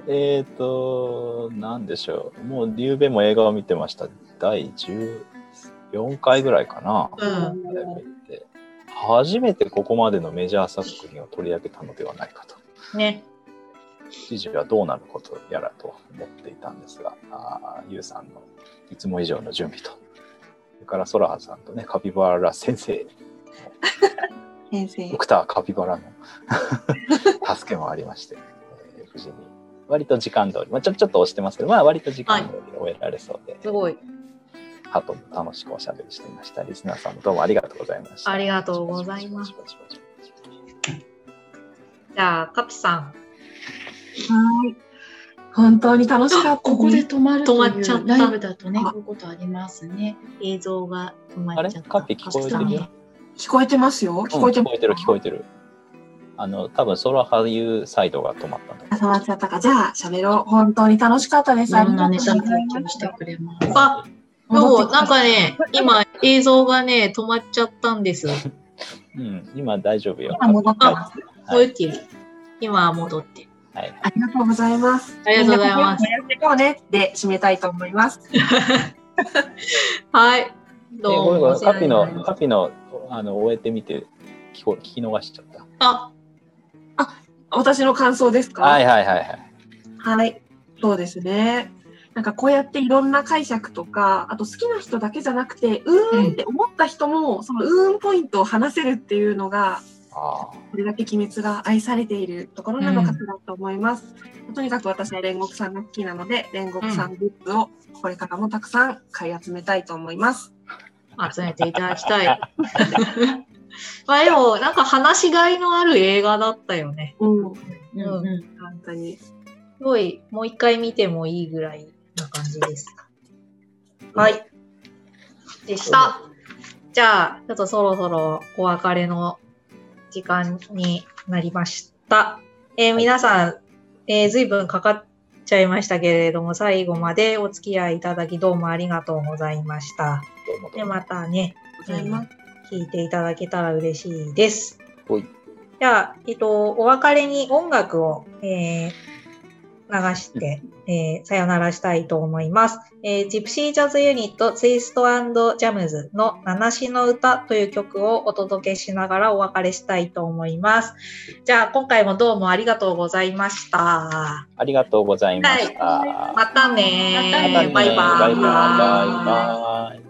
えっ、と、なんでしょう。もう、ゆうべも映画を見てました。第14回ぐらいかな。うん。初めてここまでのメジャー作品を取り上げたのではないかと。ね。記事はどうなることやらと思っていたんですが、あーゆうさんのいつも以上の準備と、それからソラハさんとね、カピバラ先生、先生ド。クターカピバラの 助けもありまして、えー無事に、割と時間通り、まあ、ちょちょっと押してますけど、まあ、割と時間通り終えられそうで、すごい。ハトも楽しくおしゃべりしていました。リスナーさんもどうもありがとうございました。ありがとうございますじゃあ、カピさん。はい。本当に楽しかったです。ここで止まると止まっちゃったいうライブだとね、こういうことありますね。映像が止まあれっちゃった。カピ聞こえてる？よ。聞こえてますよ。聞こえてます。うん聞こえてる聞こえてる。あの、多分ソラハユサイドが止まったんだあ、触っちゃったか。じゃあ、喋ろう。本当に楽しかったです。ありいろんながとうござネタ提いました。供してくれます。あ、そう、なんかね、今映像がね、止まっちゃったんです。うん、今大丈夫よ。今戻ってます。戻ってる。今は戻ってる。はい。ありがとうございます。ありがとうございますやしていこうねで締めたいと思います。はい。えどうも。カピのカピの、あの、終えてみて、聞こ聞き逃しちゃった。あ、私の感想ですか？はいはいはいはい。はい。そうですね。なんかこうやっていろんな解釈とか、あと好きな人だけじゃなくて、うーんって思った人も、そのうーんポイントを話せるっていうのが、あこれだけ鬼滅が愛されているところなのかしらと思います。とにかく私は煉獄さんが好きなので、煉獄さんグッズをこれからもたくさん買い集めたいと思います。集めていただきたい。まあでも、なんか話しがいのある映画だったよね。うん、うんうん本当に。すごい、もう一回見てもいいぐらいな感じです。はい。でした。じゃあ、ちょっとそろそろお別れの時間になりました。えー皆さん、えー、随分かかっちゃいましたけれども、最後までお付き合いいただきどうもありがとうございました。で、どうもどうもまたね、ございます。聞いていただけたら嬉しいです。ほいじゃあ、えっと、お別れに音楽を、えー流して、えーさよならしたいと思います。えージプシージャズユニットツイストジャムズの七しの歌という曲をお届けしながらお別れしたいと思います。じゃあ、今回もどうもありがとうございました。ありがとうございました。またねまたねまたねバイバイ。バイバイ